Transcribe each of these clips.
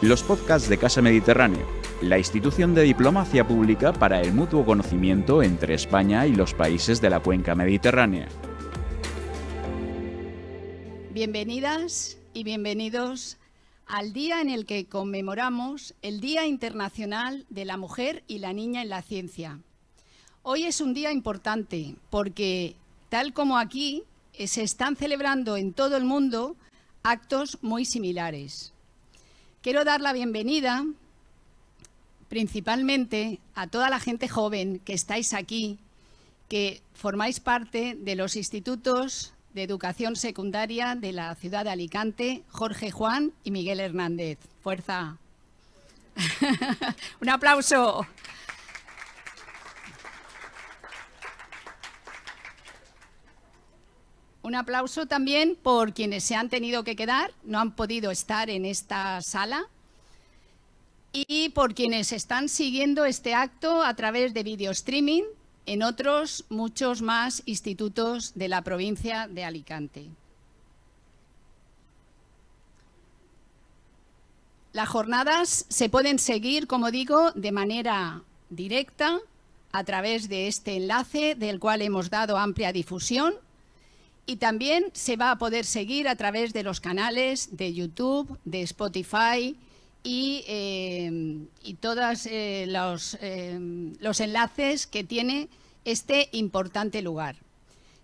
los podcasts de Casa Mediterráneo, la institución de diplomacia pública para el mutuo conocimiento entre España y los países de la cuenca mediterránea. Bienvenidas y bienvenidos al día en el que conmemoramos el Día Internacional de la Mujer y la Niña en la Ciencia. Hoy es un día importante porque, tal como aquí, se están celebrando en todo el mundo actos muy similares. Quiero dar la bienvenida principalmente a toda la gente joven que estáis aquí, que formáis parte de los institutos de educación secundaria de la ciudad de Alicante, Jorge Juan y Miguel Hernández. Fuerza. Un aplauso. Un aplauso también por quienes se han tenido que quedar, no han podido estar en esta sala, y por quienes están siguiendo este acto a través de video streaming en otros muchos más institutos de la provincia de Alicante. Las jornadas se pueden seguir, como digo, de manera directa a través de este enlace del cual hemos dado amplia difusión y también se va a poder seguir a través de los canales de YouTube, de Spotify y, eh, todos eh, los, eh, los enlaces que tiene este importante lugar,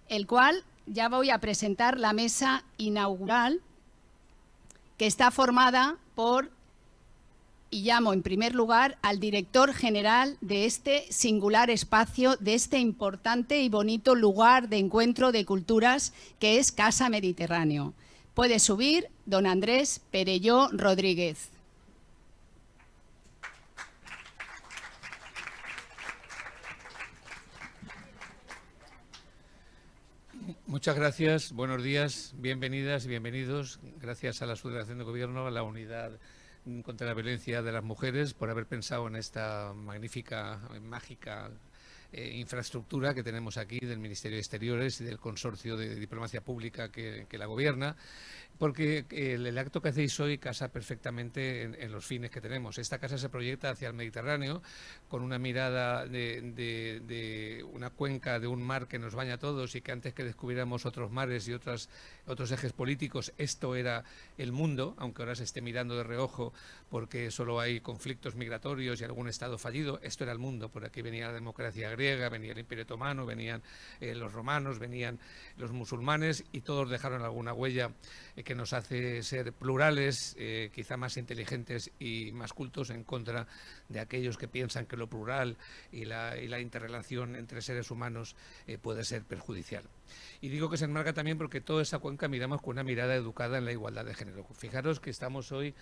el cual ya voy a presentar la mesa inaugural que está formada por y llamo en primer lugar al director general de este singular espacio, de este importante y bonito lugar de encuentro de culturas que es Casa Mediterráneo. Puede subir don Andrés Perelló Rodríguez. Muchas gracias, buenos días, bienvenidas y bienvenidos. Gracias a la Subdelegación de Gobierno, a la Unidad contra la violencia de las mujeres por haber pensado en esta magnífica, mágica eh, infraestructura que tenemos aquí del Ministerio de Exteriores y del Consorcio de Diplomacia Pública que, la gobierna, porque el, acto que hacéis hoy casa perfectamente en, los fines que tenemos. Esta casa se proyecta hacia el Mediterráneo con una mirada de, una cuenca, de un mar que nos baña a todos y que antes que descubriéramos otros mares y otras, otros ejes políticos, esto era el mundo, aunque ahora se esté mirando de reojo porque solo hay conflictos migratorios y algún Estado fallido, esto era el mundo, por aquí venía la democracia griega venía el Imperio Otomano, venían eh, los romanos, venían los musulmanes y todos dejaron alguna huella eh, que nos hace ser plurales, eh, quizá más inteligentes y más cultos en contra de aquellos que piensan que lo plural y la, y la interrelación entre seres humanos puede ser perjudicial. Y digo que se enmarca también porque toda esa cuenca miramos con una mirada educada en la igualdad de género. Fijaros que estamos hoy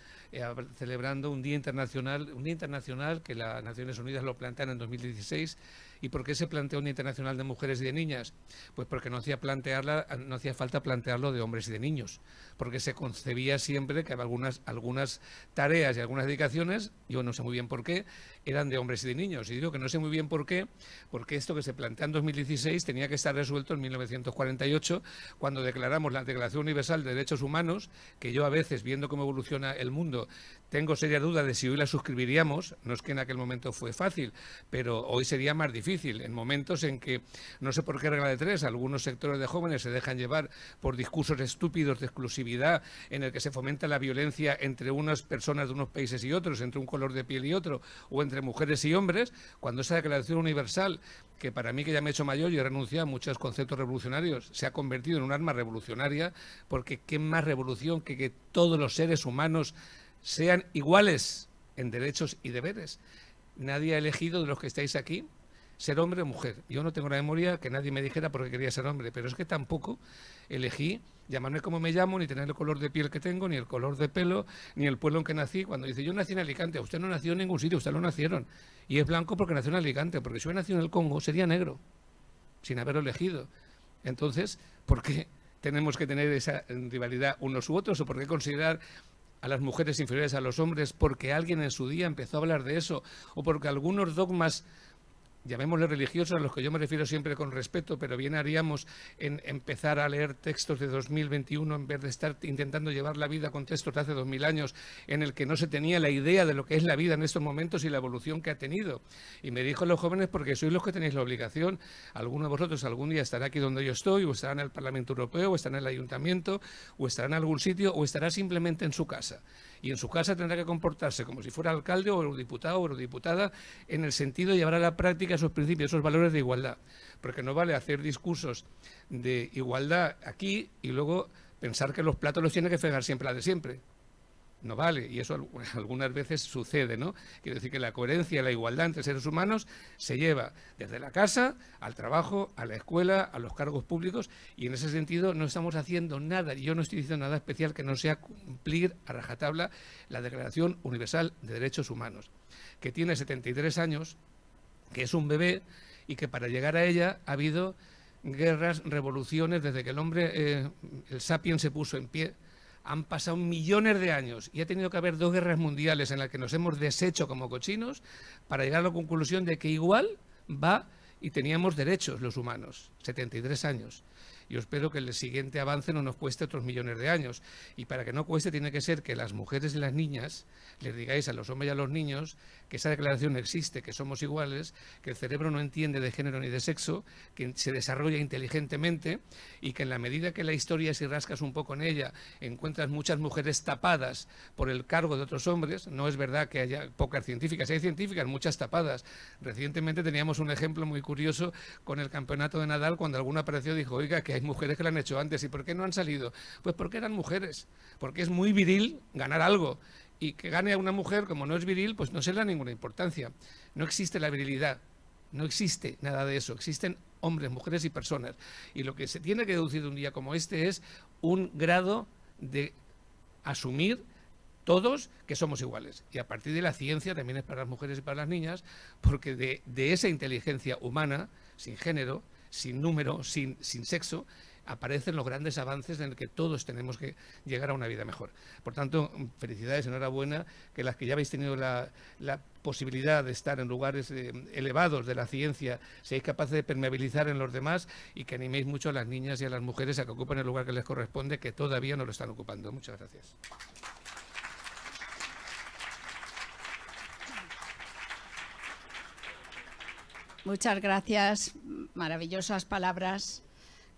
celebrando un Día Internacional, un Día Internacional que las Naciones Unidas lo plantean en 2016 ¿Y por qué se planteó un internacional de mujeres y de niñas? Pues porque no hacía, plantearla, no hacía falta plantearlo de hombres y de niños, porque se concebía siempre que había algunas tareas y algunas dedicaciones, yo no sé muy bien por qué, eran de hombres y de niños. Y digo que no sé muy bien por qué, porque esto que se plantea en 2016 tenía que estar resuelto en 1948, cuando declaramos la Declaración Universal de Derechos Humanos, que yo a veces, viendo cómo evoluciona el mundo, tengo seria duda de si hoy la suscribiríamos. No es que en aquel momento fue fácil, pero hoy sería más difícil en momentos en que, no sé por qué regla de tres, algunos sectores de jóvenes se dejan llevar por discursos estúpidos de exclusividad en el que se fomenta la violencia entre unas personas de unos países y otros, entre un color de piel y otro, o entre mujeres y hombres, cuando esa declaración universal, que para mí que ya me he hecho mayor y he renunciado a muchos conceptos revolucionarios, se ha convertido en un arma revolucionaria, porque qué más revolución que que todos los seres humanos sean iguales en derechos y deberes. Nadie ha elegido de los que estáis aquí ser hombre o mujer. Yo no tengo la memoria que nadie me dijera porque quería ser hombre, pero es que tampoco elegí llamarme como me llamo, ni tener el color de piel que tengo, ni el color de pelo, ni el pueblo en que nací. Cuando dice, yo nací en Alicante, usted no nació en ningún sitio, usted lo nacieron. Y es blanco porque nació en Alicante, porque si hubiera nacido en el Congo sería negro, sin haberlo elegido. Entonces, ¿por qué tenemos que tener esa rivalidad unos u otros? ¿O por qué considerar a las mujeres inferiores a los hombres porque alguien en su día empezó a hablar de eso? ¿O porque algunos dogmas llamémosle religiosos, a los que yo me refiero siempre con respeto, pero bien haríamos en empezar a leer textos de 2021 en vez de estar intentando llevar la vida con textos de hace 2000 años en el que no se tenía la idea de lo que es la vida en estos momentos y la evolución que ha tenido. Y me dijo los jóvenes, porque sois los que tenéis la obligación, alguno de vosotros algún día estará aquí donde yo estoy, o estará en el Parlamento Europeo, o estará en el Ayuntamiento, o estará en algún sitio, o estará simplemente en su casa y en su casa tendrá que comportarse como si fuera alcalde o diputado o eurodiputada en el sentido de llevar a la práctica esos principios, esos valores de igualdad. Porque no vale hacer discursos de igualdad aquí y luego pensar que los platos los tiene que fregar siempre la de siempre no vale, y eso algunas veces sucede, ¿no? Quiero decir que la coherencia la igualdad entre seres humanos se lleva desde la casa al trabajo, a la escuela, a los cargos públicos, y en ese sentido no estamos haciendo nada, yo no estoy diciendo nada especial que no sea cumplir a rajatabla la Declaración Universal de Derechos Humanos, que tiene 73 años, que es un bebé, y que para llegar a ella ha habido guerras, revoluciones, desde que el hombre, eh, el sapiens se puso en pie, han pasado millones de años y ha tenido que haber dos guerras mundiales en las que nos hemos deshecho como cochinos para llegar a la conclusión de que igual va y teníamos derechos los humanos, 73 años. Yo espero que el siguiente avance no nos cueste otros millones de años. Y para que no cueste, tiene que ser que las mujeres y las niñas les digáis a los hombres y a los niños que esa declaración existe, que somos iguales, que el cerebro no entiende de género ni de sexo, que se desarrolla inteligentemente y que en la medida que la historia, si rascas un poco en ella, encuentras muchas mujeres tapadas por el cargo de otros hombres, no es verdad que haya pocas científicas, hay científicas, muchas tapadas. Recientemente teníamos un ejemplo muy curioso con el campeonato de Nadal, cuando alguno apareció y dijo, oiga, que hay mujeres que lo han hecho antes. ¿Y por qué no han salido? Pues porque eran mujeres. Porque es muy viril ganar algo. Y que gane a una mujer, como no es viril, pues no se le da ninguna importancia. No existe la virilidad. No existe nada de eso. Existen hombres, mujeres y personas. Y lo que se tiene que deducir de un día como este es un grado de asumir todos que somos iguales. Y a partir de la ciencia también es para las mujeres y para las niñas, porque de, de esa inteligencia humana, sin género, sin número, sin, sin sexo, aparecen los grandes avances en el que todos tenemos que llegar a una vida mejor. Por tanto, felicidades, enhorabuena, que las que ya habéis tenido la, posibilidad de estar en lugares eh, elevados de la ciencia, seáis capaces de permeabilizar en los demás y que animéis mucho a las niñas y a las mujeres a que ocupen el lugar que les corresponde, que todavía no lo están ocupando. Muchas gracias. Muchas gracias, maravillosas palabras,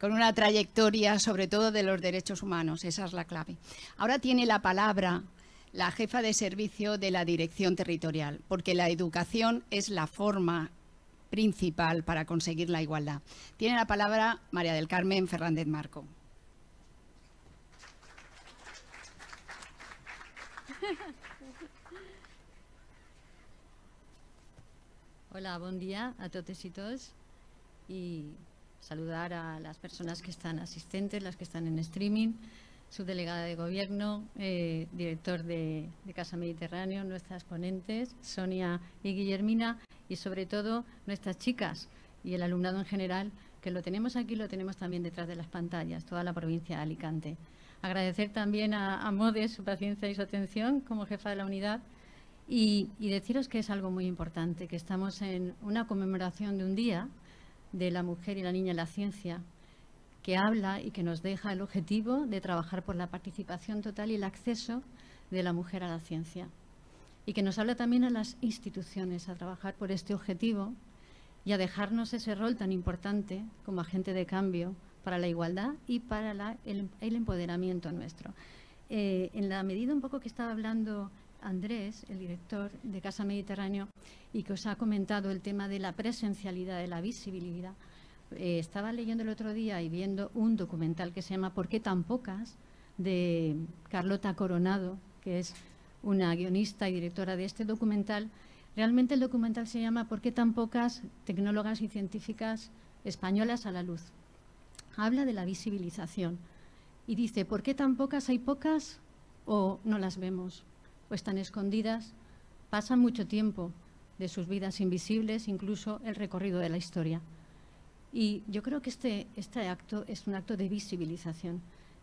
con una trayectoria sobre todo de los derechos humanos, esa es la clave. Ahora tiene la palabra la jefa de servicio de la Dirección Territorial, porque la educación es la forma principal para conseguir la igualdad. Tiene la palabra María del Carmen Fernández Marco. Hola, buen día a todos y todos saludar a las personas que están asistentes, las que están en streaming, su delegada de gobierno, eh, director de, Casa Mediterráneo, nuestras ponentes, Sonia y Guillermina, y sobre todo nuestras chicas y el alumnado en general, que lo tenemos aquí, lo tenemos también detrás de las pantallas, toda la provincia de Alicante. Agradecer también a, a Modes su paciencia y su atención como jefa de la unidad y, deciros que es algo muy importante, que estamos en una conmemoración de un día de la mujer y la niña en la ciencia, que habla y que nos deja el objetivo de trabajar por la participación total y el acceso de la mujer a la ciencia. Y que nos habla también a las instituciones a trabajar por este objetivo y a dejarnos ese rol tan importante como agente de cambio para la igualdad y para el, empoderamiento nuestro. Eh, en la medida un poco que estaba hablando Andrés, el director de Casa Mediterráneo, y que os ha comentado el tema de la presencialidad, de la visibilidad. Eh, estaba leyendo el otro día y viendo un documental que se llama ¿Por qué tan pocas? de Carlota Coronado, que es una guionista y directora de este documental. Realmente el documental se llama ¿Por qué tan pocas tecnólogas y científicas españolas a la luz? Habla de la visibilización y dice ¿por qué tan pocas hay pocas o no las vemos? O están escondidas, pasan mucho tiempo de sus vidas invisibles, incluso el recorrido de la historia. Y yo creo que este, este acto es un acto de visibilización.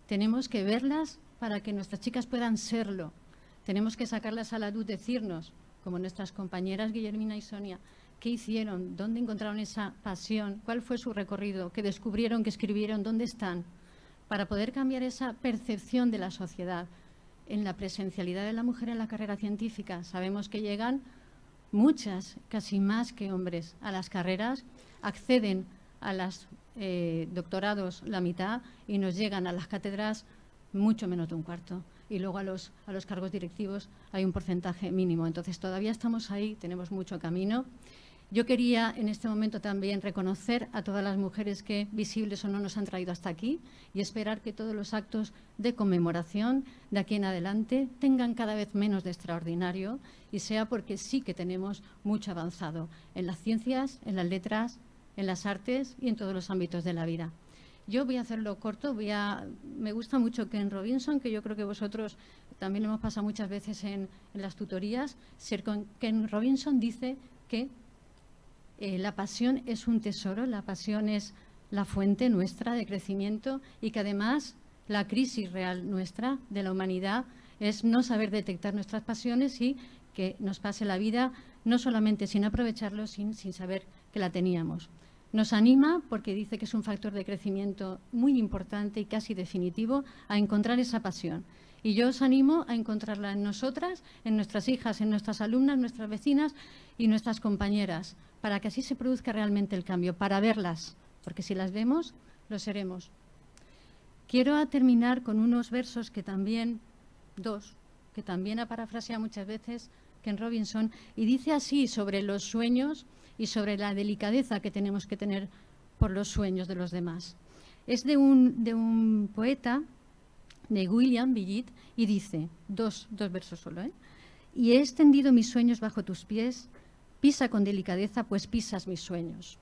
Tenemos que verlas para que nuestras chicas puedan serlo. Tenemos que sacarlas a la luz, decirnos, como nuestras compañeras Guillermina y Sonia, ¿Qué hicieron? ¿Dónde encontraron esa pasión? ¿Cuál fue su recorrido? ¿Qué descubrieron? ¿Qué escribieron? ¿Dónde están? Para poder cambiar esa percepción de la sociedad en la presencialidad de la mujer en la carrera científica. Sabemos que llegan muchas, casi más que hombres, a las carreras, acceden a los eh, doctorados la mitad y nos llegan a las cátedras mucho menos de un cuarto. Y luego a los, a los cargos directivos hay un porcentaje mínimo. Entonces todavía estamos ahí, tenemos mucho camino. Yo quería en este momento también reconocer a todas las mujeres que, visibles o no, nos han traído hasta aquí y esperar que todos los actos de conmemoración de aquí en adelante tengan cada vez menos de extraordinario y sea porque sí que tenemos mucho avanzado en las ciencias, en las letras, en las artes y en todos los ámbitos de la vida. Yo voy a hacerlo corto, voy a, me gusta mucho Ken Robinson, que yo creo que vosotros también hemos pasado muchas veces en, las tutorías. Ken Robinson dice que eh, la pasión es un tesoro, la pasión es la fuente nuestra de crecimiento y que además la crisis real nuestra de la humanidad es no saber detectar nuestras pasiones y que nos pase la vida no solamente sin aprovecharlo, sin, sin saber que la teníamos. Nos anima porque dice que es un factor de crecimiento muy importante y casi definitivo a encontrar esa pasión. Y yo os animo a encontrarla en nosotras, en nuestras hijas, en nuestras alumnas, nuestras vecinas y nuestras compañeras, para que así se produzca realmente el cambio, para verlas, porque si las vemos, lo seremos. Quiero terminar con unos versos que también, dos, que también ha parafraseado muchas veces Ken Robinson, y dice así sobre los sueños y sobre la delicadeza que tenemos que tener por los sueños de los demás. Es de un, de un poeta, de William Billit, y dice, dos, dos versos solo, ¿eh? y he extendido mis sueños bajo tus pies Pisa con delicadeza, pues pisas mis sueños.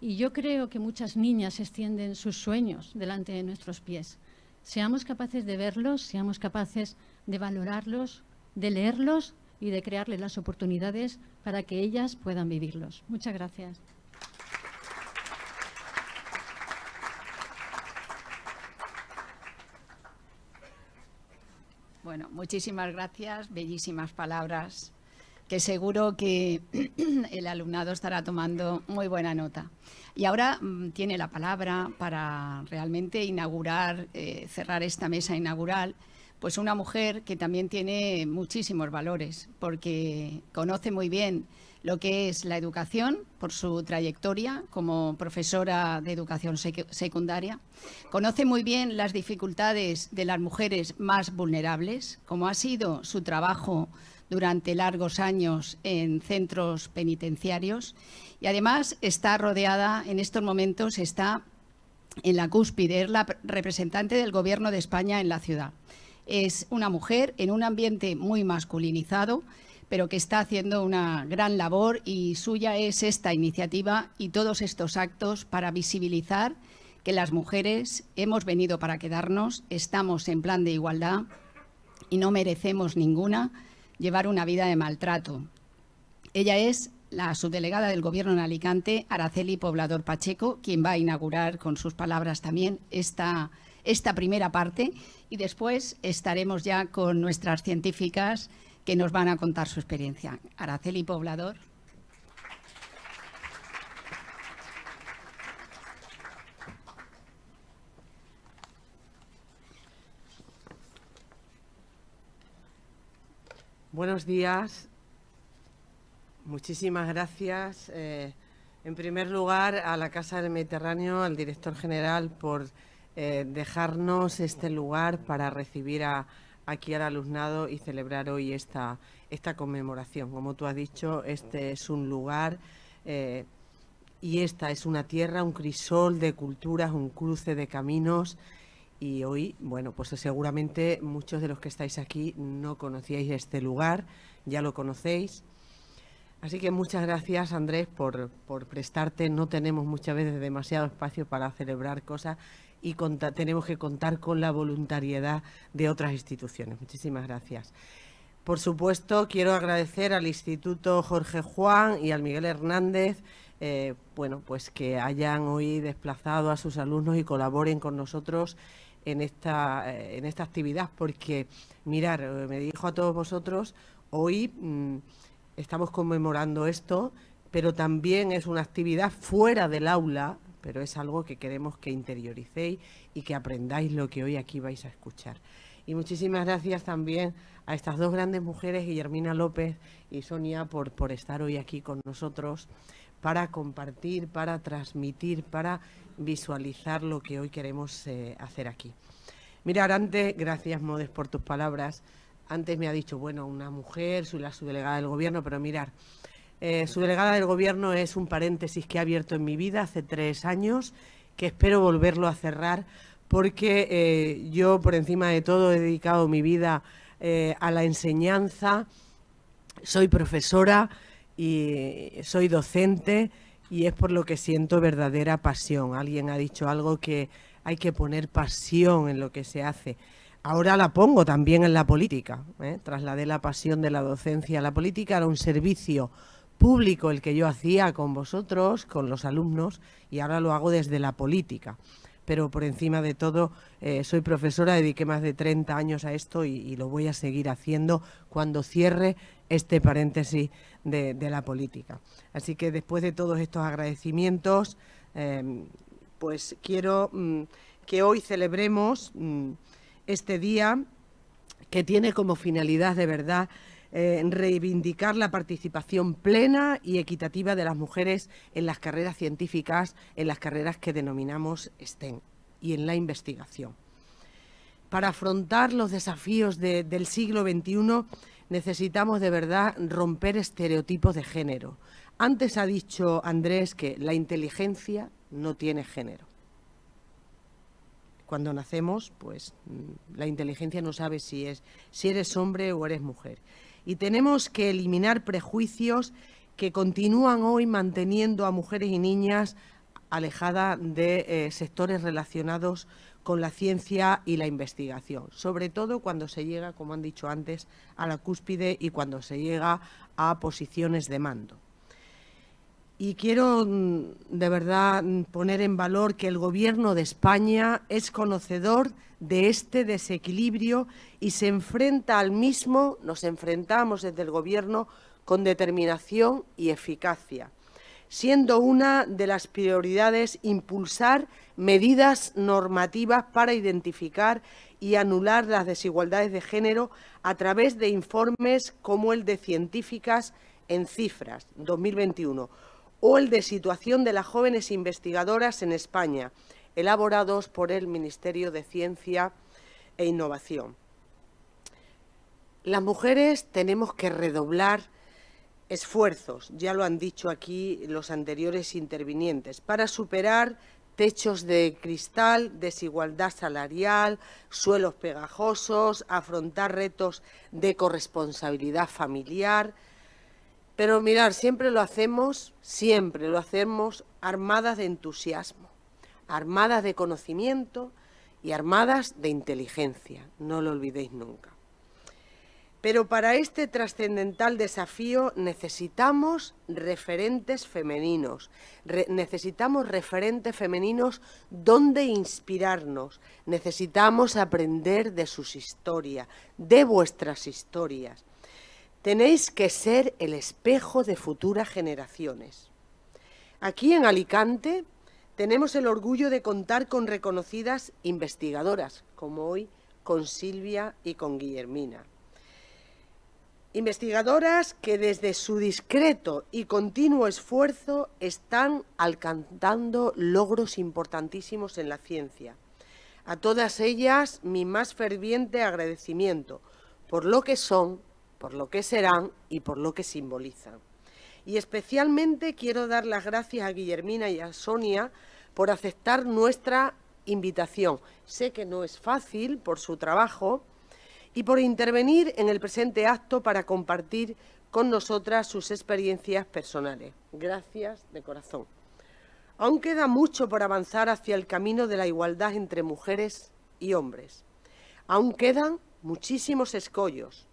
Y yo creo que muchas niñas extienden sus sueños delante de nuestros pies. Seamos capaces de verlos, seamos capaces de valorarlos, de leerlos y de crearles las oportunidades para que ellas puedan vivirlos. Muchas gracias. Bueno, muchísimas gracias, bellísimas palabras que seguro que el alumnado estará tomando muy buena nota. Y ahora mm, tiene la palabra para realmente inaugurar, eh, cerrar esta mesa inaugural, pues una mujer que también tiene muchísimos valores, porque conoce muy bien lo que es la educación por su trayectoria como profesora de educación secundaria. Conoce muy bien las dificultades de las mujeres más vulnerables, como ha sido su trabajo durante largos años en centros penitenciarios y además está rodeada, en estos momentos está en la cúspide, es la representante del Gobierno de España en la ciudad. Es una mujer en un ambiente muy masculinizado, pero que está haciendo una gran labor y suya es esta iniciativa y todos estos actos para visibilizar que las mujeres hemos venido para quedarnos, estamos en plan de igualdad y no merecemos ninguna llevar una vida de maltrato. Ella es la subdelegada del Gobierno en Alicante, Araceli Poblador Pacheco, quien va a inaugurar con sus palabras también esta, esta primera parte y después estaremos ya con nuestras científicas que nos van a contar su experiencia. Araceli Poblador. Buenos días. Muchísimas gracias. Eh, en primer lugar, a la Casa del Mediterráneo, al director general, por eh, dejarnos este lugar para recibir aquí al alumnado y celebrar hoy esta, esta conmemoración. Como tú has dicho, este es un lugar eh, y esta es una tierra, un crisol de culturas, un cruce de caminos y hoy, bueno, pues seguramente muchos de los que estáis aquí no conocíais este lugar, ya lo conocéis. Así que muchas gracias, Andrés, por, por prestarte. No tenemos muchas veces demasiado espacio para celebrar cosas y tenemos que contar con la voluntariedad de otras instituciones. Muchísimas gracias. Por supuesto, quiero agradecer al Instituto Jorge Juan y al Miguel Hernández, eh, bueno, pues que hayan hoy desplazado a sus alumnos y colaboren con nosotros en esta, eh, en esta actividad, porque, mirar, eh, me dijo a todos vosotros, hoy mm, estamos conmemorando esto, pero también es una actividad fuera del aula, pero es algo que queremos que interioricéis y que aprendáis lo que hoy aquí vais a escuchar. Y muchísimas gracias también a estas dos grandes mujeres, Guillermina López y Sonia, por, por estar hoy aquí con nosotros para compartir, para transmitir, para visualizar lo que hoy queremos eh, hacer aquí. Mirar, antes, gracias Modes por tus palabras, antes me ha dicho, bueno, una mujer, soy la subdelegada del gobierno, pero mirar, eh, subdelegada del gobierno es un paréntesis que ha abierto en mi vida hace tres años, que espero volverlo a cerrar, porque eh, yo por encima de todo he dedicado mi vida eh, a la enseñanza, soy profesora y soy docente y es por lo que siento verdadera pasión. Alguien ha dicho algo que hay que poner pasión en lo que se hace. Ahora la pongo también en la política. Trasladé la pasión de la docencia a la política, era un servicio público el que yo hacía con vosotros, con los alumnos, y ahora lo hago desde la política. Pero por encima de todo, eh, soy profesora, dediqué más de 30 años a esto y, lo voy a seguir haciendo cuando cierre este paréntesis de, la política. Así que después de todos estos agradecimientos, em, pues quiero mm, que hoy celebremos mm, este día que tiene como finalidad de verdad eh, reivindicar la participación plena y equitativa de las mujeres en las carreras científicas, en las carreras que denominamos STEM y en la investigación. Para afrontar los desafíos del siglo XXI necesitamos de verdad romper estereotipos de género. Antes ha dicho Andrés que la inteligencia no tiene género cuando nacemos, pues mm, la inteligencia no sabe si es si eres hombre o eres mujer. Y tenemos que eliminar prejuicios que continúan hoy manteniendo a mujeres y niñas alejadas de eh, sectores relacionados con la ciencia y la investigación, sobre todo cuando se llega, como han dicho antes, a la cúspide y cuando se llega a posiciones de mando. Y quiero mm, de verdad mm, poner en valor que el Gobierno de España es conocedor de este desequilibrio y se enfrenta al mismo, nos enfrentamos desde el Gobierno con determinación y eficacia, siendo una de las prioridades impulsar medidas normativas para identificar y anular las desigualdades de género a través de informes como el de Científicas en Cifras 2021 o el de situación de las jóvenes investigadoras en España, elaborados por el Ministerio de Ciencia e Innovación. Las mujeres tenemos que redoblar esfuerzos, ya lo han dicho aquí los anteriores intervinientes, para superar techos de cristal, desigualdad salarial, suelos pegajosos, afrontar retos de corresponsabilidad familiar, pero mirar, siempre lo hacemos, siempre lo hacemos armadas de entusiasmo, armadas de conocimiento y armadas de inteligencia, no lo olvidéis nunca. Pero para este trascendental desafío necesitamos referentes femeninos, necesitamos referentes femeninos donde inspirarnos, necesitamos aprender de sus historias, de vuestras historias. Tenéis que ser el espejo de futuras generaciones. Aquí en Alicante tenemos el orgullo de contar con reconocidas investigadoras, como hoy con Silvia y con Guillermina. Investigadoras que desde su discreto y continuo esfuerzo están alcanzando logros importantísimos en la ciencia. A todas ellas mi más ferviente agradecimiento por lo que son por lo que serán y por lo que simbolizan. Y especialmente quiero dar las gracias a Guillermina y a Sonia por aceptar nuestra invitación. Sé que no es fácil por su trabajo y por intervenir en el presente acto para compartir con nosotras sus experiencias personales. Gracias de corazón. Aún queda mucho por avanzar hacia el camino de la igualdad entre mujeres y hombres. Aún quedan muchísimos escollos,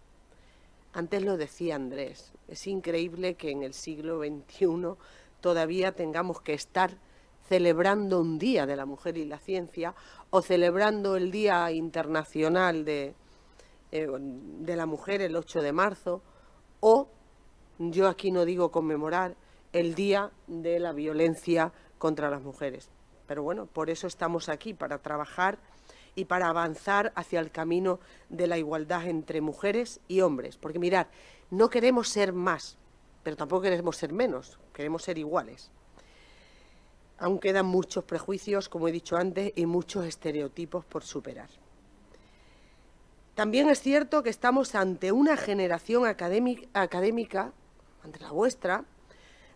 antes lo decía Andrés, es increíble que en el siglo XXI todavía tengamos que estar celebrando un día de la mujer y la ciencia o celebrando el Día Internacional de, eh, de la Mujer el 8 de marzo o, yo aquí no digo conmemorar, el Día de la Violencia contra las Mujeres. Pero bueno, por eso estamos aquí, para trabajar y para avanzar hacia el camino de la igualdad entre mujeres y hombres. Porque mirad, no queremos ser más, pero tampoco queremos ser menos, queremos ser iguales. Aún quedan muchos prejuicios, como he dicho antes, y muchos estereotipos por superar. También es cierto que estamos ante una generación académica, ante la vuestra,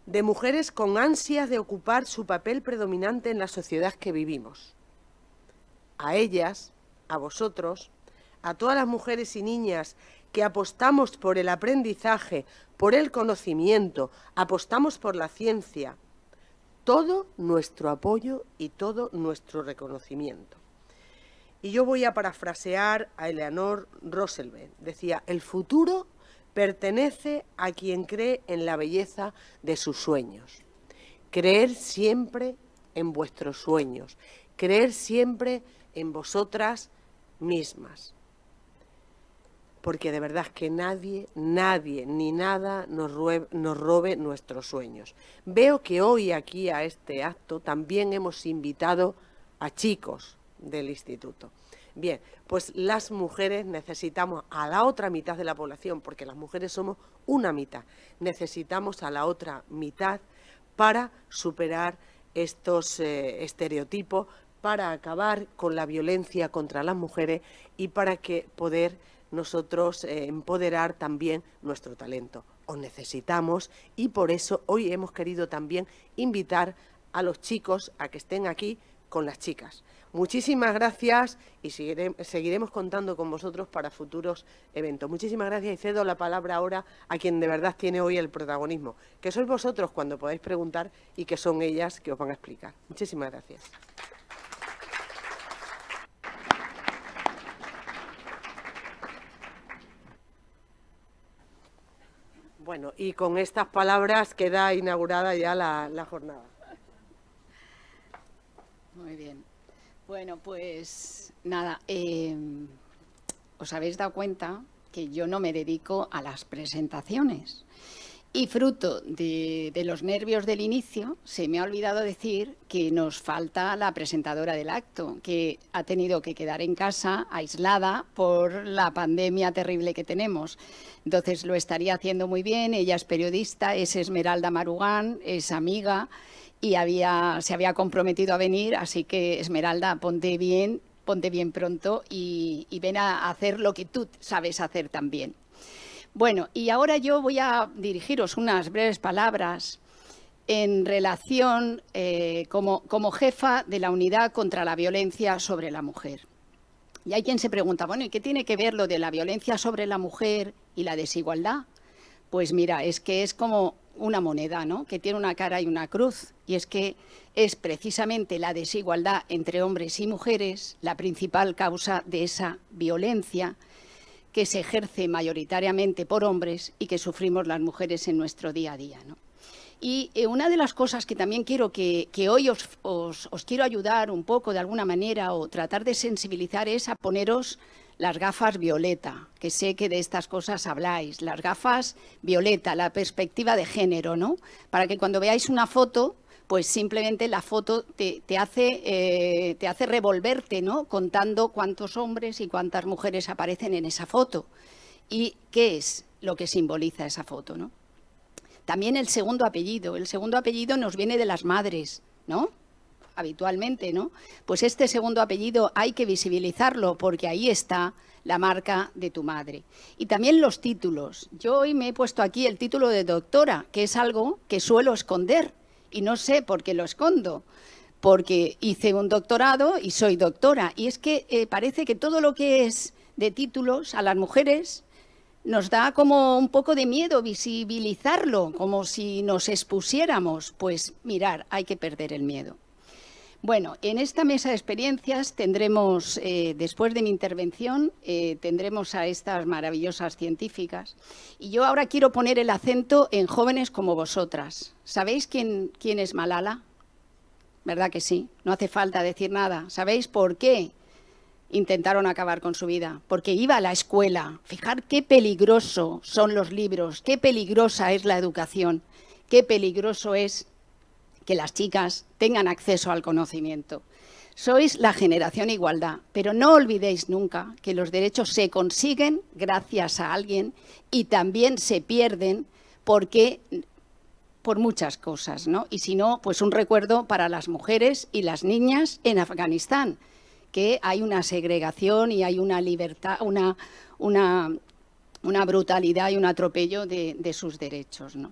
de mujeres con ansias de ocupar su papel predominante en la sociedad que vivimos. A ellas, a vosotros, a todas las mujeres y niñas que apostamos por el aprendizaje, por el conocimiento, apostamos por la ciencia, todo nuestro apoyo y todo nuestro reconocimiento. Y yo voy a parafrasear a Eleanor Roosevelt. Decía, el futuro pertenece a quien cree en la belleza de sus sueños. Creer siempre en vuestros sueños, creer siempre en vosotras mismas. Porque de verdad que nadie, nadie ni nada nos, nos robe nuestros sueños. Veo que hoy aquí a este acto también hemos invitado a chicos, del instituto. Bien, pues las mujeres necesitamos a la otra mitad de la población, porque las mujeres somos una mitad, necesitamos a la otra mitad para superar estos eh, estereotipos, para acabar con la violencia contra las mujeres y para que poder nosotros eh, empoderar también nuestro talento. Os necesitamos y por eso hoy hemos querido también invitar a los chicos a que estén aquí con las chicas. Muchísimas gracias y seguiremos contando con vosotros para futuros eventos. Muchísimas gracias y cedo la palabra ahora a quien de verdad tiene hoy el protagonismo, que sois vosotros cuando podáis preguntar y que son ellas que os van a explicar. Muchísimas gracias. Bueno, y con estas palabras queda inaugurada ya la, jornada. Muy bien. Bueno, pues nada, em, os habéis dado cuenta que yo no me dedico a las presentaciones. Y fruto de, los nervios del inicio, se me ha olvidado decir que nos falta la presentadora del acto, que ha tenido que quedar en casa aislada por la pandemia terrible que tenemos. Entonces lo estaría haciendo muy bien, ella es periodista, es Esmeralda Marugán, es amiga y había, se había comprometido a venir, así que Esmeralda, ponte bien, ponte bien pronto y, ven a hacer lo que tú sabes hacer también. Bueno, y ahora yo voy a dirigiros unas breves palabras en relación eh, como, como jefa de la unidad contra la violencia sobre la mujer. Y hay quien se pregunta, bueno, ¿y qué tiene que ver lo de la violencia sobre la mujer y la desigualdad? Pues mira, es que es como una moneda, ¿no? Que tiene una cara y una cruz. Y es que es precisamente la desigualdad entre hombres y mujeres la principal causa de esa violencia que se ejerce mayoritariamente por hombres y que sufrimos las mujeres en nuestro día a día. Y eh, una de las cosas que también quiero que, hoy os, os, quiero ayudar un poco de alguna manera o tratar de sensibilizar es a poneros las gafas violeta, que sé que de estas cosas habláis, las gafas violeta, la perspectiva de género, ¿no? Para que cuando veáis una foto, pues simplemente la foto te, hace, eh, te hace revolverte, ¿no? Contando cuántos hombres y cuántas mujeres aparecen en esa foto. ¿Y qué es lo que simboliza esa foto, ¿no? También el segundo apellido. El segundo apellido nos viene de las madres, ¿no? habitualmente, ¿no? Pues este segundo apellido hay que visibilizarlo porque ahí está la marca de tu madre. Y también los títulos. Yo hoy me he puesto aquí el título de doctora, que es algo que suelo esconder y no sé por qué lo escondo. Porque hice un doctorado y soy doctora. Y es que eh, parece que todo lo que es de títulos a las mujeres nos da como un poco de miedo visibilizarlo, como si nos expusiéramos. Pues mirar, hay que perder el miedo. Bueno, en esta mesa de experiencias tendremos, eh, después de mi intervención, eh, tendremos a estas maravillosas científicas. Y yo ahora quiero poner el acento en jóvenes como vosotras. ¿Sabéis quién, quién es Malala? ¿Verdad que sí? No hace falta decir nada. ¿Sabéis por qué intentaron acabar con su vida? Porque iba a la escuela. Fijar qué peligroso son los libros, qué peligrosa es la educación qué peligroso es que las chicas tengan acceso al conocimiento. Sois la generación igualdad, pero no olvidéis nunca que los derechos se consiguen gracias a alguien y también se pierden porque por muchas cosas, ¿no? Y si no, pues un recuerdo para las mujeres y las niñas en Afganistán, que hay una segregación y hay una libertad, una, una, una brutalidad y un atropello de, sus derechos, ¿no?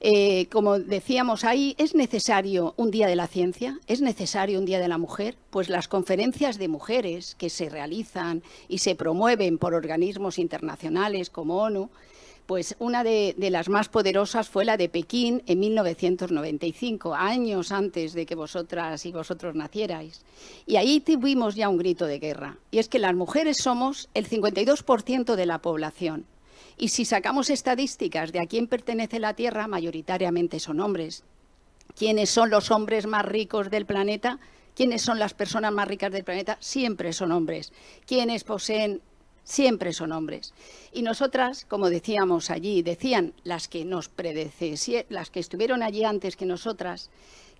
Eh, como decíamos ahí, ¿es necesario un Día de la Ciencia? ¿Es necesario un Día de la Mujer? Pues las conferencias de mujeres que se realizan y se promueven por organismos internacionales como ONU, pues una de, las más poderosas fue la de Pekín en 1995, años antes de que vosotras y vosotros nacierais. Y ahí tuvimos ya un grito de guerra. Y es que las mujeres somos el 52% de la población. Y si sacamos estadísticas de a quién pertenece la Tierra, mayoritariamente son hombres. ¿Quiénes son los hombres más ricos del planeta? ¿Quiénes son las personas más ricas del planeta? Siempre son hombres. ¿Quiénes poseen? Siempre son hombres. Y nosotras, como decíamos allí, decían las que nos las que estuvieron allí antes que nosotras,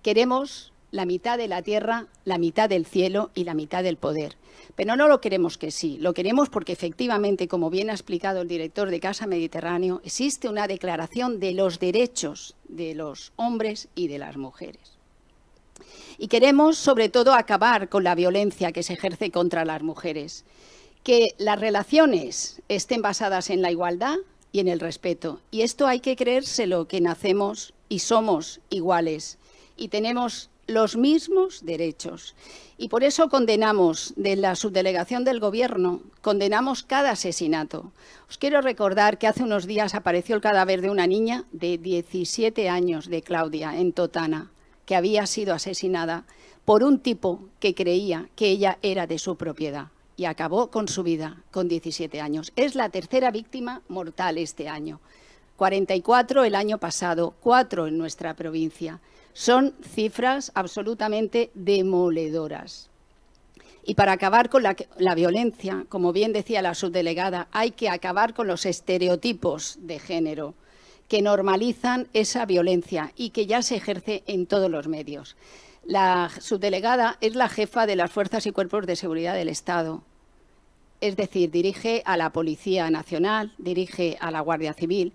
queremos la mitad de la tierra, la mitad del cielo y la mitad del poder. Pero no lo queremos que sí, lo queremos porque efectivamente, como bien ha explicado el director de Casa Mediterráneo, existe una declaración de los derechos de los hombres y de las mujeres. Y queremos, sobre todo, acabar con la violencia que se ejerce contra las mujeres, que las relaciones estén basadas en la igualdad y en el respeto. Y esto hay que creérselo, que nacemos y somos iguales y tenemos los mismos derechos. Y por eso condenamos, de la subdelegación del Gobierno, condenamos cada asesinato. Os quiero recordar que hace unos días apareció el cadáver de una niña de 17 años, de Claudia, en Totana, que había sido asesinada por un tipo que creía que ella era de su propiedad y acabó con su vida con 17 años. Es la tercera víctima mortal este año. 44 el año pasado, cuatro en nuestra provincia. Son cifras absolutamente demoledoras. Y para acabar con la, violencia, como bien decía la subdelegada, hay que acabar con los estereotipos de género que normalizan esa violencia y que ya se ejerce en todos los medios. La subdelegada es la jefa de las fuerzas y cuerpos de seguridad del Estado. Es decir, dirige a la Policía Nacional, dirige a la Guardia Civil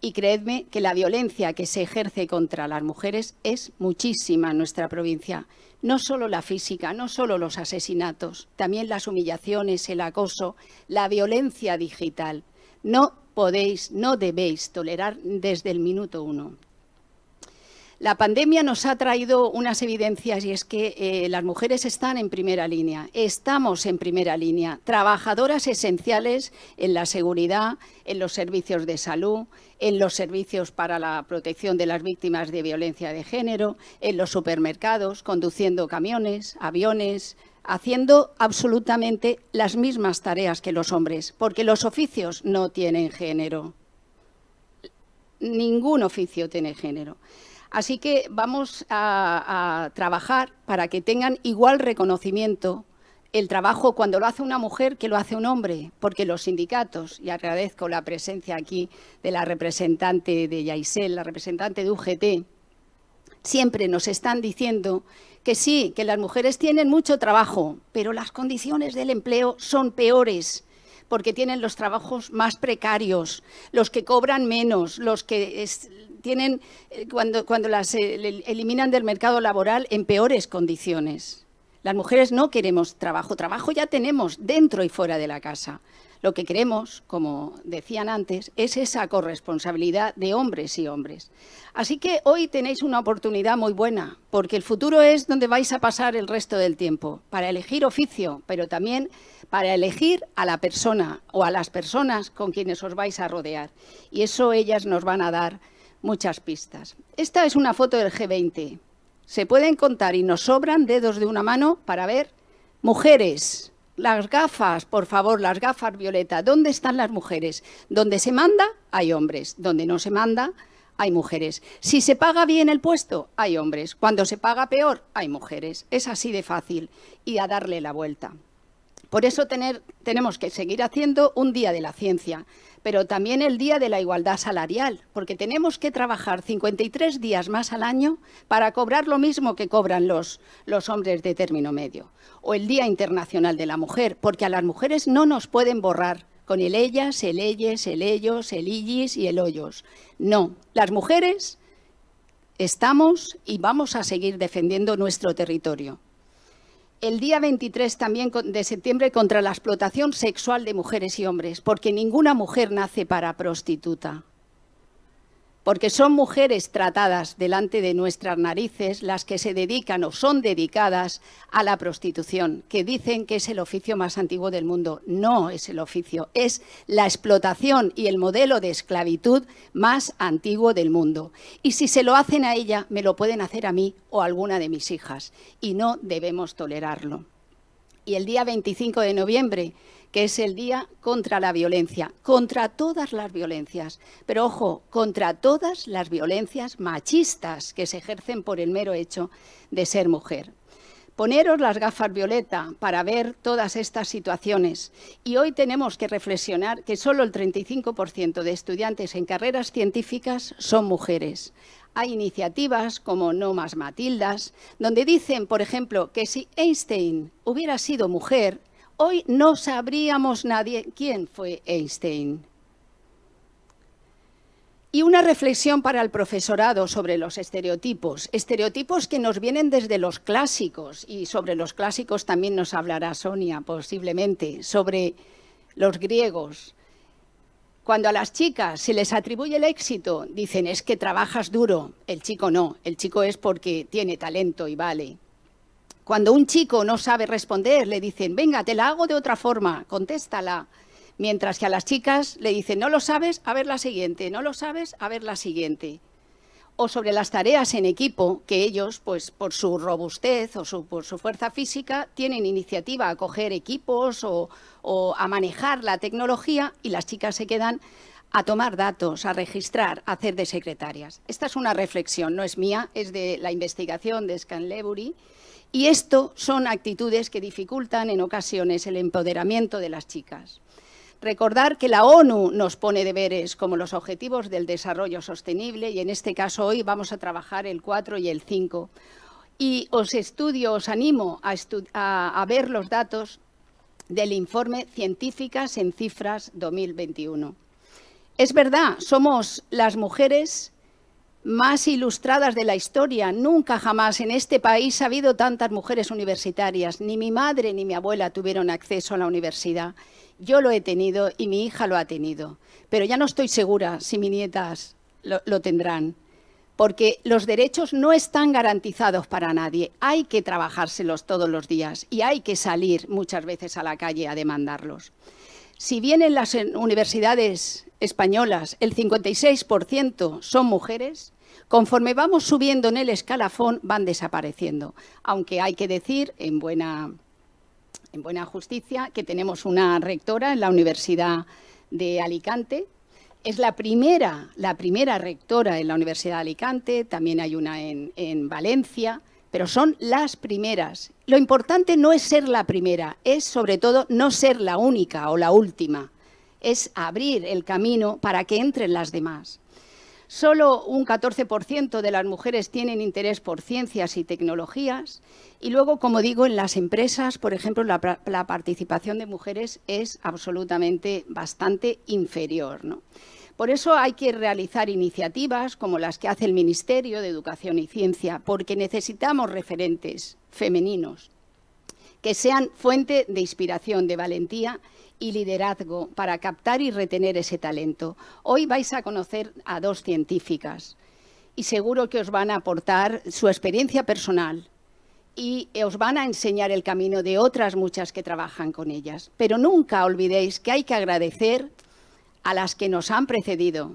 y creedme que la violencia que se ejerce contra las mujeres es muchísima en nuestra provincia. No solo la física, no solo los asesinatos, también las humillaciones, el acoso, la violencia digital. No podéis, no debéis tolerar desde el minuto uno. La pandemia nos ha traído unas evidencias y es que eh, las mujeres están en primera línea, estamos en primera línea, trabajadoras esenciales en la seguridad, en los servicios de salud, en los servicios para la protección de las víctimas de violencia de género, en los supermercados, conduciendo camiones, aviones, haciendo absolutamente las mismas tareas que los hombres, porque los oficios no tienen género. Ningún oficio tiene género. Así que vamos a, trabajar para que tengan igual reconocimiento el trabajo cuando lo hace una mujer que lo hace un hombre, porque los sindicatos, y agradezco la presencia aquí de la representante de Yaisel, la representante de UGT, siempre nos están diciendo que sí, que las mujeres tienen mucho trabajo, pero las condiciones del empleo son peores porque tienen los trabajos más precarios, los que cobran menos, los que tienen, eh, cuando, cuando las eh, eliminan del mercado laboral en peores condiciones. Las mujeres no queremos trabajo, trabajo ya tenemos dentro y fuera de la casa. Lo que queremos, como decían antes, es esa corresponsabilidad de hombres y hombres. Así que hoy tenéis una oportunidad muy buena, porque el futuro es donde vais a pasar el resto del tiempo, para elegir oficio, pero también para elegir a la persona o a las personas con quienes os vais a rodear. Y eso ellas nos van a dar muchas pistas. Esta es una foto del G20. Se pueden contar y nos sobran dedos de una mano para ver mujeres. Las gafas, por favor, las gafas violeta. ¿Dónde están las mujeres? Donde se manda, hay hombres. Donde no se manda, hay mujeres. Si se paga bien el puesto, hay hombres. Cuando se paga peor, hay mujeres. Es así de fácil y a darle la vuelta. Por eso tenemos que seguir haciendo un día de la ciencia, pero también el Día de la Igualdad Salarial, porque tenemos que trabajar 53 días más al año para cobrar lo mismo que cobran los, hombres de término medio. O el Día Internacional de la Mujer, porque a las mujeres no nos pueden borrar con el ellas, el ellos, el ellos, el illis y el hoyos. No, las mujeres estamos y vamos a seguir defendiendo nuestro territorio el día 23 también de septiembre contra la explotación sexual de mujeres y hombres, porque ninguna mujer nace para prostituta porque son mujeres tratadas delante de nuestras narices las que se dedican o son dedicadas a la prostitución, que dicen que es el oficio más antiguo del mundo. No es el oficio, es la explotación y el modelo de esclavitud más antiguo del mundo. Y si se lo hacen a ella, me lo pueden hacer a mí o a alguna de mis hijas, y no debemos tolerarlo. Y el día 25 de noviembre que es el Día contra la Violencia, contra todas las violencias, pero ojo, contra todas las violencias machistas que se ejercen por el mero hecho de ser mujer. Poneros las gafas violeta para ver todas estas situaciones. Y hoy tenemos que reflexionar que solo el 35% de estudiantes en carreras científicas son mujeres. Hay iniciativas como No más Matildas, donde dicen, por ejemplo, que si Einstein hubiera sido mujer, Hoy no sabríamos nadie quién fue Einstein. Y una reflexión para el profesorado sobre los estereotipos, estereotipos que nos vienen desde los clásicos, y sobre los clásicos también nos hablará Sonia posiblemente, sobre los griegos. Cuando a las chicas se les atribuye el éxito, dicen es que trabajas duro, el chico no, el chico es porque tiene talento y vale. Cuando un chico no sabe responder, le dicen, venga, te la hago de otra forma, contéstala. Mientras que a las chicas le dicen, no lo sabes, a ver la siguiente, no lo sabes, a ver la siguiente. O sobre las tareas en equipo, que ellos, pues por su robustez o por su fuerza física, tienen iniciativa a coger equipos o, o a manejar la tecnología y las chicas se quedan a tomar datos, a registrar, a hacer de secretarias. Esta es una reflexión, no es mía, es de la investigación de Scanlebury y esto son actitudes que dificultan en ocasiones el empoderamiento de las chicas. Recordar que la ONU nos pone deberes como los Objetivos del Desarrollo Sostenible y en este caso hoy vamos a trabajar el 4 y el 5. Y os estudio, os animo a, a ver los datos del informe Científicas en Cifras 2021. Es verdad, somos las mujeres más ilustradas de la historia. Nunca jamás en este país ha habido tantas mujeres universitarias. Ni mi madre ni mi abuela tuvieron acceso a la universidad. Yo lo he tenido y mi hija lo ha tenido. Pero ya no estoy segura si mis nietas lo, tendrán. Porque los derechos no están garantizados para nadie. Hay que trabajárselos todos los días y hay que salir muchas veces a la calle a demandarlos. Si bien en las universidades españolas el 56% son mujeres, Conforme vamos subiendo en el escalafón, van desapareciendo. Aunque hay que decir, en buena, en buena justicia, que tenemos una rectora en la Universidad de Alicante. Es la primera, la primera rectora en la Universidad de Alicante, también hay una en Valencia, pero son las primeras. Lo importante no es ser la primera, es sobre todo no ser la única o la última, es abrir el camino para que entren las demás. Solo un 14% de las mujeres tienen interés por ciencias y tecnologías y luego, como digo, en las empresas, por ejemplo, la, participación de mujeres es absolutamente bastante inferior. Por eso hay que realizar iniciativas como las que hace el Ministerio de Educación y Ciencia, porque necesitamos referentes femeninos que sean fuente de inspiración, de valentía y liderazgo para captar y retener ese talento. Hoy vais a conocer a dos científicas y seguro que os van a aportar su experiencia personal y os van a enseñar el camino de otras muchas que trabajan con ellas. Pero nunca olvidéis que hay que agradecer a las que nos han precedido,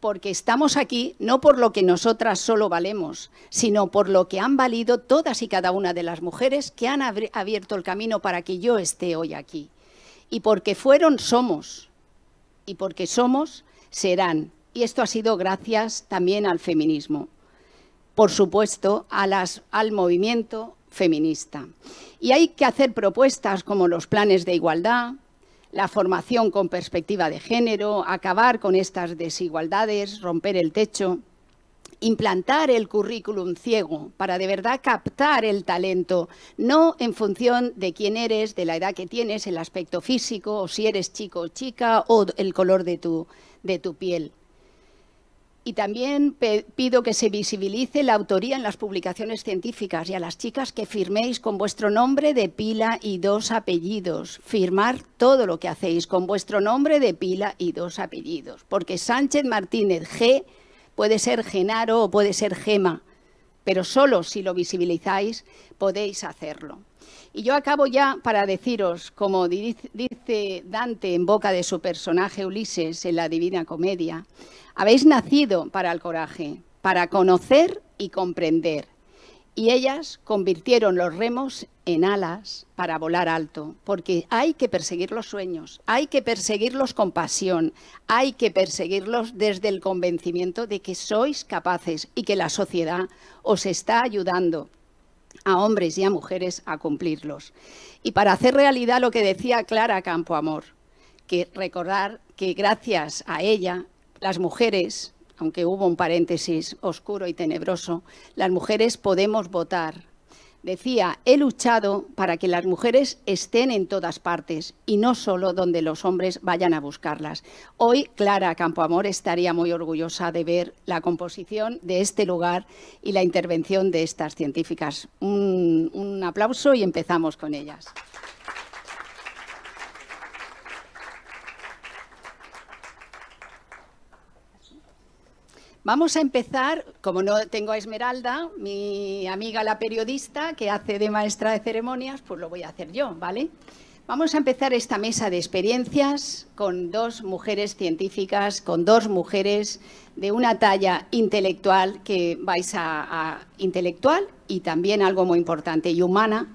porque estamos aquí no por lo que nosotras solo valemos, sino por lo que han valido todas y cada una de las mujeres que han abierto el camino para que yo esté hoy aquí y porque fueron somos, y porque somos serán. Y esto ha sido gracias también al feminismo, por supuesto, al movimiento feminista. Y hay que hacer propuestas como los planes de igualdad, la formación con perspectiva de género, acabar con estas desigualdades, romper el techo, implantar el currículum ciego para de verdad captar el talento, no en función de quién eres, de la edad que tienes, el aspecto físico, o si eres chico o chica, o el color de tu, de tu piel. Y también pido que se visibilice la autoría en las publicaciones científicas y a las chicas que firméis con vuestro nombre de pila y dos apellidos. Firmar todo lo que hacéis con vuestro nombre de pila y dos apellidos. Porque Sánchez Martínez G puede ser Genaro o puede ser Gema, pero solo si lo visibilizáis podéis hacerlo. Y yo acabo ya para deciros, como dice Dante en boca de su personaje Ulises en la Divina Comedia, habéis nacido para el coraje, para conocer y comprender. Y ellas convirtieron los remos en alas para volar alto, porque hay que perseguir los sueños, hay que perseguirlos con pasión, hay que perseguirlos desde el convencimiento de que sois capaces y que la sociedad os está ayudando a hombres y a mujeres a cumplirlos. Y para hacer realidad lo que decía Clara Campoamor, que recordar que gracias a ella las mujeres, aunque hubo un paréntesis oscuro y tenebroso, las mujeres podemos votar. Decía, he luchado para que las mujeres estén en todas partes y no solo donde los hombres vayan a buscarlas. Hoy Clara Campoamor estaría muy orgullosa de ver la composición de este lugar y la intervención de estas científicas. Un, un aplauso y empezamos con ellas. Vamos a empezar, como no tengo a Esmeralda, mi amiga la periodista que hace de maestra de ceremonias, pues lo voy a hacer yo, ¿vale? Vamos a empezar esta mesa de experiencias con dos mujeres científicas, con dos mujeres de una talla intelectual que vais a, intelectual y también algo muy importante y humana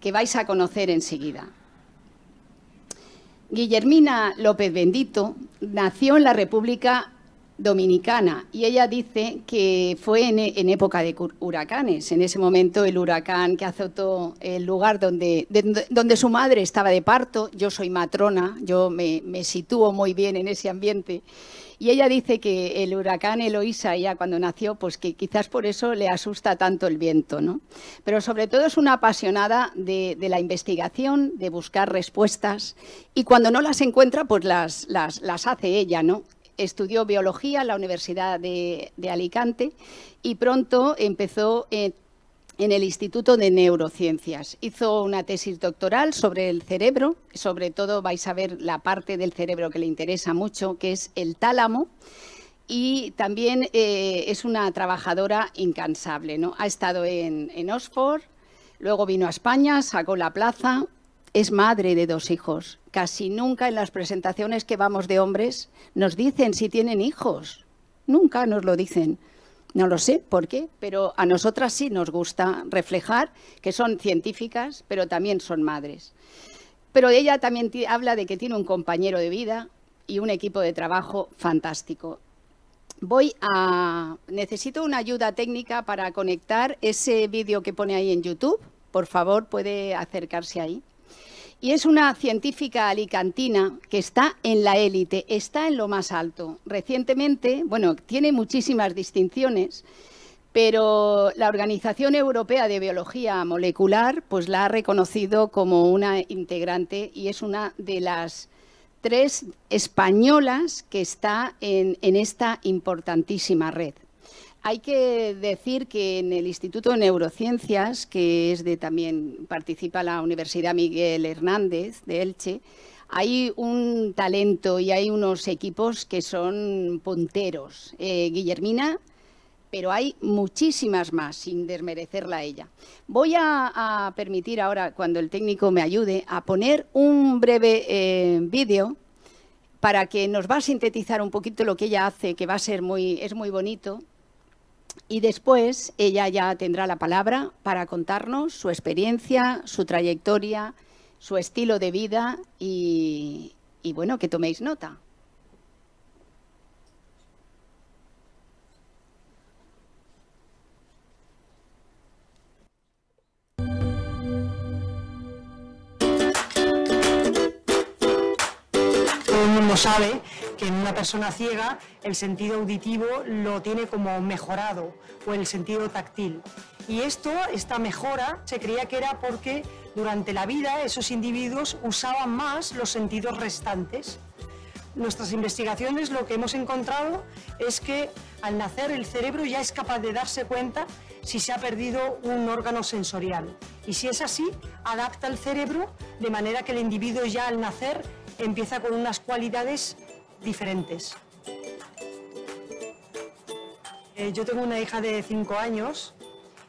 que vais a conocer enseguida. Guillermina López Bendito nació en la República dominicana y ella dice que fue en, época de huracanes, en ese momento el huracán que azotó el lugar donde, donde su madre estaba de parto, yo soy matrona, yo me, me, sitúo muy bien en ese ambiente y ella dice que el huracán Eloísa ya cuando nació, pues que quizás por eso le asusta tanto el viento, ¿no? Pero sobre todo es una apasionada de, de la investigación, de buscar respuestas y cuando no las encuentra, pues las, las, las hace ella, ¿no? Estudió biología en la Universidad de, Alicante y pronto empezó en, el Instituto de Neurociencias. Hizo una tesis doctoral sobre el cerebro, sobre todo vais a ver la parte del cerebro que le interesa mucho, que es el tálamo, y también eh, es una trabajadora incansable. ¿no? Ha estado en Oxford, luego vino a España, sacó la plaza, es madre de dos hijos. Casi nunca en las presentaciones que vamos de hombres nos dicen si tienen hijos. Nunca nos lo dicen. No lo sé por qué, pero a nosotras sí nos gusta reflejar que son científicas, pero también son madres. Pero ella también habla de que tiene un compañero de vida y un equipo de trabajo fantástico. Voy a necesito una ayuda técnica para conectar ese vídeo que pone ahí en YouTube. Por favor, puede acercarse ahí y es una científica alicantina que está en la élite, está en lo más alto. Recientemente, bueno, tiene muchísimas distinciones, pero la Organización Europea de Biología Molecular pues la ha reconocido como una integrante y es una de las tres españolas que está en esta importantísima red. Hay que decir que en el Instituto de Neurociencias, que es de también participa la Universidad Miguel Hernández de Elche, hay un talento y hay unos equipos que son punteros. Eh, Guillermina, pero hay muchísimas más, sin desmerecerla a ella. Voy a, permitir ahora, cuando el técnico me ayude, a poner un breve eh, vídeo para que nos va a sintetizar un poquito lo que ella hace, que va a ser muy, es muy bonito, y después ella ya tendrá la palabra para contarnos su experiencia, su trayectoria, su estilo de vida y, y bueno, que toméis nota. sabe que en una persona ciega el sentido auditivo lo tiene como mejorado o el sentido táctil. Y esto, esta mejora, se creía que era porque durante la vida esos individuos usaban más los sentidos restantes. Nuestras investigaciones lo que hemos encontrado es que al nacer el cerebro ya es capaz de darse cuenta si se ha perdido un órgano sensorial. Y si es así, adapta el cerebro de manera que el individuo ya al nacer empieza con unas cualidades diferentes. Eh, yo tengo una hija de 5 años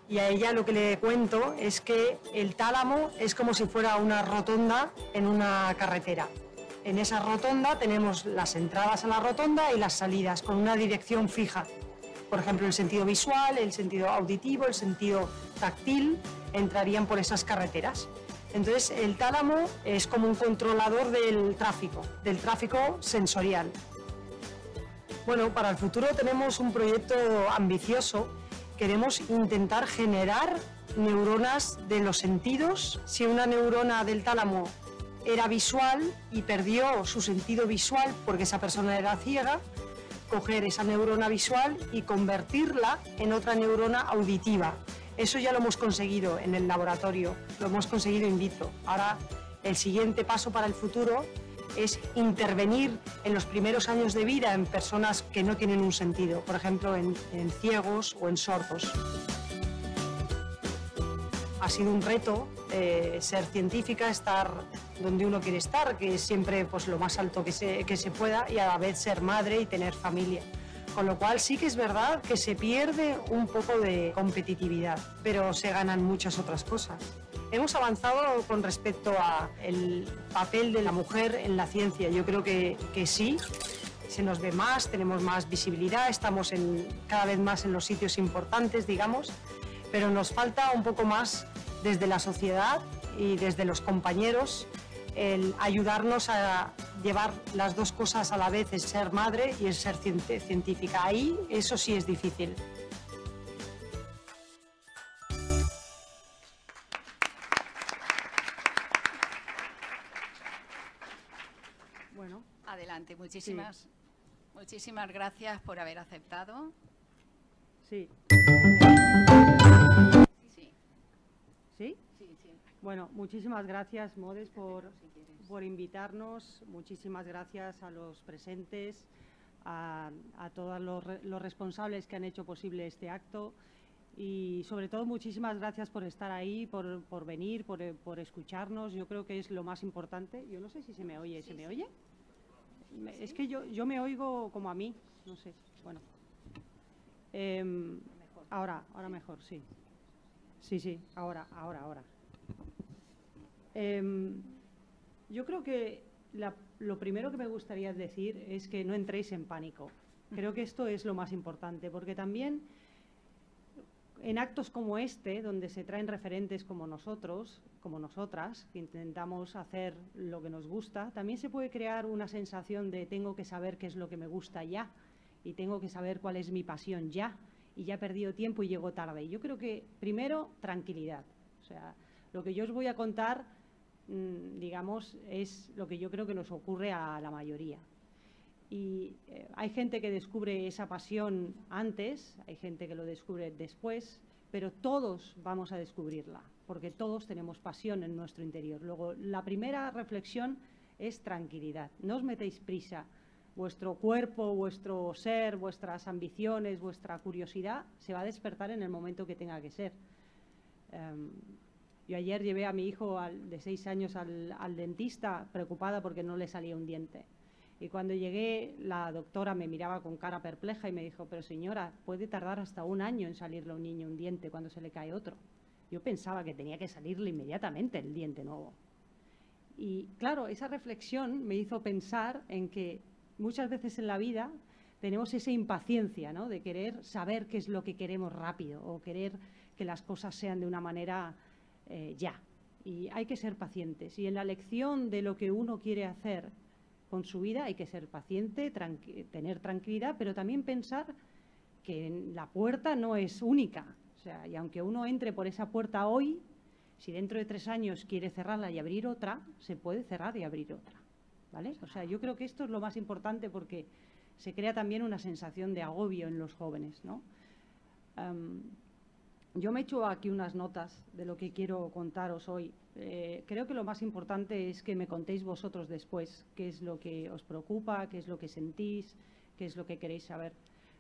y a ella lo que le cuento es que el tálamo es como si fuera una rotonda en una carretera. En esa rotonda tenemos las entradas a la rotonda y las salidas con una dirección fija. Por ejemplo, el sentido visual, el sentido auditivo, el sentido táctil entrarían por esas carreteras. Entonces, el tálamo es como un controlador del tráfico, del tráfico sensorial. Bueno, para el futuro tenemos un proyecto ambicioso. Queremos intentar generar neuronas de los sentidos. Si una neurona del tálamo era visual y perdió su sentido visual porque esa persona era ciega, coger esa neurona visual y convertirla en otra neurona auditiva. Eso ya lo hemos conseguido en el laboratorio, lo hemos conseguido in vitro. Ahora el siguiente paso para el futuro es intervenir en los primeros años de vida en personas que no tienen un sentido, por ejemplo en, ciegos o en sordos. Ha sido un reto eh, ser científica, estar donde uno quiere estar, que es siempre pues, lo más alto que se, que se pueda, y a la vez ser madre y tener familia. Con lo cual sí que es verdad que se pierde un poco de competitividad, pero se ganan muchas otras cosas. Hemos avanzado con respecto al papel de la mujer en la ciencia. Yo creo que, que sí, se nos ve más, tenemos más visibilidad, estamos en, cada vez más en los sitios importantes, digamos, pero nos falta un poco más desde la sociedad y desde los compañeros el ayudarnos a llevar las dos cosas a la vez, es ser madre y es ser científica. Ahí eso sí es difícil. Bueno, adelante. Muchísimas, muchísimas gracias por haber aceptado. Sí. Bueno, muchísimas gracias, Modes, por, por invitarnos. Muchísimas gracias a los presentes, a, todos los, responsables que han hecho posible este acto y sobre todo muchísimas gracias por estar ahí, por, venir, por, escucharnos. Yo creo que es lo más importante. Yo no sé si se me oye. ¿Se me oye? Es que yo, yo me oigo como a mí, no sé. Bueno. Em, ahora, ahora mejor, sí. Sí, sí, ahora, ahora, ahora. Em, yo creo que lo primero que me gustaría decir es que no entréis en pánico. Creo que esto es lo más importante, porque también en actos como este, donde se traen referentes como nosotros, como nosotras, que intentamos hacer lo que nos gusta, también se puede crear una sensación de tengo que saber qué es lo que me gusta ya y tengo que saber cuál es mi pasión ya y ya he perdido tiempo y llego tarde. Yo creo que primero tranquilidad. O sea, lo que yo os voy a contar digamos, es lo que yo creo que nos ocurre a la mayoría. Y eh, hay gente que descubre esa pasión antes, hay gente que lo descubre después, pero todos vamos a descubrirla, porque todos tenemos pasión en nuestro interior. Luego, la primera reflexión es tranquilidad. No os metéis prisa. Vuestro cuerpo, vuestro ser, vuestras ambiciones, vuestra curiosidad se va a despertar en el momento que tenga que ser. Em, yo ayer llevé a mi hijo de seis años al, dentista preocupada porque no le salía un diente. Y cuando llegué, la doctora me miraba con cara perpleja y me dijo, pero señora, puede tardar hasta un año en salirle a un niño un diente cuando se le cae otro. Yo pensaba que tenía que salirle inmediatamente el diente nuevo. Y claro, esa reflexión me hizo pensar en que muchas veces en la vida tenemos esa impaciencia ¿no? de querer saber qué es lo que queremos rápido o querer que las cosas sean de una manera eh, ya. Y hay que ser pacientes. Y en la elección de lo que uno quiere hacer con su vida hay que ser paciente, tener tranquilidad, pero también pensar que la puerta no es única. O sea, y aunque uno entre por esa puerta hoy, si dentro de tres años quiere cerrarla y abrir otra, se puede cerrar y abrir otra. ¿vale? O sea, yo creo que esto es lo más importante porque se crea también una sensación de agobio en los jóvenes, ¿no? Yo me he hecho aquí unas notas de lo que quiero contaros hoy. Eh, creo que lo más importante es que me contéis vosotros después qué es lo que os preocupa, qué es lo que sentís, qué es lo que queréis saber.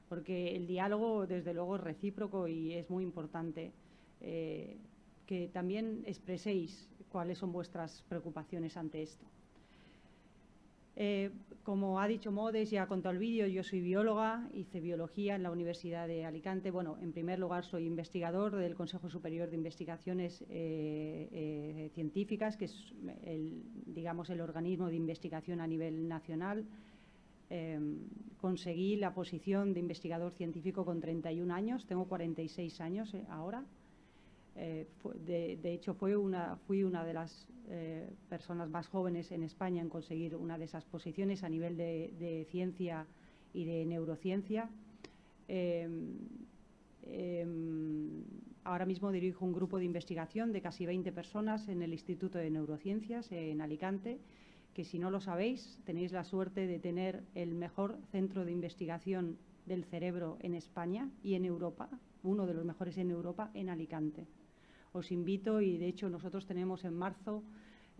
Porque el diálogo, desde luego, es recíproco y es muy importante eh, que también expreséis cuáles son vuestras preocupaciones ante esto. Eh, como ha dicho Modes, ya ha contado el vídeo, yo soy bióloga, hice biología en la Universidad de Alicante. Bueno, en primer lugar soy investigador del Consejo Superior de Investigaciones eh, eh, Científicas, que es el, digamos, el organismo de investigación a nivel nacional. conseguí la posición de investigador científico con 31 años, tengo 46 años ahora. De, de, hecho, fui una de las eh, personas más jóvenes en España en conseguir una de esas posiciones a nivel de, ciencia y de neurociencia. Em, em, ahora mismo dirijo un grupo de investigación de casi 20 personas en el Instituto de Neurociencias en Alicante, que si no lo sabéis, tenéis la suerte de tener el mejor centro de investigación del cerebro en España y en Europa, uno de los mejores en Europa, en Alicante os invito y de hecho nosotros tenemos en marzo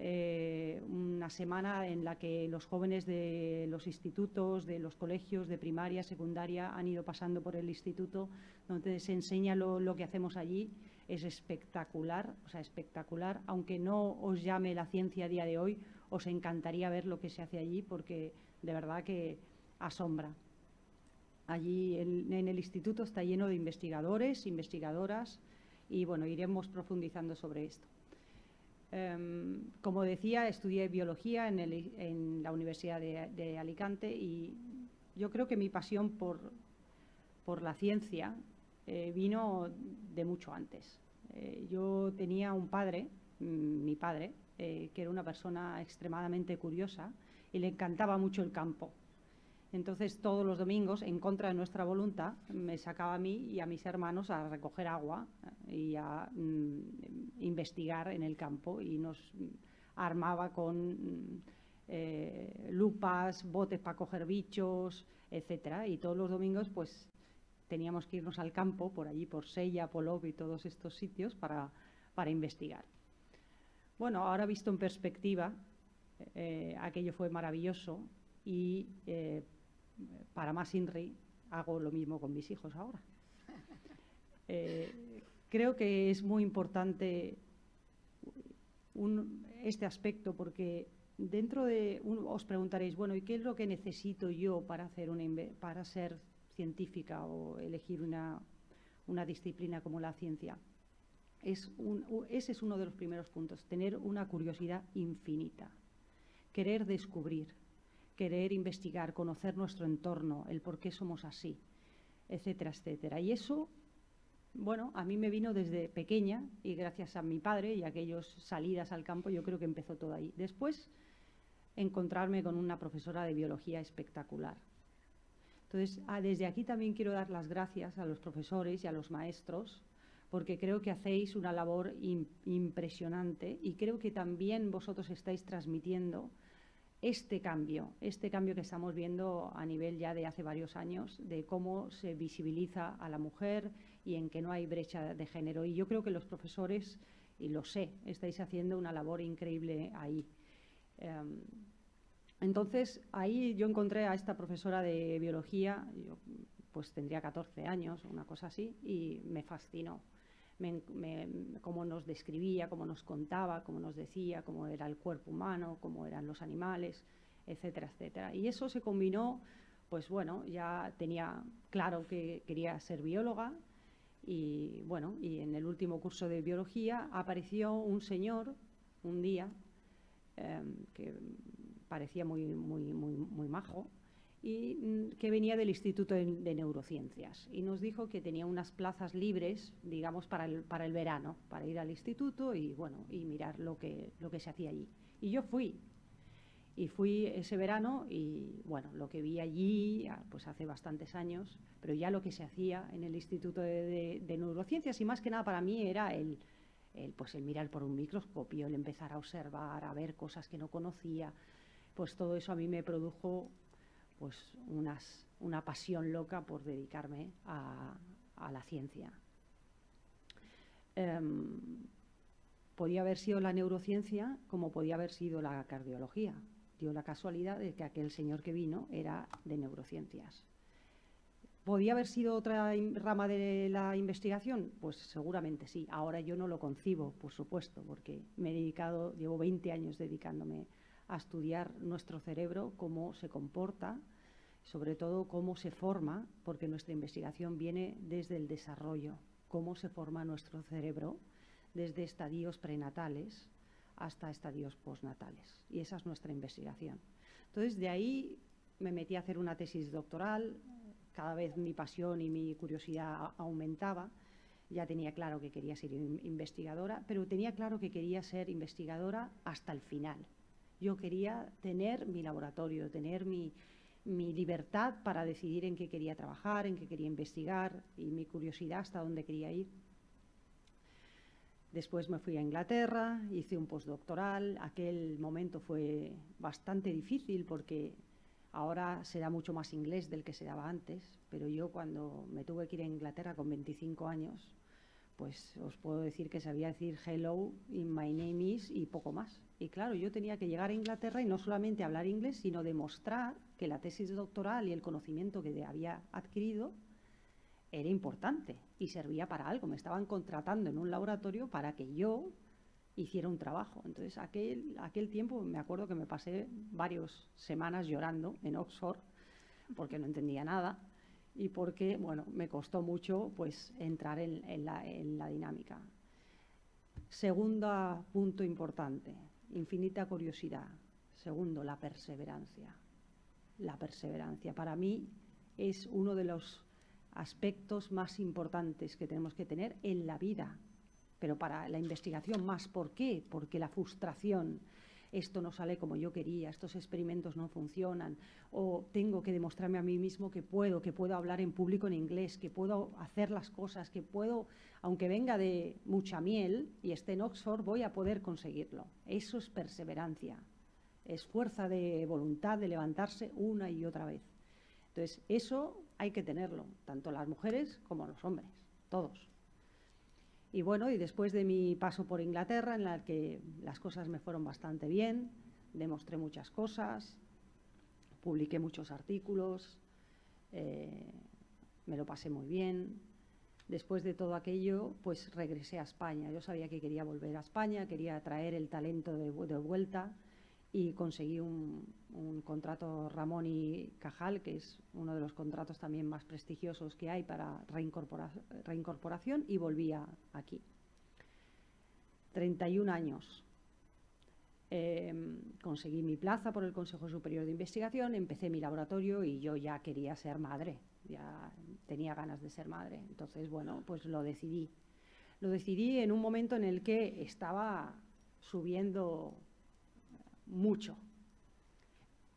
eh, una semana en la que los jóvenes de los institutos, de los colegios de primaria, secundaria han ido pasando por el instituto, donde se enseña lo, que hacemos allí. Es espectacular, o sea, espectacular. Aunque no os llame la ciencia a día de hoy, os encantaría ver lo que se hace allí porque de verdad que asombra. Allí en el instituto está lleno de investigadores, investigadoras, y bueno, iremos profundizando sobre esto. Em, como decía, estudié biología en, la Universidad de, Alicante y yo creo que mi pasión por, la ciencia eh, vino de mucho antes. Eh, yo tenía un padre, mm, mi padre, eh, que era una persona extremadamente curiosa y le encantaba mucho el campo. Entonces, todos los domingos, en contra de nuestra voluntad, me sacaba a mí y a mis hermanos a recoger agua y a mm, investigar en el campo y nos armaba con mm, eh, lupas, botes para coger bichos, etcétera. Y todos los domingos, pues, teníamos que irnos al campo, por allí, por Sella, Polov y todos estos sitios para, para investigar. Bueno, ahora visto en perspectiva, eh, aquello fue maravilloso y eh, para más INRI, hago lo mismo con mis hijos ahora. Eh, creo que es muy importante este aspecto porque dentro de os preguntaréis, bueno, ¿y qué es lo que necesito yo para hacer una para ser científica o elegir una, una disciplina como la ciencia? Es ese es uno de los primeros puntos, tener una curiosidad infinita, querer descubrir, querer investigar, conocer nuestro entorno, el por qué somos así, etcétera, etcétera. Y eso, bueno, a mí me vino desde pequeña y gracias a mi padre y aquellos salidas al campo, yo creo que empezó todo ahí. Después, encontrarme con una profesora de biología espectacular. Entonces, ah, desde aquí también quiero dar las gracias a los profesores y a los maestros, porque creo que hacéis una labor impresionante y creo que también vosotros estáis transmitiendo este cambio, este cambio que estamos viendo a nivel ya de hace varios años, de cómo se visibiliza a la mujer y en que no hay brecha de género. Y yo creo que los profesores, y lo sé, estáis haciendo una labor increíble ahí. Em, entonces, ahí yo encontré a esta profesora de biología, yo pues tendría 14 años, una cosa así, y me fascinó cómo nos describía, cómo nos contaba, cómo nos decía, cómo era el cuerpo humano, cómo eran los animales, etcétera, etcétera. Y eso se combinó, pues bueno, ya tenía claro que quería ser bióloga y bueno, y en el último curso de biología apareció un señor un día em, que parecía muy, muy, muy, muy majo y mm, que venía del Instituto de, Neurociencias y nos dijo que tenía unas plazas libres, digamos, para el, para el verano, para ir al instituto y, bueno, y mirar lo que, lo que se hacía allí. Y yo fui, y fui ese verano y, bueno, lo que vi allí, pues hace bastantes años, pero ya lo que se hacía en el Instituto de, Neurociencias y más que nada para mí era el, el, pues el mirar por un microscopio, el empezar a observar, a ver cosas que no conocía, pues todo eso a mí me produjo pues una pasión loca por dedicarme a, la ciencia. Em, podía haber sido la neurociencia como podía haber sido la cardiología. Dio la casualidad de que aquel señor que vino era de neurociencias. ¿Podía haber sido otra rama de la investigación? Pues seguramente sí. Ahora yo no lo concibo, por supuesto, porque me he dedicado, llevo 20 años dedicándome a estudiar nuestro cerebro, cómo se comporta, sobre todo cómo se forma, porque nuestra investigación viene desde el desarrollo, cómo se forma nuestro cerebro desde estadios prenatales hasta estadios postnatales. Y esa es nuestra investigación. Entonces, de ahí me metí a hacer una tesis doctoral, cada vez mi pasión y mi curiosidad aumentaba. Ya tenía claro que quería ser investigadora, pero tenía claro que quería ser investigadora hasta el final. Yo quería tener mi laboratorio, tener mi, libertad para decidir en qué quería trabajar, en qué quería investigar y mi curiosidad hasta dónde quería ir. Después me fui a Inglaterra, hice un postdoctoral. Aquel momento fue bastante difícil porque ahora se da mucho más inglés del que se daba antes, pero yo cuando me tuve que ir a Inglaterra con 25 años, pues os puedo decir que sabía decir hello y my name is y poco más. Y claro, yo tenía que llegar a Inglaterra y no solamente hablar inglés, sino demostrar que la tesis doctoral y el conocimiento que había adquirido era importante y servía para algo. Me estaban contratando en un laboratorio para que yo hiciera un trabajo. Entonces, aquel, aquel tiempo me acuerdo que me pasé varias semanas llorando en Oxford porque no entendía nada y porque, bueno, me costó mucho pues entrar en, en la dinámica. Segundo punto importante, infinita curiosidad. Segundo, la perseverancia. La perseverancia. Para mí es uno de los aspectos más importantes que tenemos que tener en la vida, pero para la investigación más. ¿Por qué? Porque la frustración, esto no sale como yo quería, estos experimentos no funcionan, o tengo que demostrarme a mí mismo que puedo, que puedo hablar en público en inglés, que puedo hacer las cosas, que puedo, aunque venga de mucha miel y esté en Oxford, voy a poder conseguirlo. Eso es perseverancia, es fuerza de voluntad de levantarse una y otra vez. Entonces, eso hay que tenerlo, tanto las mujeres como los hombres, todos. Y bueno, y después de mi paso por Inglaterra, en la que las cosas me fueron bastante bien, demostré muchas cosas, publiqué muchos artículos, eh, me lo pasé muy bien. Después de todo aquello, pues regresé a España. Yo sabía que quería volver a España, quería traer el talento de vuelta y conseguí un, contrato Ramón y Cajal, que es uno de los contratos también más prestigiosos que hay para reincorporación, y volví aquí. 31 años. Em, conseguí mi plaza por el Consejo Superior de Investigación, empecé mi laboratorio y yo ya quería ser madre, ya tenía ganas de ser madre. Entonces, bueno, pues lo decidí. Lo decidí en un momento en el que estaba subiendo mucho.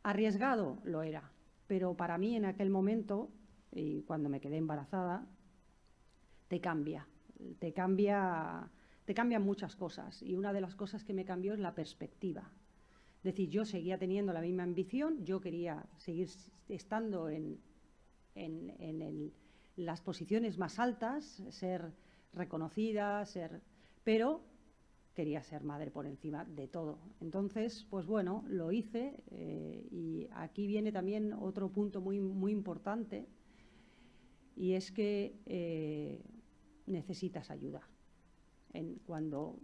Arriesgado lo era, pero para mí en aquel momento, y cuando me quedé embarazada, te cambia, te cambia, te cambian muchas cosas. Y una de las cosas que me cambió es la perspectiva. Es decir, yo seguía teniendo la misma ambición, yo quería seguir estando en, en, las posiciones más altas, ser reconocida, ser, pero quería ser madre por encima de todo. Entonces, pues bueno, lo hice eh, y aquí viene también otro punto muy, muy importante y es que eh, necesitas ayuda. Cuando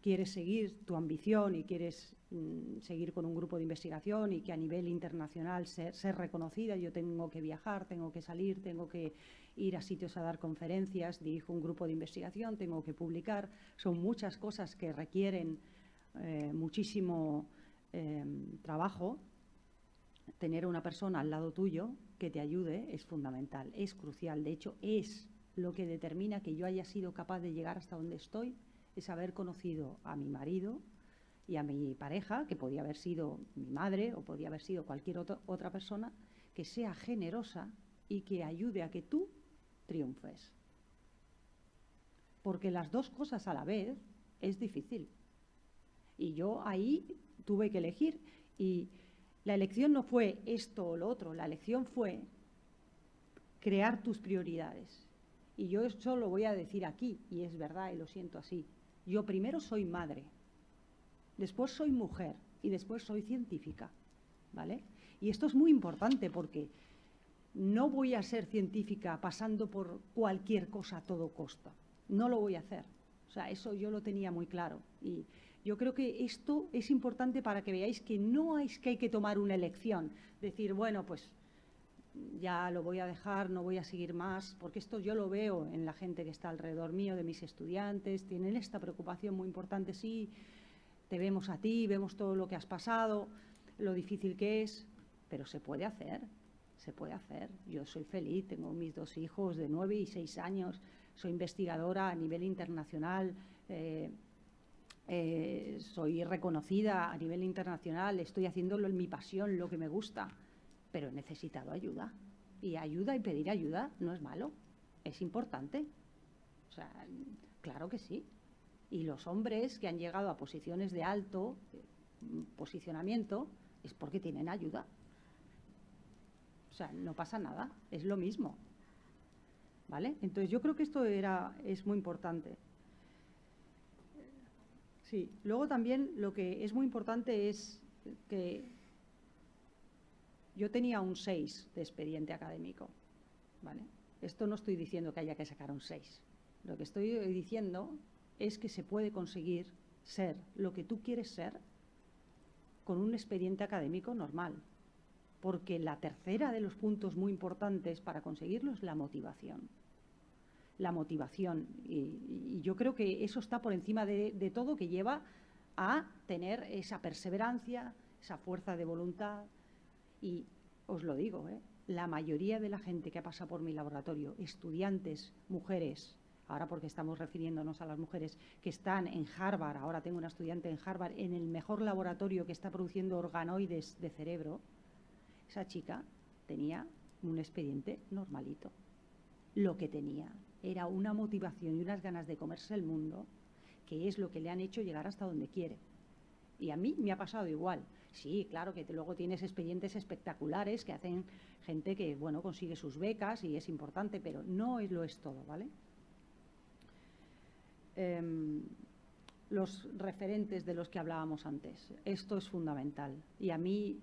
quieres seguir tu ambición y quieres mm, seguir con un grupo de investigación y que a nivel internacional ser, reconocida, yo tengo que viajar, tengo que salir, tengo que ir a sitios a dar conferencias, dirijo un grupo de investigación, tengo que publicar, son muchas cosas que requieren eh, muchísimo em, trabajo. Tener una persona al lado tuyo que te ayude es fundamental, es crucial, de hecho es lo que determina que yo haya sido capaz de llegar hasta donde estoy es haber conocido a mi marido y a mi pareja, que podía haber sido mi madre o podía haber sido cualquier otra persona, que sea generosa y que ayude a que tú triunfes. Porque las dos cosas a la vez es difícil. Y yo ahí tuve que elegir y La elección no fue esto o lo otro, la elección fue crear tus prioridades. Y yo eso lo voy a decir aquí, y es verdad, y lo siento así. Yo primero soy madre, después soy mujer y después soy científica, ¿vale? Y esto es muy importante porque no voy a ser científica pasando por cualquier cosa a todo costo. No lo voy a hacer. O sea, eso yo lo tenía muy claro. Y yo creo que esto es importante para que veáis que no es que hay que tomar una elección, decir, bueno, pues ya lo voy a dejar, no voy a seguir más, porque esto yo lo veo en la gente que está alrededor mío, de mis estudiantes, tienen esta preocupación muy importante, sí, te vemos a ti, vemos todo lo que has pasado, lo difícil que es, pero se puede hacer, se puede hacer. Yo soy feliz, tengo mis dos hijos de nueve y seis años, soy investigadora a nivel internacional, eh, eh, soy reconocida a nivel internacional, estoy haciéndolo en mi pasión, lo que me gusta pero he necesitado ayuda. Y ayuda y pedir ayuda no es malo, es importante. O sea, claro que sí. Y los hombres que han llegado a posiciones de alto eh, posicionamiento es porque tienen ayuda. O sea, no pasa nada, es lo mismo. ¿Vale? Entonces yo creo que esto era, es muy importante. Sí, luego también lo que es muy importante es que yo tenía un 6 de expediente académico. Esto no estoy diciendo que haya que sacar un 6. Lo que estoy diciendo es que se puede conseguir ser lo que tú quieres ser con un expediente académico normal. Porque la tercera de los puntos muy importantes para conseguirlo es la motivación. La motivación. Y, yo creo que eso está por encima de todo que lleva a tener esa perseverancia, esa fuerza de voluntad, y os lo digo, ¿eh? la mayoría de la gente que ha pasado por mi laboratorio, estudiantes, mujeres, ahora porque estamos refiriéndonos a las mujeres que están en Harvard, ahora tengo una estudiante en Harvard, en el mejor laboratorio que está produciendo organoides de cerebro, esa chica tenía un expediente normalito. Lo que tenía era una motivación y unas ganas de comerse el mundo, que es lo que le han hecho llegar hasta donde quiere. Y a mí me ha pasado igual. Sí, claro que luego tienes expedientes espectaculares que hacen gente que, bueno, consigue sus becas y es importante, pero no es lo es todo, ¿vale? Em, los referentes de los que hablábamos antes. Esto es fundamental y a mí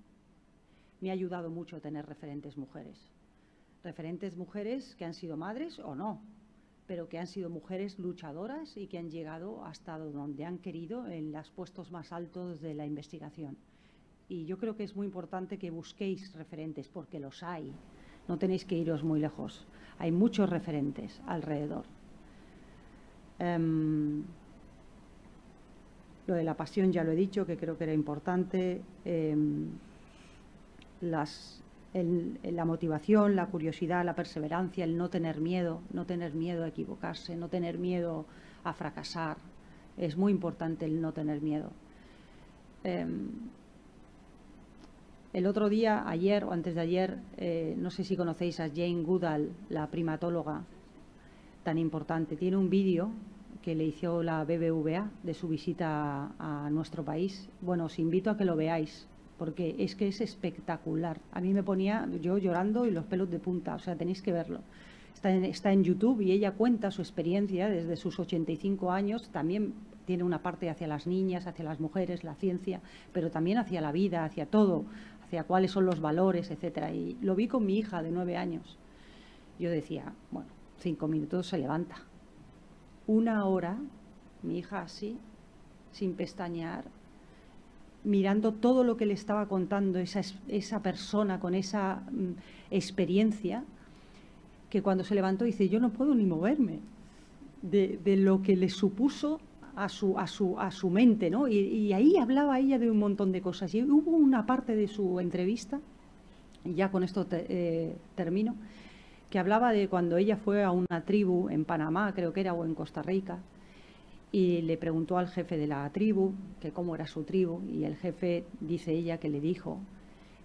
me ha ayudado mucho tener referentes mujeres. Referentes mujeres que han sido madres o no, pero que han sido mujeres luchadoras y que han llegado hasta donde han querido en los puestos más altos de la investigación. Y yo creo que es muy importante que busquéis referentes, porque los hay. No tenéis que iros muy lejos. Hay muchos referentes alrededor. Em, lo de la pasión ya lo he dicho, que creo que era importante. Em, la motivación, la curiosidad, la perseverancia, el no tener miedo, no tener miedo a equivocarse, no tener miedo a fracasar. Es muy importante el no tener miedo. Em, el otro día, ayer o antes de ayer, eh, no sé si conocéis a Jane Goodall, la primatóloga tan importante. Tiene un vídeo que le hizo la BBVA de su visita a nuestro país. Bueno, os invito a que lo veáis porque es que es espectacular. A mí me ponía yo llorando y los pelos de punta, o sea, tenéis que verlo. Está en, está en YouTube y ella cuenta su experiencia desde sus 85 años, también tiene una parte hacia las niñas, hacia las mujeres, la ciencia, pero también hacia la vida, hacia todo, cuáles son los valores, etcétera. Y lo vi con mi hija de nueve años. Yo decía, bueno, cinco minutos se levanta. Una hora, mi hija así, sin pestañear, mirando todo lo que le estaba contando esa, esa persona con esa mm, experiencia, que cuando se levantó dice, yo no puedo ni moverme de, lo que le supuso a su, a su, a su mente, ¿no? Y, ahí hablaba ella de un montón de cosas. Y hubo una parte de su entrevista, y ya con esto eh, termino, que hablaba de cuando ella fue a una tribu en Panamá, creo que era, o en Costa Rica, y le preguntó al jefe de la tribu que cómo era su tribu y el jefe dice ella que le dijo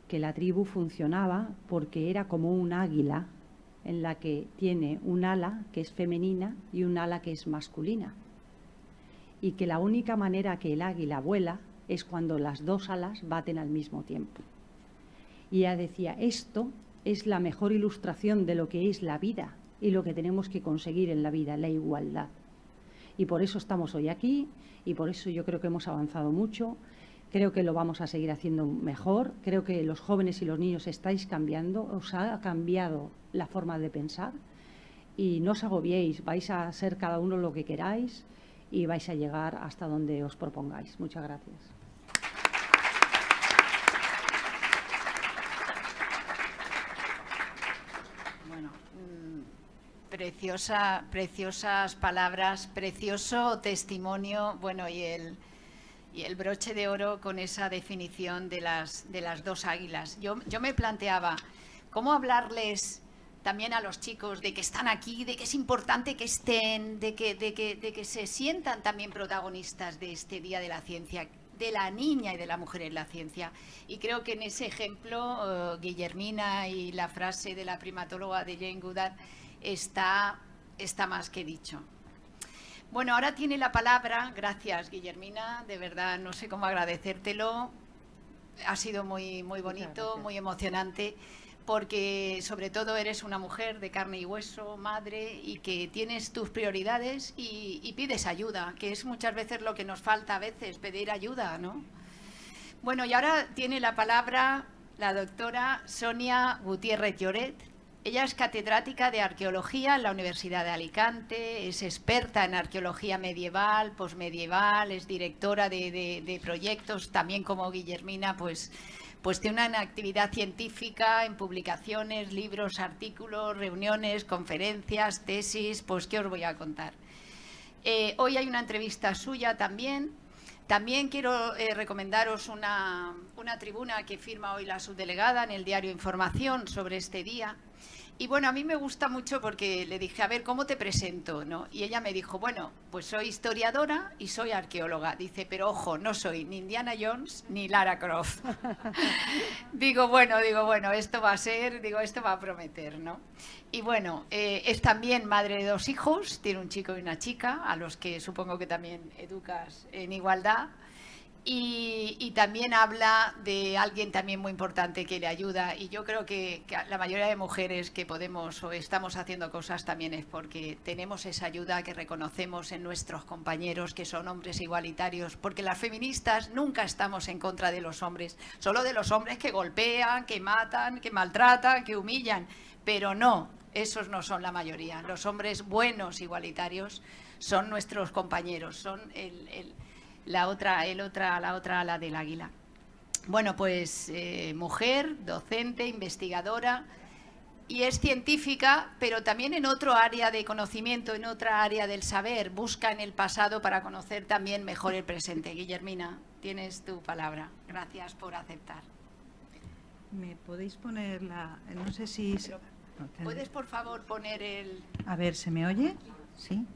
que la tribu funcionaba porque era como un águila en la que tiene un ala que es femenina y un ala que es masculina y que la única manera que el águila vuela es cuando las dos alas baten al mismo tiempo. Y ella decía, esto es la mejor ilustración de lo que es la vida y lo que tenemos que conseguir en la vida, la igualdad. Y por eso estamos hoy aquí y por eso yo creo que hemos avanzado mucho. Creo que lo vamos a seguir haciendo mejor. Creo que los jóvenes y los niños estáis cambiando, os ha cambiado la forma de pensar. Y no os agobiéis, vais a ser cada uno lo que queráis y vais a llegar hasta donde os propongáis. Muchas gracias. Bueno, mm, preciosa, preciosas palabras, precioso testimonio, bueno, y el, y el broche de oro con esa definición de las, de las dos águilas. Yo, yo me planteaba, ¿cómo hablarles también a los chicos de que están aquí, de que es importante que estén, de que, de que, de que se sientan también protagonistas de este Día de la Ciencia, de la niña y de la mujer en la ciencia. Y creo que en ese ejemplo, eh, Guillermina y la frase de la primatóloga de Jane Goodall está, está más que dicho. Bueno, ahora tiene la palabra, gracias Guillermina, de verdad no sé cómo agradecértelo, ha sido muy, muy bonito, muy emocionante porque sobre todo eres una mujer de carne y hueso, madre, y que tienes tus prioridades y, pides ayuda, que es muchas veces lo que nos falta a veces, pedir ayuda, ¿no? Bueno, y ahora tiene la palabra la doctora Sonia Gutiérrez Lloret. Ella es catedrática de arqueología en la Universidad de Alicante, es experta en arqueología medieval, posmedieval, es directora de, de proyectos, también como Guillermina, pues pues tiene una actividad científica en publicaciones, libros, artículos, reuniones, conferencias, tesis, pues ¿qué os voy a contar? Eh, hoy hay una entrevista suya también. También quiero eh, recomendaros una, una tribuna que firma hoy la subdelegada en el diario Información sobre este día. Y bueno, a mí me gusta mucho porque le dije, a ver, ¿cómo te presento? ¿no? Y ella me dijo, bueno, pues soy historiadora y soy arqueóloga. Dice, pero ojo, no soy ni Indiana Jones ni Lara Croft. digo, bueno, digo, bueno, esto va a ser, digo, esto va a prometer, ¿no? Y bueno, eh, es también madre de dos hijos, tiene un chico y una chica, a los que supongo que también educas en igualdad. Y, también habla de alguien también muy importante que le ayuda. Y yo creo que, la mayoría de mujeres que podemos o estamos haciendo cosas también es porque tenemos esa ayuda que reconocemos en nuestros compañeros que son hombres igualitarios porque las feministas nunca estamos en contra de los hombres solo de los hombres que golpean, que matan, que maltratan, que humillan. Pero no, esos no son la mayoría. Los hombres buenos igualitarios son nuestros compañeros son el la otra, el otra, la otra ala del águila. Bueno, pues eh, mujer, docente, investigadora y es científica, pero también en otro área de conocimiento, en otra área del saber. Busca en el pasado para conocer también mejor el presente. Guillermina, tienes tu palabra. Gracias por aceptar. ¿Me podéis poner la... no sé si... ¿Puedes, por favor, poner el... A ver, ¿se me oye? Sí.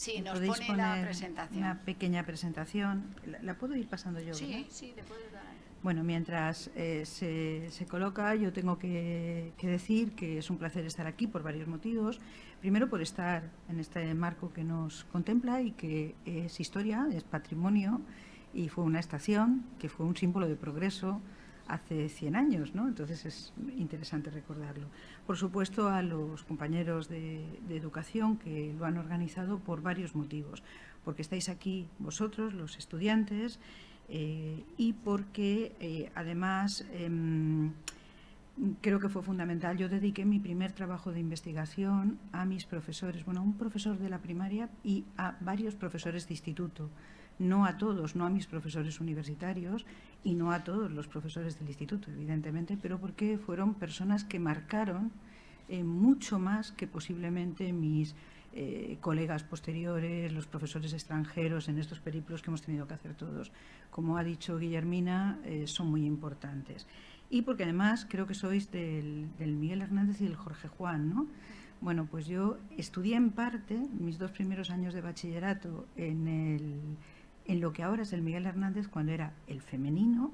Sí, nos pone la presentación. Una pequeña presentación. ¿La, puedo ir pasando yo? Sí, sí, te puedes dar. Bueno, mientras eh, se, coloca, yo tengo que, decir que es un placer estar aquí por varios motivos. Primero, por estar en este marco que nos contempla y que es historia, es patrimonio y fue una estación que fue un símbolo de progreso hace 100 años, ¿no? Entonces es interesante recordarlo. Por supuesto, a los compañeros de, educación que lo han organizado por varios motivos. Porque estáis aquí vosotros, los estudiantes, eh, y porque eh, además em, creo que fue fundamental. Yo dediqué mi primer trabajo de investigación a mis profesores, bueno, a un profesor de la primaria y a varios profesores de instituto no a todos, no a mis profesores universitarios y no a todos los profesores del instituto, evidentemente, pero porque fueron personas que marcaron eh, mucho más que posiblemente mis eh, colegas posteriores, los profesores extranjeros en estos periplos que hemos tenido que hacer todos. Como ha dicho Guillermina, eh, son muy importantes. Y porque además creo que sois del, del Miguel Hernández y del Jorge Juan, ¿no? Bueno, pues yo estudié en parte mis dos primeros años de bachillerato en el en lo que ahora es el Miguel Hernández cuando era el femenino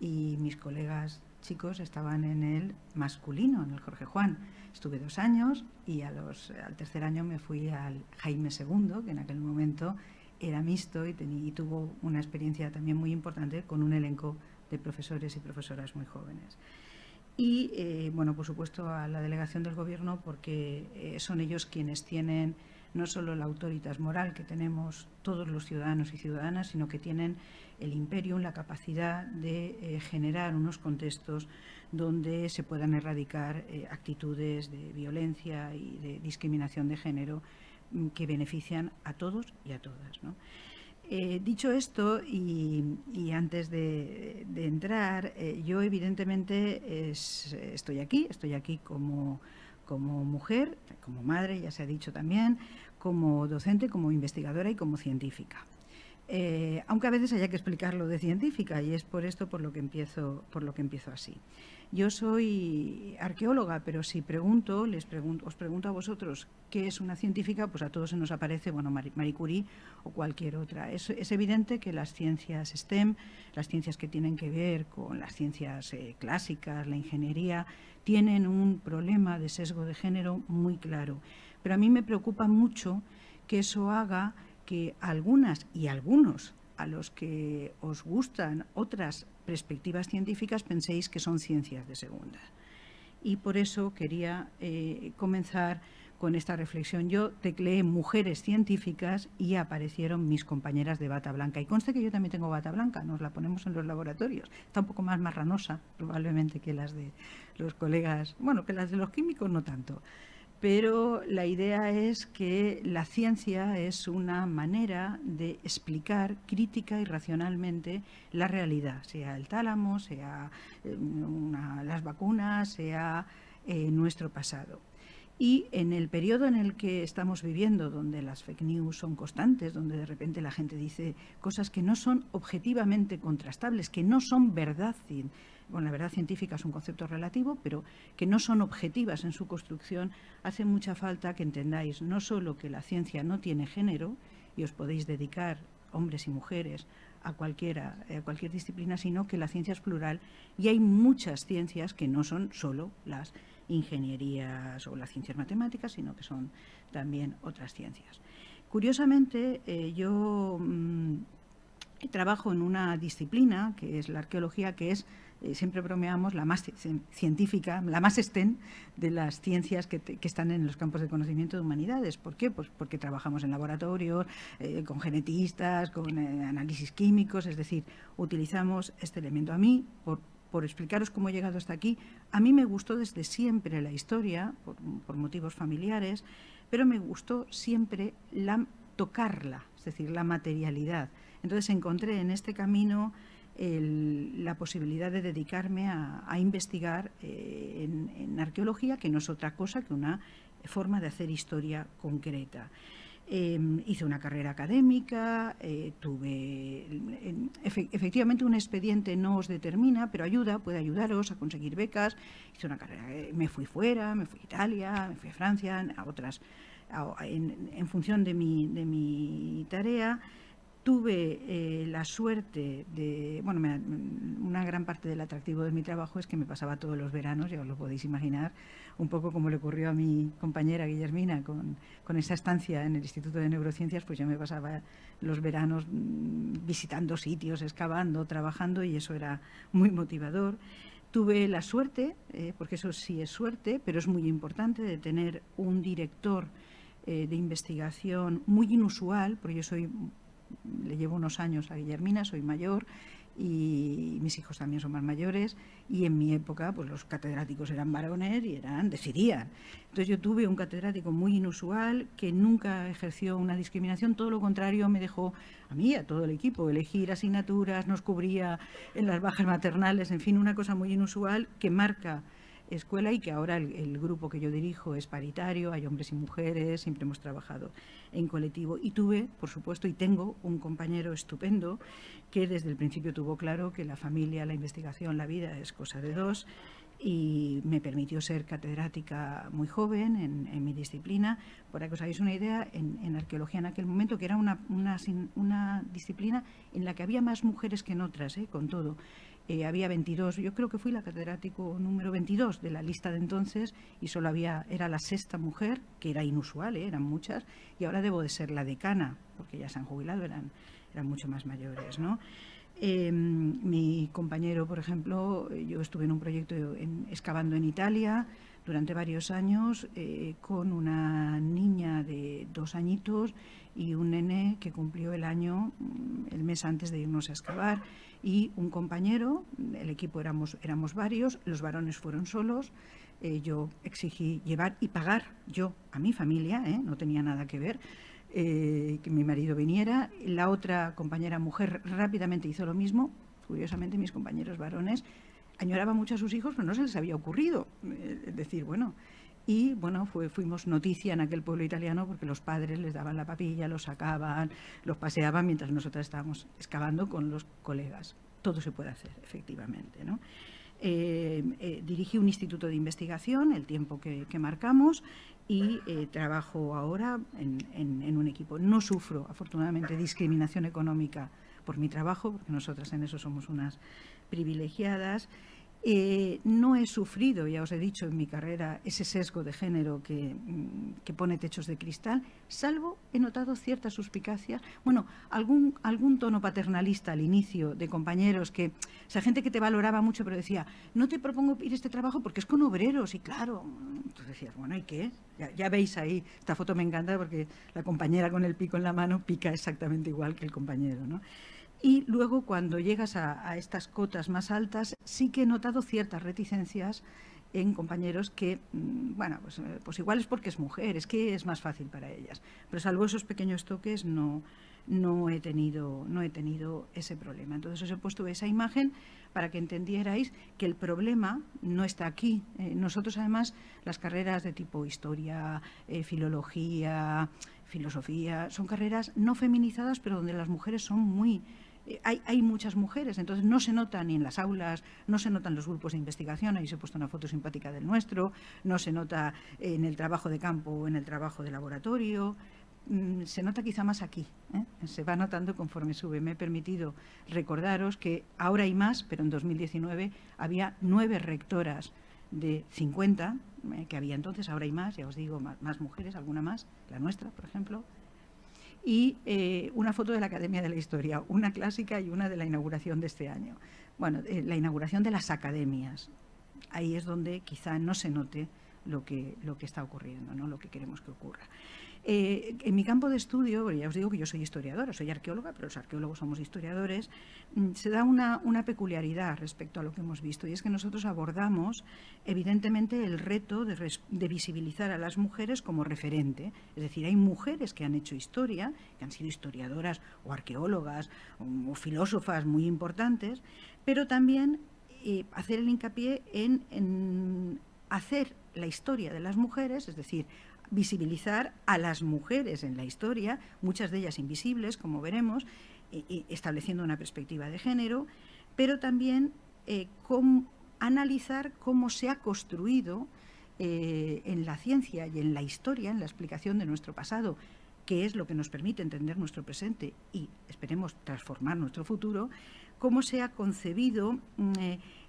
y mis colegas chicos estaban en el masculino, en el Jorge Juan. Estuve dos años y al tercer año me fui al Jaime II, que en aquel momento era mixto y, y tuvo una experiencia también muy importante con un elenco de profesores y profesoras muy jóvenes. y, eh, bueno, por supuesto, a la delegación del Gobierno, porque eh, son ellos quienes tienen no solo la autoritas moral que tenemos todos los ciudadanos y ciudadanas, sino que tienen el imperio, la capacidad de eh, generar unos contextos donde se puedan erradicar actitudes de violencia y de discriminación de género mm, que benefician a todos y a todas. Eh, dicho esto, y, antes de, entrar, eh, yo evidentemente estoy aquí, estoy aquí como mujer, como madre, ya se ha dicho también, como docente, como investigadora y como científica. Eh, aunque a veces haya que explicarlo de científica y es por esto por lo que empiezo, por lo que empiezo así. Yo soy arqueóloga, pero si pregunto, les pregunto, os pregunto a vosotros qué es una científica, pues a todos se nos aparece, bueno, Marie Curie o cualquier otra. Es, evidente que las ciencias STEM, las ciencias que tienen que ver con las ciencias eh, clásicas, la ingeniería, tienen un problema de sesgo de género muy claro. Pero a mí me preocupa mucho que eso haga que algunas y algunos a los que os gustan otras perspectivas científicas penséis que son ciencias de segunda. Y por eso quería eh, comenzar con esta reflexión. Yo tecleé mujeres científicas y aparecieron mis compañeras de bata blanca. Y conste que yo también tengo bata blanca, nos la ponemos en los laboratorios. Está un poco más marranosa probablemente que las de los colegas, bueno, que las de los químicos no tanto pero la idea es que la ciencia es una manera de explicar crítica y racionalmente la realidad, sea el tálamo, sea eh, las vacunas, sea eh, nuestro pasado. Y en el periodo en el que estamos viviendo, donde las fake news son constantes, donde de repente la gente dice cosas que no son objetivamente contrastables, que no son verdad, bueno, la verdad científica es un concepto relativo, pero que no son objetivas en su construcción, hace mucha falta que entendáis no solo que la ciencia no tiene género y os podéis dedicar, hombres y mujeres, a, cualquiera, a cualquier disciplina, sino que la ciencia es plural y hay muchas ciencias que no son solo las ingenierías o las ciencias matemáticas, sino que son también otras ciencias. Curiosamente, eh, yo mm, trabajo en una disciplina, que es la arqueología, que es, eh, siempre bromeamos, la más científica, la más estén de las ciencias que, están en los campos de conocimiento de humanidades. ¿Por qué? Pues porque trabajamos en laboratorios, eh, con genetistas, con análisis químicos, es decir, utilizamos este elemento. A mí, por, por explicaros cómo he llegado hasta aquí. A mí me gustó desde siempre la historia, por, motivos familiares, pero me gustó siempre la, tocarla, es decir, la materialidad. Entonces encontré en este camino la posibilidad de dedicarme a, investigar eh, en arqueología, que no es otra cosa que una forma de hacer historia concreta. Em, hice una carrera académica, eh, tuve efectivamente un expediente no os determina, pero ayuda, puede ayudaros a conseguir becas. Hice una carrera, eh, me fui fuera, me fui a Italia, me fui a Francia, a otras, en, función de mi, de mi tarea tuve eh, la suerte de, bueno, una gran parte del atractivo de mi trabajo es que me pasaba todos los veranos, ya os lo podéis imaginar, un poco como le ocurrió a mi compañera Guillermina con, con esa estancia en el Instituto de Neurociencias, pues yo me pasaba los veranos mm, visitando sitios, excavando, trabajando y eso era muy motivador. Tuve la suerte, eh, porque eso sí es suerte, pero es muy importante, de tener un director eh, de investigación muy inusual, porque yo soy le llevo unos años a Guillermina, soy mayor y mis hijos también son más mayores y en mi época pues los catedráticos eran varones y eran decidían. Entonces yo tuve un catedrático muy inusual que nunca ejerció una discriminación, todo lo contrario me dejó a mí, a todo el equipo, elegir asignaturas, nos cubría en las bajas maternales, en fin, una cosa muy inusual que marca escuela y que ahora el, grupo que yo dirijo es paritario, hay hombres y mujeres, siempre hemos trabajado en colectivo. Y tuve, por supuesto, y tengo un compañero estupendo que desde el principio tuvo claro que la familia, la investigación, la vida es cosa de dos y me permitió ser catedrática muy joven en, mi disciplina. Para que os hagáis una idea, en, arqueología en aquel momento, que era una, una, disciplina en la que había más mujeres que en otras, ¿eh? con todo. Eh, había 22, yo creo que fui la catedrático número 22 de la lista de entonces y solo había, era la sexta mujer, que era inusual, ¿eh? eran muchas, y ahora debo de ser la decana, porque ya se han jubilado, eran, eran mucho más mayores, ¿no? Em, mi compañero, por ejemplo, yo estuve en un proyecto excavando en Italia durante varios años eh, con una niña de dos añitos y un nene que cumplió el año mm, el mes antes de irnos a excavar y un compañero, el equipo éramos, éramos varios, los varones fueron solos, eh, yo exigí llevar y pagar yo a mi familia, ¿eh? no tenía nada que ver, eh, que mi marido viniera. La otra compañera mujer rápidamente hizo lo mismo. Curiosamente, mis compañeros varones añoraban mucho a sus hijos, pero no se les había ocurrido. Decir, bueno, y bueno, fuimos noticia en aquel pueblo italiano porque los padres les daban la papilla, los sacaban, los paseaban mientras nosotras estábamos excavando con los colegas. Todo se puede hacer, efectivamente. ¿no? Eh, eh, dirigí un instituto de investigación, el tiempo que, marcamos, y eh, trabajo ahora en, un equipo. No sufro, afortunadamente, discriminación económica por mi trabajo, porque nosotras en eso somos unas privilegiadas. Eh, no he sufrido, ya os he dicho en mi carrera, ese sesgo de género mm, que, pone techos de cristal, salvo he notado ciertas suspicacias, bueno, algún, algún tono paternalista al inicio de compañeros que, o sea, gente que te valoraba mucho, pero decía, no te propongo ir a este trabajo porque es con obreros, y claro, entonces decías, bueno, ¿y qué? Ya, ya veis ahí, esta foto me encanta porque la compañera con el pico en la mano pica exactamente igual que el compañero, ¿no? Y luego cuando llegas a, estas cotas más altas, sí que he notado ciertas reticencias en compañeros que, mm, bueno, pues, eh, pues, igual es porque es mujer, es que es más fácil para ellas. Pero salvo esos pequeños toques, no, no, he, tenido, no he tenido ese problema. Entonces os he puesto esa imagen para que entendierais que el problema no está aquí. Eh, nosotros además las carreras de tipo historia, eh, filología, filosofía, son carreras no feminizadas, pero donde las mujeres son muy hay, muchas mujeres, entonces no se nota ni en las aulas, no se notan los grupos de investigación, ahí se ha puesto una foto simpática del nuestro, no se nota en el trabajo de campo o en el trabajo de laboratorio, mm, se nota quizá más aquí, ¿eh? se va notando conforme sube. Me he permitido recordaros que ahora hay más, pero en 2019 había nueve rectoras de 50, eh, que había entonces, ahora hay más, ya os digo, más mujeres, alguna más, la nuestra, por ejemplo, y eh, una foto de la Academia de la Historia, una clásica y una de la inauguración de este año. Bueno, eh, la inauguración de las academias. Ahí es donde quizá no se note lo que, lo que está ocurriendo, ¿no? lo que queremos que ocurra. Eh, en mi campo de estudio, ya os digo que yo soy historiadora, soy arqueóloga, pero los arqueólogos somos historiadores, mm, se da una, peculiaridad respecto a lo que hemos visto, y es que nosotros abordamos, evidentemente, el reto de, visibilizar a las mujeres como referente. Es decir, hay mujeres que han hecho historia, que han sido historiadoras o arqueólogas o, filósofas muy importantes, pero también eh, hacer el hincapié en hacer la historia de las mujeres, es decir, visibilizar a las mujeres en la historia, muchas de ellas invisibles, como veremos, estableciendo una perspectiva de género, pero también eh, analizar cómo se ha construido eh, en la ciencia y en la historia, en la explicación de nuestro pasado, que es lo que nos permite entender nuestro presente y esperemos transformar nuestro futuro, cómo se ha concebido mm,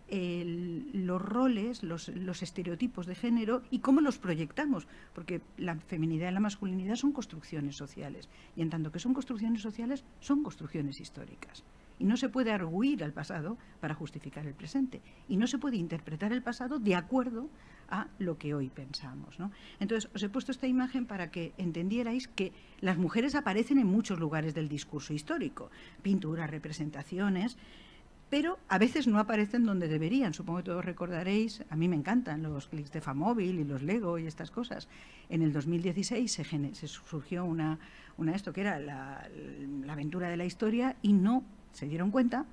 los roles, los, estereotipos de género y cómo los proyectamos, porque la feminidad y la masculinidad son construcciones sociales y en tanto que son construcciones sociales, son construcciones históricas. Y no se puede arguir al pasado para justificar el presente. Y no se puede interpretar el pasado de acuerdo a lo que hoy pensamos. Entonces, os he puesto esta imagen para que entendierais que las mujeres aparecen en muchos lugares del discurso histórico. Pinturas, representaciones, pero a veces no aparecen donde deberían. Supongo que todos recordaréis, a mí me encantan los clics de Famóvil y los Lego y estas cosas. En el 2016 se, surgió una, una, esto que era la, aventura de la historia y no se dieron cuenta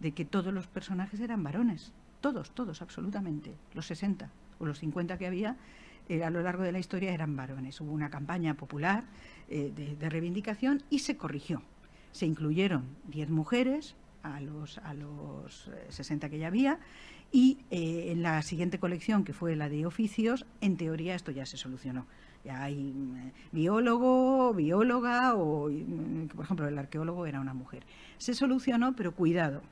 de que todos los personajes eran varones. Todos, todos, absolutamente. Los 60 o los 50 que había eh, a lo largo de la historia eran varones. Hubo una campaña popular eh, de, de reivindicación y se corrigió. Se incluyeron 10 mujeres, a los, a los 60 eh, que ya había. Y eh, en la siguiente colección, que fue la de oficios, en teoría esto ya se solucionó. Ya hay mm, biólogo, bióloga o, mm, por ejemplo, el arqueólogo era una mujer. Se solucionó, pero cuidado,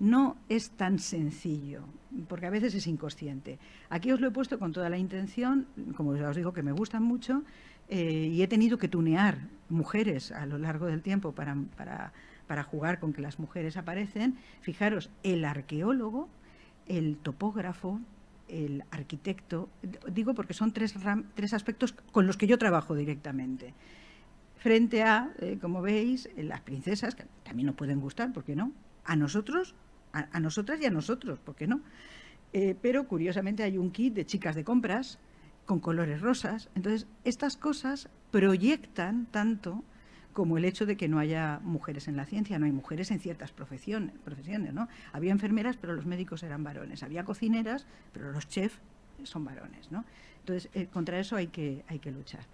no es tan sencillo, porque a veces es inconsciente. Aquí os lo he puesto con toda la intención, como ya os digo que me gustan mucho, eh, y he tenido que tunear mujeres a lo largo del tiempo para, para para jugar con que las mujeres aparecen, fijaros, el arqueólogo, el topógrafo, el arquitecto, digo porque son tres, tres aspectos con los que yo trabajo directamente. Frente a, eh, como veis, las princesas, que también nos pueden gustar, ¿por qué no? A nosotros, a, nosotras y a nosotros, ¿por qué no? Eh, pero curiosamente hay un kit de chicas de compras con colores rosas. Entonces, estas cosas proyectan tanto como el hecho de que no haya mujeres en la ciencia, no hay mujeres en ciertas profesiones, profesiones ¿no? Había enfermeras, pero los médicos eran varones, había cocineras, pero los chefs son varones, ¿no? Entonces, eh, contra eso hay que, hay que luchar.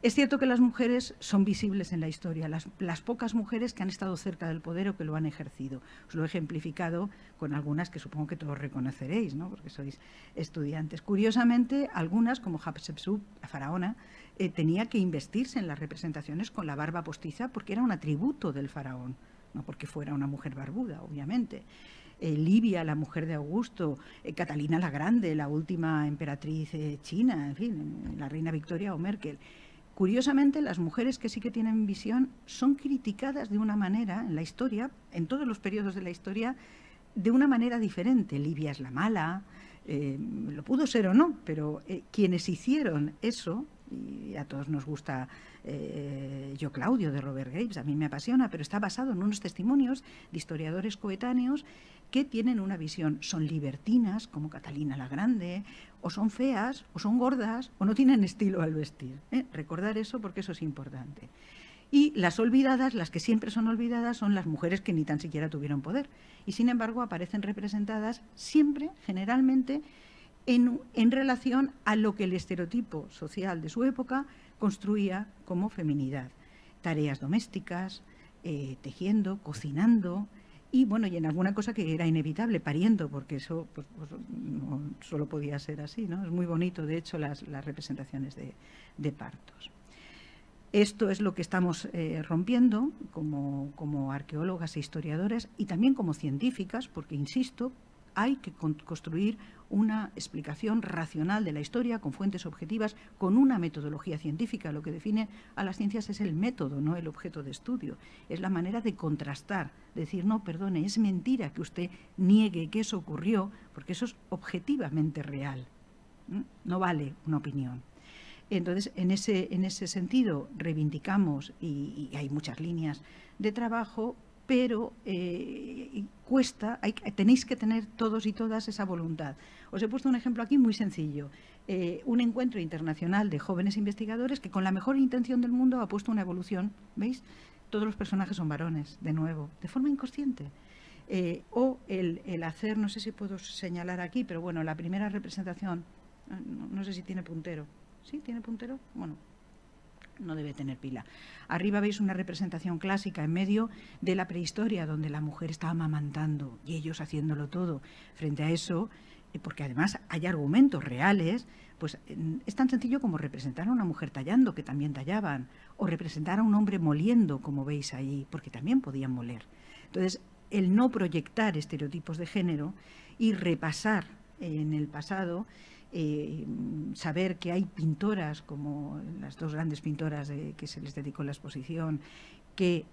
Es cierto que las mujeres son visibles en la historia, las, pocas mujeres que han estado cerca del poder o que lo han ejercido. Os lo he ejemplificado con algunas que supongo que todos reconoceréis, ¿no? porque sois estudiantes. Curiosamente, algunas, como Hatshepsut, la faraona, eh, tenía que investirse en las representaciones con la barba postiza porque era un atributo del faraón, no porque fuera una mujer barbuda, obviamente. Eh, la mujer de Augusto, eh, Catalina la Grande, la última emperatriz china, en fin, la reina Victoria o Merkel. Curiosamente, las mujeres que sí que tienen visión son criticadas de una manera en la historia, en todos los periodos de la historia, de una manera diferente. Livia es la mala, eh, lo pudo ser o no, pero eh, quienes hicieron eso, y a todos nos gusta eh, Yo Claudio de Robert Graves, a mí me apasiona, pero está basado en unos testimonios de historiadores coetáneos que tienen una visión, son libertinas, como Catalina la Grande, o son feas, o son gordas, o no tienen estilo al vestir. ¿eh? Recordar eso porque eso es importante. Y las olvidadas, las que siempre son olvidadas, son las mujeres que ni tan siquiera tuvieron poder. Y sin embargo aparecen representadas siempre, generalmente, en, relación a lo que el estereotipo social de su época construía como feminidad. Tareas domésticas, eh, tejiendo, cocinando, y bueno, y en alguna cosa que era inevitable, pariendo, porque eso pues, pues, no solo podía ser así, ¿no? Es muy bonito, de hecho, las, representaciones de, partos. Esto es lo que estamos eh, rompiendo como, como arqueólogas e historiadoras y también como científicas, porque, insisto, hay que construir una explicación racional de la historia con fuentes objetivas, con una metodología científica. Lo que define a las ciencias es el método, no el objeto de estudio. Es la manera de contrastar, decir, no, perdone, es mentira que usted niegue que eso ocurrió, porque eso es objetivamente real. No vale una opinión. Entonces, en ese, en ese sentido, reivindicamos, y hay muchas líneas de trabajo, pero eh, cuesta, tenéis que tener todos y todas esa voluntad. Os he puesto un ejemplo aquí muy sencillo. Eh, un encuentro internacional de jóvenes investigadores que con la mejor intención del mundo ha puesto una evolución, ¿veis? Todos los personajes son varones, de nuevo, de forma inconsciente. Eh, o el, hacer, no sé si puedo señalar aquí, pero bueno, la primera representación, no sé si tiene puntero. ¿Sí? ¿Tiene puntero? Bueno, no debe tener pila. Arriba veis una representación clásica en medio de la prehistoria, donde la mujer estaba amamantando y ellos haciéndolo todo. Frente a eso, eh, porque además hay argumentos reales, pues es tan sencillo como representar a una mujer tallando, que también tallaban, o representar a un hombre moliendo, como veis ahí, porque también podían moler. Entonces, el no proyectar estereotipos de género y repasar en el pasado eh, saber que hay pintoras, como las dos grandes pintoras que se les dedicó la exposición, que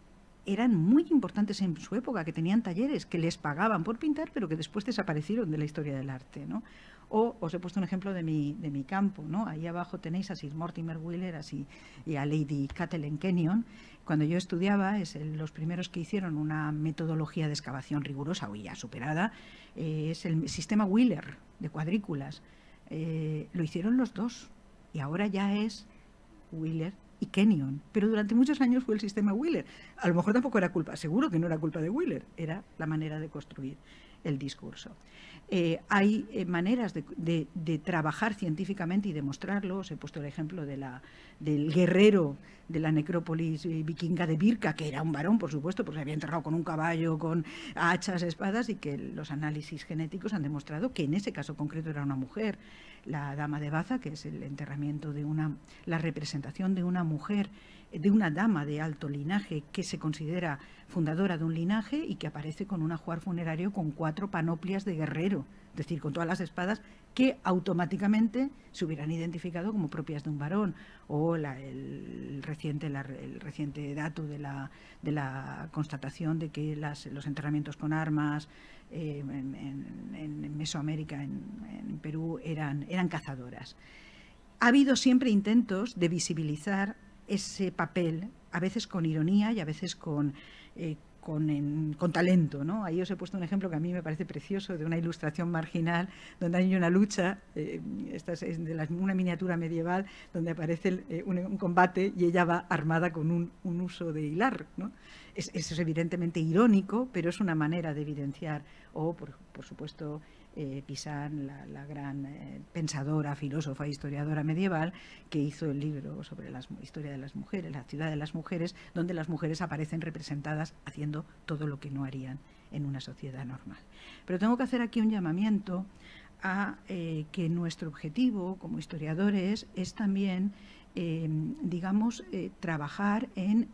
eran muy importantes en su época, que tenían talleres, que les pagaban por pintar, pero que después desaparecieron de la historia del arte. ¿no? O os he puesto un ejemplo de mi, de mi campo. ¿no? Ahí abajo tenéis a Sir Mortimer Wheeler así, y a Lady Kathleen Kenyon. Cuando yo estudiaba, es los primeros que hicieron una metodología de excavación rigurosa, hoy ya superada, eh, es el sistema Wheeler de cuadrículas eh, lo hicieron los dos y ahora ya es Wheeler y Kenyon. Pero durante muchos años fue el sistema Wheeler. A lo mejor tampoco era culpa, seguro que no era culpa de Wheeler, era la manera de construir el discurso. Eh, hay eh, maneras de, trabajar científicamente y demostrarlo. Os he puesto el ejemplo del guerrero de la necrópolis eh, vikinga de Birka, que era un varón, por supuesto, porque se había enterrado con un caballo, con hachas, espadas, y que los análisis genéticos han demostrado que en ese caso concreto era una mujer. La dama de Baza, que es el enterramiento de una, la representación de una mujer de una dama de alto linaje que se considera fundadora de un linaje y que aparece con un ajuar funerario con cuatro panoplias de guerrero, es decir, con todas las espadas que automáticamente se hubieran identificado como propias de un varón. O el, reciente, el reciente dato de la, de la constatación de que los enterramientos con armas eh, en, Mesoamérica, en, Perú, eran, eran cazadoras. Ha habido siempre intentos de visibilizar ese papel, a veces con ironía y a veces con, eh, con, talento. ¿no? Ahí os he puesto un ejemplo que a mí me parece precioso de una ilustración marginal donde hay una lucha, eh, esta es de una miniatura medieval donde aparece eh, un, combate y ella va armada con un, uso de hilar. ¿no? Es, eso es evidentemente irónico, pero es una manera de evidenciar, o por supuesto eh, Pisan, la, gran eh, pensadora, filósofa, historiadora medieval, que hizo el libro sobre la historia de las mujeres, la ciudad de las mujeres, donde las mujeres aparecen representadas haciendo todo lo que no harían en una sociedad normal. Pero tengo que hacer aquí un llamamiento a eh, que nuestro objetivo como historiadores es también, digamos, trabajar en,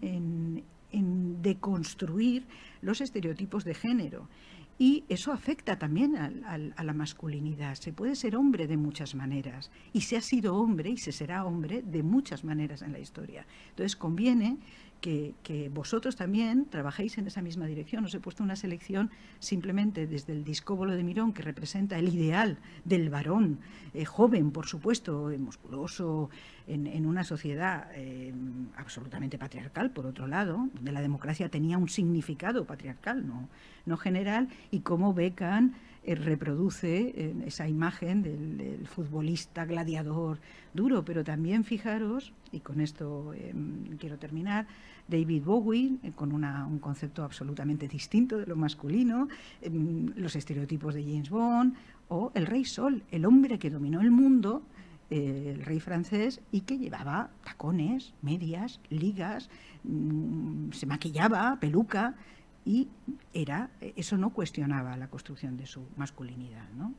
en deconstruir los estereotipos de género y eso afecta también a la masculinidad. Se puede ser hombre de muchas maneras y se ha sido hombre y se será hombre de muchas maneras en la historia. Entonces conviene que, vosotros también trabajéis en esa misma dirección. Os he puesto una selección simplemente desde el discóbolo de Mirón, que representa el ideal del varón, eh, joven, por supuesto, eh, musculoso, en, una sociedad eh, absolutamente patriarcal, por otro lado, donde la democracia tenía un significado patriarcal, no, no general, y cómo Becan reproduce esa imagen del, futbolista gladiador duro, pero también fijaros, y con esto em, quiero terminar, David Bowie, eh, con un concepto absolutamente distinto de lo masculino, em, los estereotipos de James Bond, o el rey Sol, el hombre que dominó el mundo, eh, el rey francés, y que llevaba tacones, medias, ligas, mm, se maquillaba, peluca, y era eso no cuestionaba la construcción de su masculinidad, ¿no?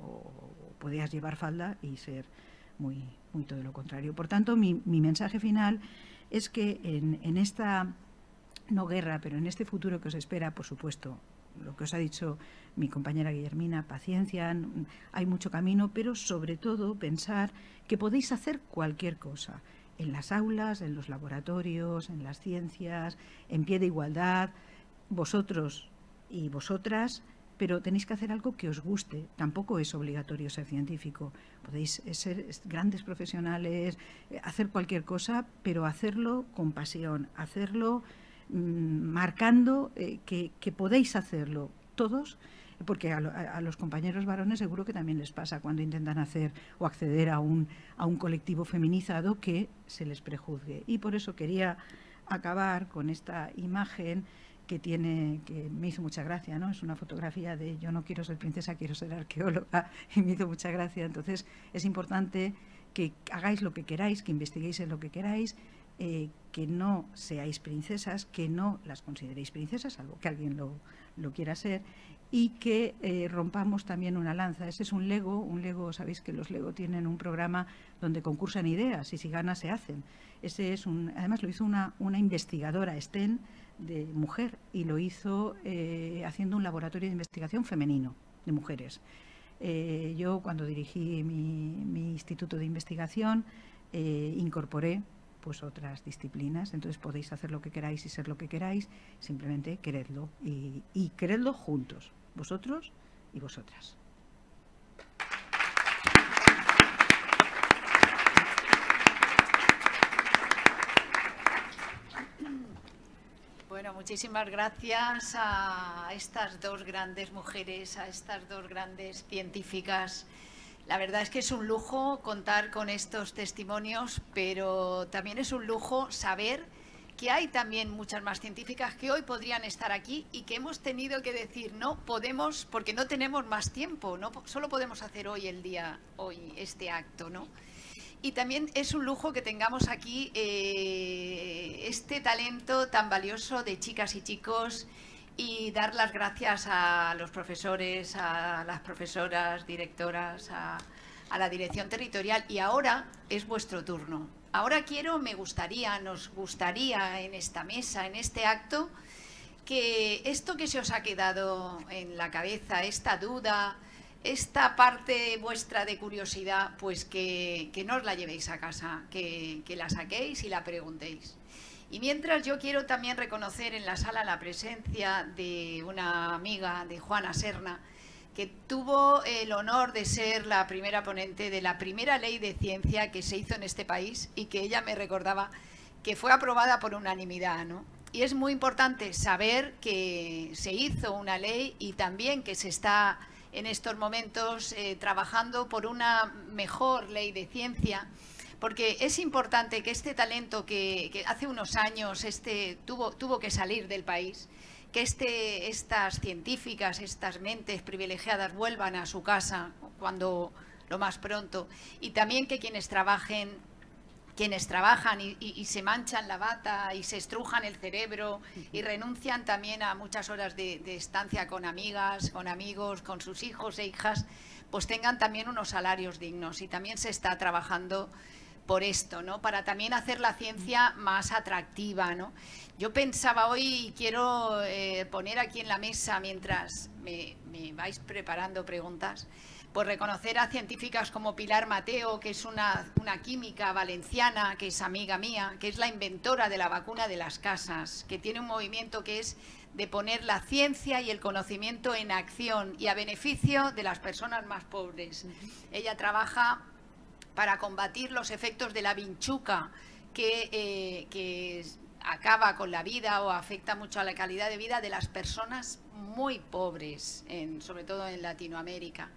o, podías llevar falda y ser muy, todo lo contrario. Por tanto, mi mensaje final es que en, esta, no guerra, pero en este futuro que os espera, por supuesto, lo que os ha dicho mi compañera Guillermina, paciencia, hay mucho camino, pero sobre todo pensar que podéis hacer cualquier cosa, en las aulas, en los laboratorios, en las ciencias, en pie de igualdad, vosotros y vosotras pero tenéis que hacer algo que os guste. Tampoco es obligatorio ser científico. Podéis ser grandes profesionales, eh, hacer cualquier cosa, pero hacerlo con pasión, hacerlo mm, marcando eh, que, podéis hacerlo todos porque a, los compañeros varones seguro que también les pasa cuando intentan hacer o acceder a un, a un colectivo feminizado que se les prejuzgue. Y por eso quería acabar con esta imagen que tiene, que me hizo mucha gracia, ¿no? Es una fotografía de yo no quiero ser princesa, quiero ser arqueóloga, y me hizo mucha gracia. Entonces, es importante que hagáis lo que queráis, que investiguéis en lo que queráis, eh, que no seáis princesas, que no las consideréis princesas, salvo que alguien lo, lo quiera ser, y que eh, rompamos también una lanza. Ese es un Lego, un Lego, sabéis que los Lego tienen un programa donde concursan ideas y si gana se hacen. Ese es un, además lo hizo una, una investigadora, Sten, de mujer y lo hizo eh, haciendo un laboratorio de investigación femenino de mujeres. Eh, yo cuando dirigí mi, instituto de investigación eh, incorporé pues otras disciplinas, entonces podéis hacer lo que queráis y ser lo que queráis, simplemente queredlo y, y queredlo juntos, vosotros y vosotras. Bueno, muchísimas gracias a estas dos grandes mujeres, a estas dos grandes científicas. La verdad es que es un lujo contar con estos testimonios, pero también es un lujo saber que hay también muchas más científicas que hoy podrían estar aquí y que hemos tenido que decir no podemos porque no tenemos más tiempo, solo podemos hacer hoy el día, hoy este acto, ¿no? Y también es un lujo que tengamos aquí eh, este talento tan valioso de chicas y chicos y dar las gracias a los profesores, a las profesoras, directoras, a, a la dirección territorial. Y ahora es vuestro turno. Ahora quiero, me gustaría, nos gustaría en esta mesa, en este acto, que esto que se os ha quedado en la cabeza, esta duda, esta parte vuestra de curiosidad, pues que, no os la llevéis a casa, que, que la saquéis y la preguntéis. Y mientras yo quiero también reconocer en la sala la presencia de una amiga de Juana Serna, que tuvo el honor de ser la primera ponente de la primera ley de ciencia que se hizo en este país y que ella me recordaba que fue aprobada por unanimidad, ¿no? Y es muy importante saber que se hizo una ley y también que se está en estos momentos eh, trabajando por una mejor ley de ciencia, porque es importante que este talento que, hace unos años este, tuvo, tuvo que salir del país, que este, estas científicas, estas mentes privilegiadas vuelvan a su casa cuando lo más pronto y también que quienes trabajen quienes trabajan y, se manchan la bata y se estrujan el cerebro y renuncian también a muchas horas de, estancia con amigas, con amigos, con sus hijos e hijas, pues tengan también unos salarios dignos. Y también se está trabajando por esto, ¿no? Para también hacer la ciencia más atractiva, ¿no? Yo pensaba hoy y quiero eh, poner aquí en la mesa mientras me, me vais preparando preguntas por reconocer a científicas como Pilar Mateo, que es una, química valenciana, que es amiga mía, que es la inventora de la vacuna de las casas, que tiene un movimiento que es de poner la ciencia y el conocimiento en acción y a beneficio de las personas más pobres. Ella trabaja para combatir los efectos de la vinchuca, que, eh, que acaba con la vida o afecta mucho a la calidad de vida de las personas muy pobres, en, sobre todo en Latinoamérica.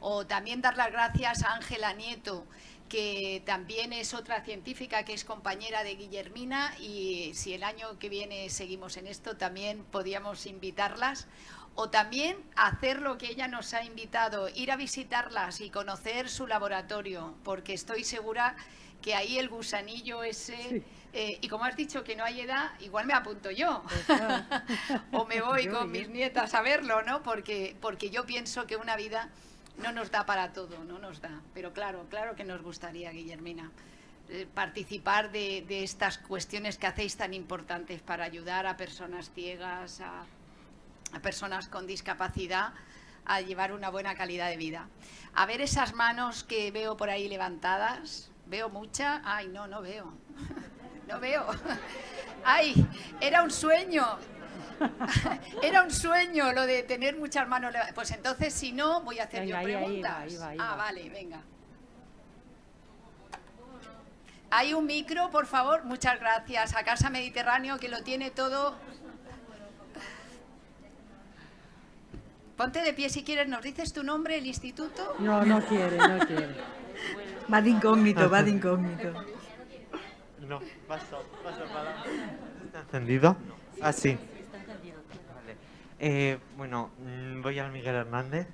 O también dar las gracias a Ángela Nieto, que también es otra científica que es compañera de Guillermina y si el año que viene seguimos en esto también podíamos invitarlas. O también hacer lo que ella nos ha invitado, ir a visitarlas y conocer su laboratorio, porque estoy segura que ahí el gusanillo ese, eh, y como has dicho que no hay edad, igual me apunto yo, pues o me voy con mis nietas a verlo, ¿no? Porque, porque yo pienso que una vida no nos da para todo, no nos da. Pero claro, claro que nos gustaría, Guillermina, eh, participar de, estas cuestiones que hacéis tan importantes para ayudar a personas ciegas, a, personas con discapacidad a llevar una buena calidad de vida. A ver esas manos que veo por ahí levantadas. Veo mucha. Ay, no, no veo. No veo. Ay, era un sueño. Era un sueño lo de tener muchas manos. Pues entonces, si no, voy a hacer yo preguntas. ah, vale, venga. Hay un micro, por favor. Muchas gracias a Casa Mediterráneo que lo tiene todo. Ponte de pie si quieres. ¿Nos dices tu nombre, el instituto? No, no quiere, no quiere. Va de incógnito, va de incógnito. No, paso, paso para. ¿Está encendido? Ah, sí. Eh, bueno, mm, voy al Miguel Hernández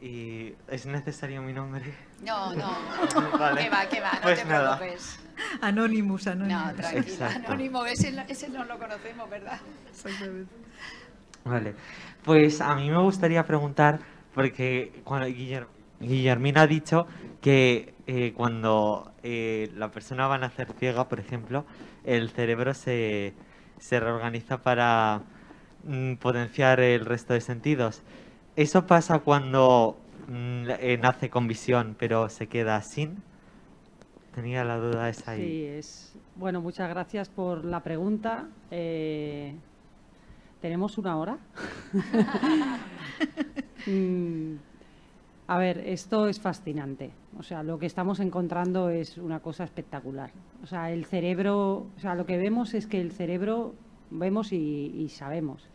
y ¿es necesario mi nombre? No, no. vale. Que va, que va, no pues te nada. preocupes. Anonymous, Anonymous. No, tranquila, Anónimo, ese, ese no lo conocemos, ¿verdad? Vale, pues a mí me gustaría preguntar, porque cuando Guillermina ha dicho que eh, cuando eh, la persona va a nacer ciega, por ejemplo, el cerebro se, se reorganiza para Mm, potenciar el resto de sentidos. Eso pasa cuando mm, eh, nace con visión, pero se queda sin. Tenía la duda esa ahí. Sí, es. Bueno, muchas gracias por la pregunta. Eh, ¿Tenemos una hora? Mm, a ver, esto es fascinante. O sea, lo que estamos encontrando es una cosa espectacular. O sea, el cerebro, o sea, lo que vemos es que el cerebro vemos y sabemos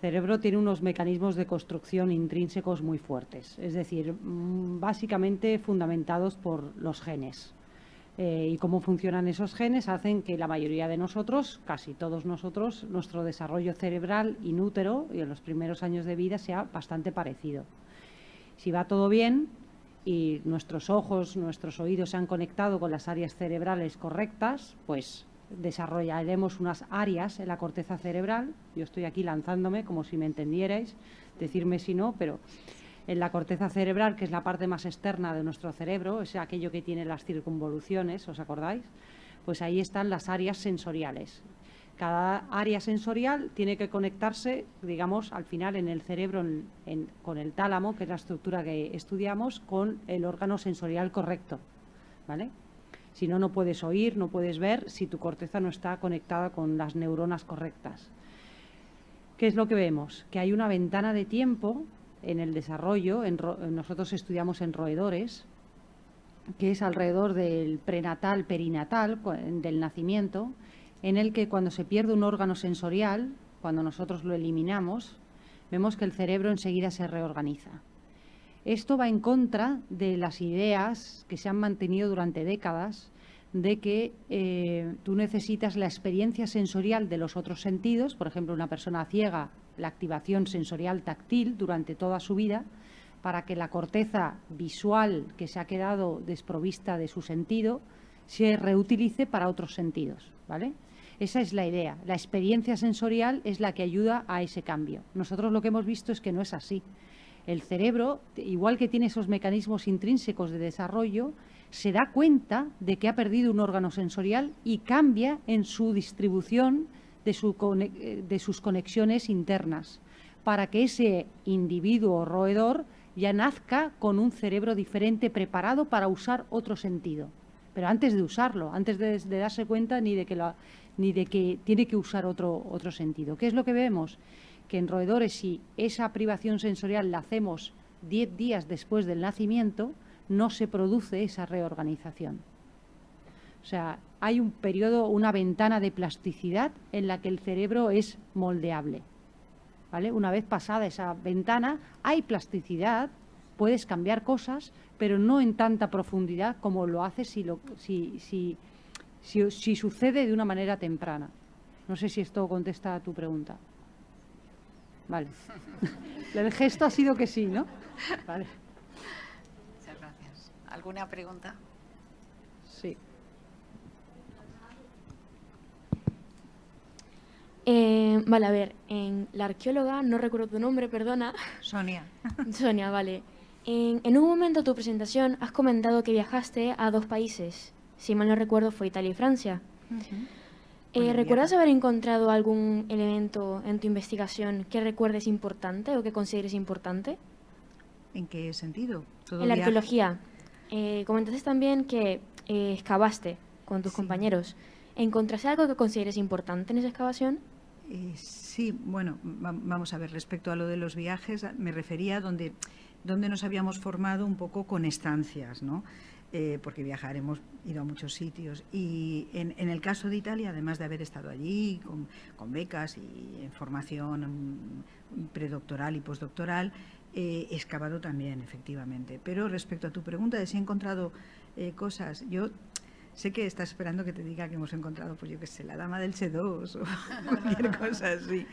cerebro tiene unos mecanismos de construcción intrínsecos muy fuertes, es decir, mm, básicamente fundamentados por los genes. Eh, y cómo funcionan esos genes hacen que la mayoría de nosotros, casi todos nosotros, nuestro desarrollo cerebral inútero y en los primeros años de vida sea bastante parecido. Si va todo bien y nuestros ojos, nuestros oídos se han conectado con las áreas cerebrales correctas, pues desarrollaremos unas áreas en la corteza cerebral. Yo estoy aquí lanzándome como si me entendierais, decirme si no, pero en la corteza cerebral, que es la parte más externa de nuestro cerebro, es aquello que tiene las circunvoluciones, ¿os acordáis? Pues ahí están las áreas sensoriales, Cada área sensorial tiene que conectarse, digamos, al final en el cerebro con el tálamo, que es la estructura que estudiamos, con el órgano sensorial correcto. ¿Vale? Si no, no puedes oír, no puedes ver si tu corteza no está conectada con las neuronas correctas. ¿Qué es lo que vemos? Que hay una ventana de tiempo en el desarrollo, nosotros estudiamos en roedores, que es alrededor del prenatal, perinatal, del nacimiento, en el que cuando se pierde un órgano sensorial, cuando nosotros lo eliminamos, vemos que el cerebro enseguida se reorganiza. Esto va en contra de las ideas que se han mantenido durante décadas de que eh, tú necesitas la experiencia sensorial de los otros sentidos, por ejemplo, una persona ciega, la activación sensorial táctil durante toda su vida, para que la corteza visual que se ha quedado desprovista de su sentido se reutilice para otros sentidos, ¿vale? Esa es la idea. La experiencia sensorial es la que ayuda a ese cambio. Nosotros lo que hemos visto es que no es así. El cerebro, igual que tiene esos mecanismos intrínsecos de desarrollo, se da cuenta de que ha perdido un órgano sensorial y cambia en su distribución de, eh, sus conexiones internas para que ese individuo roedor ya nazca con un cerebro diferente preparado para usar otro sentido. Pero antes de usarlo, antes de, darse cuenta ni de, que que tiene que usar otro sentido. ¿Qué es lo que vemos? Que en roedores, si esa privación sensorial la hacemos 10 días después del nacimiento, no se produce esa reorganización. O sea, hay un periodo, una ventana de plasticidad en la que el cerebro es moldeable. Una vez pasada esa ventana, hay plasticidad, puedes cambiar cosas, pero no en tanta profundidad como lo hace si, lo, si, si, si, sucede de una manera temprana. No sé si esto contesta a tu pregunta. Vale. El gesto ha sido que sí, ¿no? Vale. Muchas gracias. ¿Alguna pregunta? Sí. Eh, vale, a ver, en la arqueóloga, no recuerdo tu nombre, perdona. Sonia. Sonia, vale. En, un momento de tu presentación has comentado que viajaste a dos países. Si mal no recuerdo, fue Italia y Francia. Eh, ¿Recuerdas haber encontrado algún elemento en tu investigación que recuerdes importante o que consideres importante? ¿En qué sentido? en la arqueología. Eh, comentaste también que eh, excavaste con tus compañeros. ¿Encontraste algo que consideres importante en esa excavación? Eh, sí, bueno, vamos a ver, respecto a lo de los viajes, me refería a donde, donde nos habíamos formado un poco con estancias, ¿no? Eh, porque viajar hemos ido a muchos sitios. Y en, el caso de Italia, además de haber estado allí con, becas y en formación mm, predoctoral y postdoctoral, he excavado también, efectivamente. Pero respecto a tu pregunta de si he encontrado eh, cosas, yo Sé que estás esperando que te diga que hemos encontrado, pues yo qué sé, la dama del C2 o cualquier cosa así.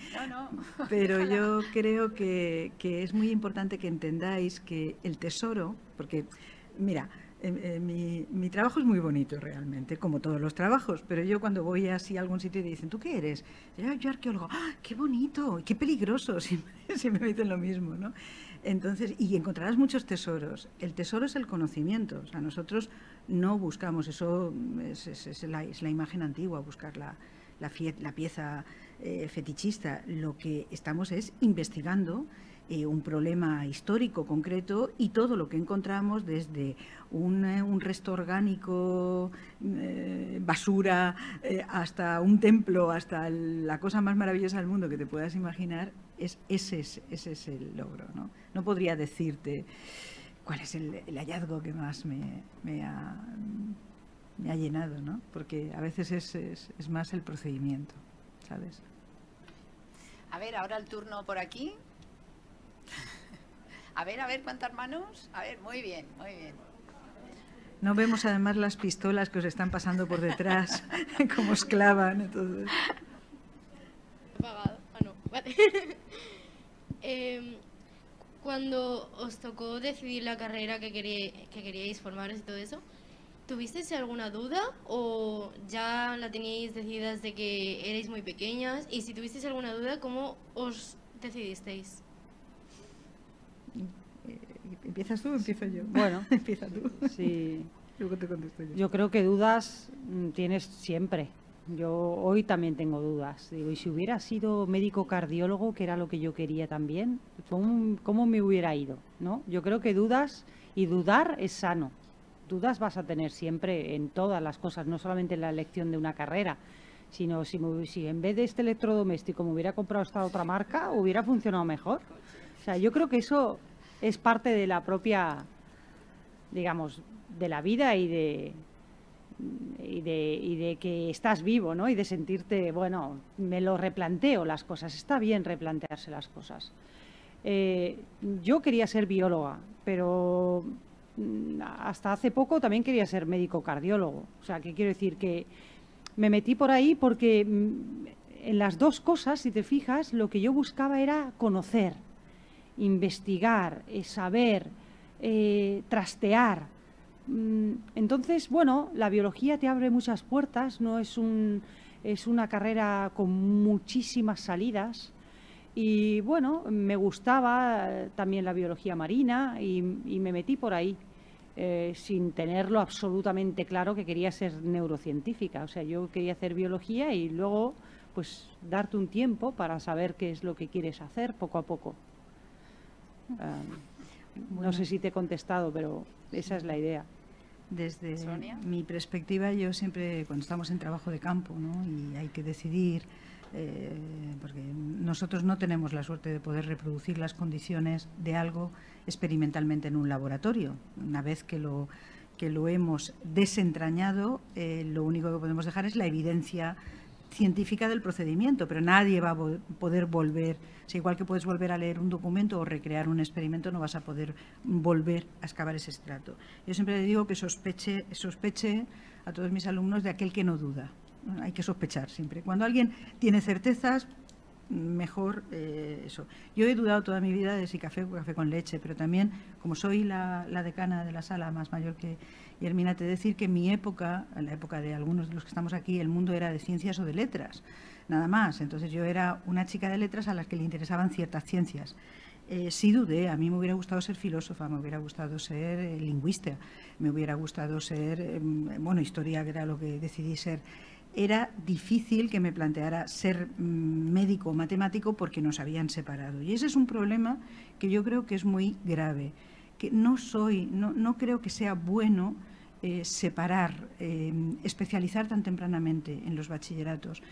Pero yo creo que, es muy importante que entendáis que el tesoro, porque, mira, mi, mi, trabajo es muy bonito realmente, como todos los trabajos, pero yo cuando voy así a algún sitio y dicen, ¿tú qué eres? Yo, yo arqueólogo, ¡Ah, qué bonito, qué peligroso, si me dicen lo mismo, ¿no? Entonces, y encontrarás muchos tesoros. El tesoro es el conocimiento. O sea, nosotros no buscamos, eso es, la, imagen antigua, buscar la, la, pieza eh, fetichista. Lo que estamos es investigando eh, un problema histórico concreto y todo lo que encontramos desde un, eh, resto orgánico, basura, hasta un templo, hasta la cosa más maravillosa del mundo que te puedas imaginar, es, ese, es, ese es el logro. ¿no? no podría decirte cuál es el, hallazgo que más me, me, ha, me, ha, llenado, ¿no? porque a veces es, es, más el procedimiento, ¿sabes? A ver, ahora el turno por aquí. A ver, a ver, ¿cuántas manos? A ver, muy bien, muy bien. No vemos además las pistolas que os están pasando por detrás, como os clavan. Entonces. Apagado. Ah, no, vale. eh, cuando os tocó decidir la carrera que, que queríais formaros y todo eso, ¿tuvisteis alguna duda o ya la teníais decidida desde que erais muy pequeñas? Y si tuvisteis alguna duda, ¿cómo os decidisteis? Eh, ¿Empiezas tú o empiezo yo? Bueno, empieza tú. Sí. Luego te contesto yo. Yo creo que dudas mm, tienes siempre. Yo hoy también tengo dudas. Digo, y si hubiera sido médico cardiólogo, que era lo que yo quería también, ¿cómo, cómo me hubiera ido? ¿no? Yo creo que dudas y dudar es sano. Dudas vas a tener siempre en todas las cosas, no solamente en la elección de una carrera, sino si, me- si en vez de este electrodoméstico me hubiera comprado esta otra marca, hubiera funcionado mejor. O sea, yo creo que eso es parte de la propia, digamos, de la vida y de, y de, y de que estás vivo, ¿no? Y de sentirte, bueno, me lo replanteo las cosas. Está bien replantearse las cosas. Eh, yo quería ser bióloga, pero mm, hasta hace poco también quería ser médico cardiólogo. O sea, que quiero decir que me metí por ahí porque mm, en las dos cosas, si te fijas, lo que yo buscaba era conocer, investigar, eh, saber, eh, trastear. Mm, Entonces, bueno, la biología te abre muchas puertas, no es un es una carrera con muchísimas salidas. Y bueno, me gustaba eh, también la biología marina y, me metí por ahí, sin tenerlo absolutamente claro que quería ser neurocientífica. O sea, yo quería hacer biología y luego, pues, darte un tiempo para saber qué es lo que quieres hacer poco a poco. Ah, No sé si te he contestado, pero esa es la idea. Desde Sonia. mi perspectiva, yo siempre, cuando estamos en trabajo de campo, ¿no? y hay que decidir, eh, porque nosotros no tenemos la suerte de poder reproducir las condiciones de algo experimentalmente en un laboratorio. Una vez que lo, que lo hemos desentrañado, eh, lo único que podemos dejar es la evidencia científica del procedimiento, pero nadie va a vo- poder volver, sea, igual que puedes volver a leer un documento o recrear un experimento, no vas a poder volver a excavar ese estrato. Yo siempre le digo que sospeche, sospeche a todos mis alumnos de aquel que no duda. Hay que sospechar siempre. Cuando alguien tiene certezas, mejor eh, eso. Yo he dudado toda mi vida de si café o café con leche, pero también, como soy la, decana de la sala más mayor que Hermina, te decir que en mi época, en la época de algunos de los que estamos aquí, el mundo era de ciencias o de letras, nada más. Entonces yo era una chica de letras a las que le interesaban ciertas ciencias. Eh, sí dudé, a mí me hubiera gustado ser filósofa, me hubiera gustado ser eh, lingüista, me hubiera gustado ser, eh, bueno, historia, que era lo que decidí ser era difícil que me planteara ser mm, médico o matemático porque nos habían separado. Y ese es un problema que yo creo que es muy grave, que no soy, no, no creo que sea bueno eh, separar, eh, especializar tan tempranamente en los bachilleratos.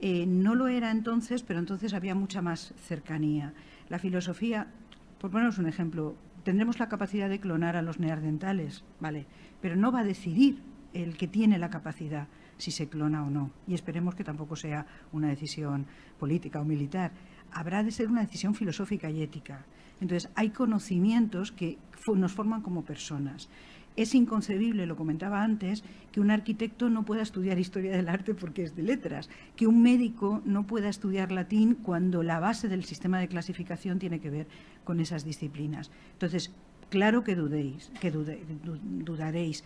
Eh, no lo era entonces, pero entonces había mucha más cercanía. La filosofía, por poneros un ejemplo, tendremos la capacidad de clonar a los neandertales, ¿vale? Pero no va a decidir el que tiene la capacidad si se clona o no. Y esperemos que tampoco sea una decisión política o militar. Habrá de ser una decisión filosófica y ética. Entonces, hay conocimientos que nos forman como personas. Es inconcebible, lo comentaba antes, que un arquitecto no pueda estudiar historia del arte porque es de letras, que un médico no pueda estudiar latín cuando la base del sistema de clasificación tiene que ver con esas disciplinas. Entonces, claro que dudéis, que dudaréis.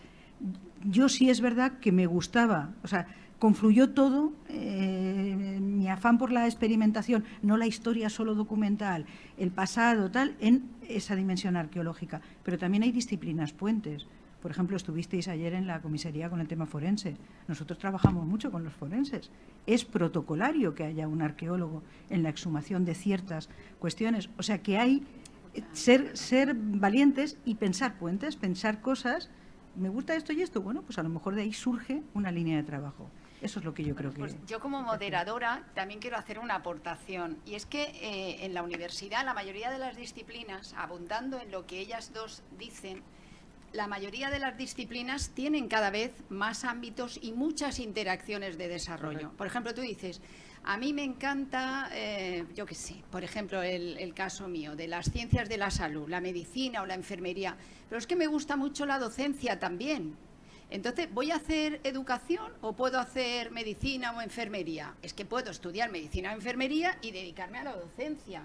Yo sí es verdad que me gustaba, o sea, confluyó todo, eh, mi afán por la experimentación, no la historia solo documental, el pasado, tal, en esa dimensión arqueológica. Pero también hay disciplinas puentes. Por ejemplo, estuvisteis ayer en la comisaría con el tema forense. Nosotros trabajamos mucho con los forenses. Es protocolario que haya un arqueólogo en la exhumación de ciertas cuestiones. O sea que hay eh, ser, ser valientes y pensar puentes, pensar cosas. Me gusta esto y esto. Bueno, pues a lo mejor de ahí surge una línea de trabajo. Eso es lo que yo creo que. Pues yo como moderadora también quiero hacer una aportación y es que eh, en la universidad la mayoría de las disciplinas, abundando en lo que ellas dos dicen, la mayoría de las disciplinas tienen cada vez más ámbitos y muchas interacciones de desarrollo. Por ejemplo, tú dices, a mí me encanta, eh, yo qué sé, por ejemplo, el, el caso mío, de las ciencias de la salud, la medicina o la enfermería, pero es que me gusta mucho la docencia también. Entonces, ¿voy a hacer educación o puedo hacer medicina o enfermería? Es que puedo estudiar medicina o enfermería y dedicarme a la docencia.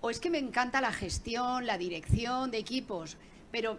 O es que me encanta la gestión, la dirección de equipos, pero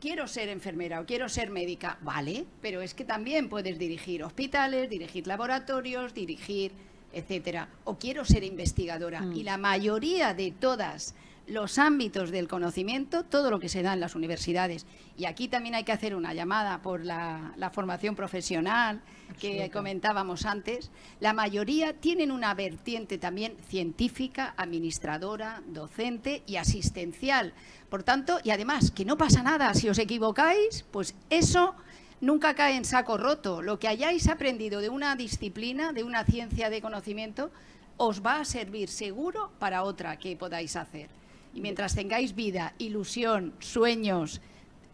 quiero ser enfermera o quiero ser médica, vale, pero es que también puedes dirigir hospitales, dirigir laboratorios, dirigir, etcétera. O quiero ser investigadora. Y la mayoría de todas los ámbitos del conocimiento, todo lo que se da en las universidades. Y aquí también hay que hacer una llamada por la, formación profesional que comentábamos antes. La mayoría tienen una vertiente también científica, administradora, docente y asistencial. Por tanto, y además, que no pasa nada si os equivocáis, pues eso nunca cae en saco roto. Lo que hayáis aprendido de una disciplina, de una ciencia de conocimiento, os va a servir seguro para otra que podáis hacer. Y mientras tengáis vida, ilusión, sueños,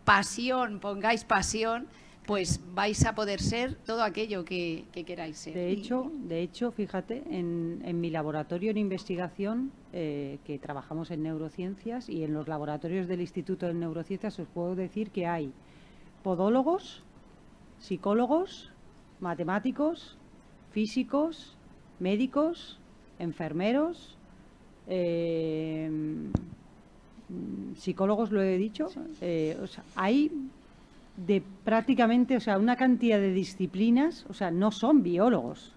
pasión, pongáis pasión, pues vais a poder ser todo aquello que, queráis ser. De hecho, de hecho fíjate, en, mi laboratorio en investigación, eh, que trabajamos en neurociencias y en los laboratorios del Instituto de Neurociencias, os puedo decir que hay podólogos, psicólogos, matemáticos, físicos, médicos, enfermeros, eh, psicólogos, lo he dicho. Eh, hay de prácticamente, o sea, una cantidad de disciplinas, o sea, no son biólogos.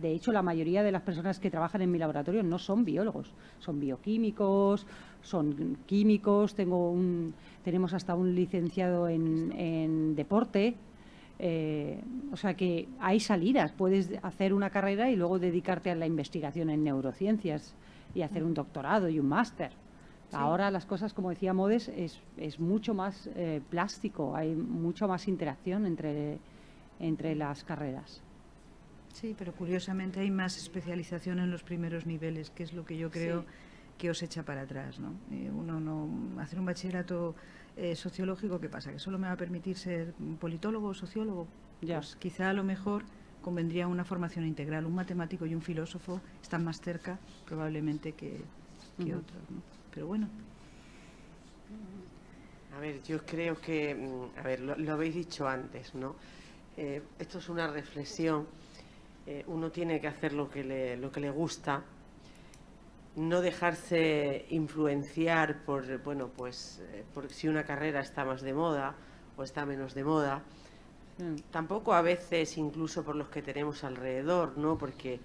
De hecho, la mayoría de las personas que trabajan en mi laboratorio no son biólogos, son bioquímicos, son químicos, tengo un, tenemos hasta un licenciado en deporte, eh, o sea que hay salidas, puedes hacer una carrera y luego dedicarte a la investigación en neurociencias y hacer un doctorado y un máster. Ahora las cosas, como decía Modes, es, es mucho más eh, plástico, hay mucho más interacción entre, entre las carreras. Sí, pero curiosamente hay más especialización en los primeros niveles, que es lo que yo creo que os echa para atrás. ¿no? Eh, uno no hacer un bachillerato eh, sociológico, ¿qué pasa? ¿Que solo me va a permitir ser politólogo o sociólogo? Ya. Pues quizá a lo mejor convendría una formación integral. Un matemático y un filósofo están más cerca probablemente que, otros. Pero bueno. A ver, yo creo que, mm, a ver, lo, habéis dicho antes, ¿no? Eh, esto es una reflexión. Eh, uno tiene que hacer lo que le, lo que le gusta no dejarse influenciar por, bueno, pues, eh, por si una carrera está más de moda o está menos de moda. Mm. Tampoco a veces incluso por los que tenemos alrededor, ¿no? Porque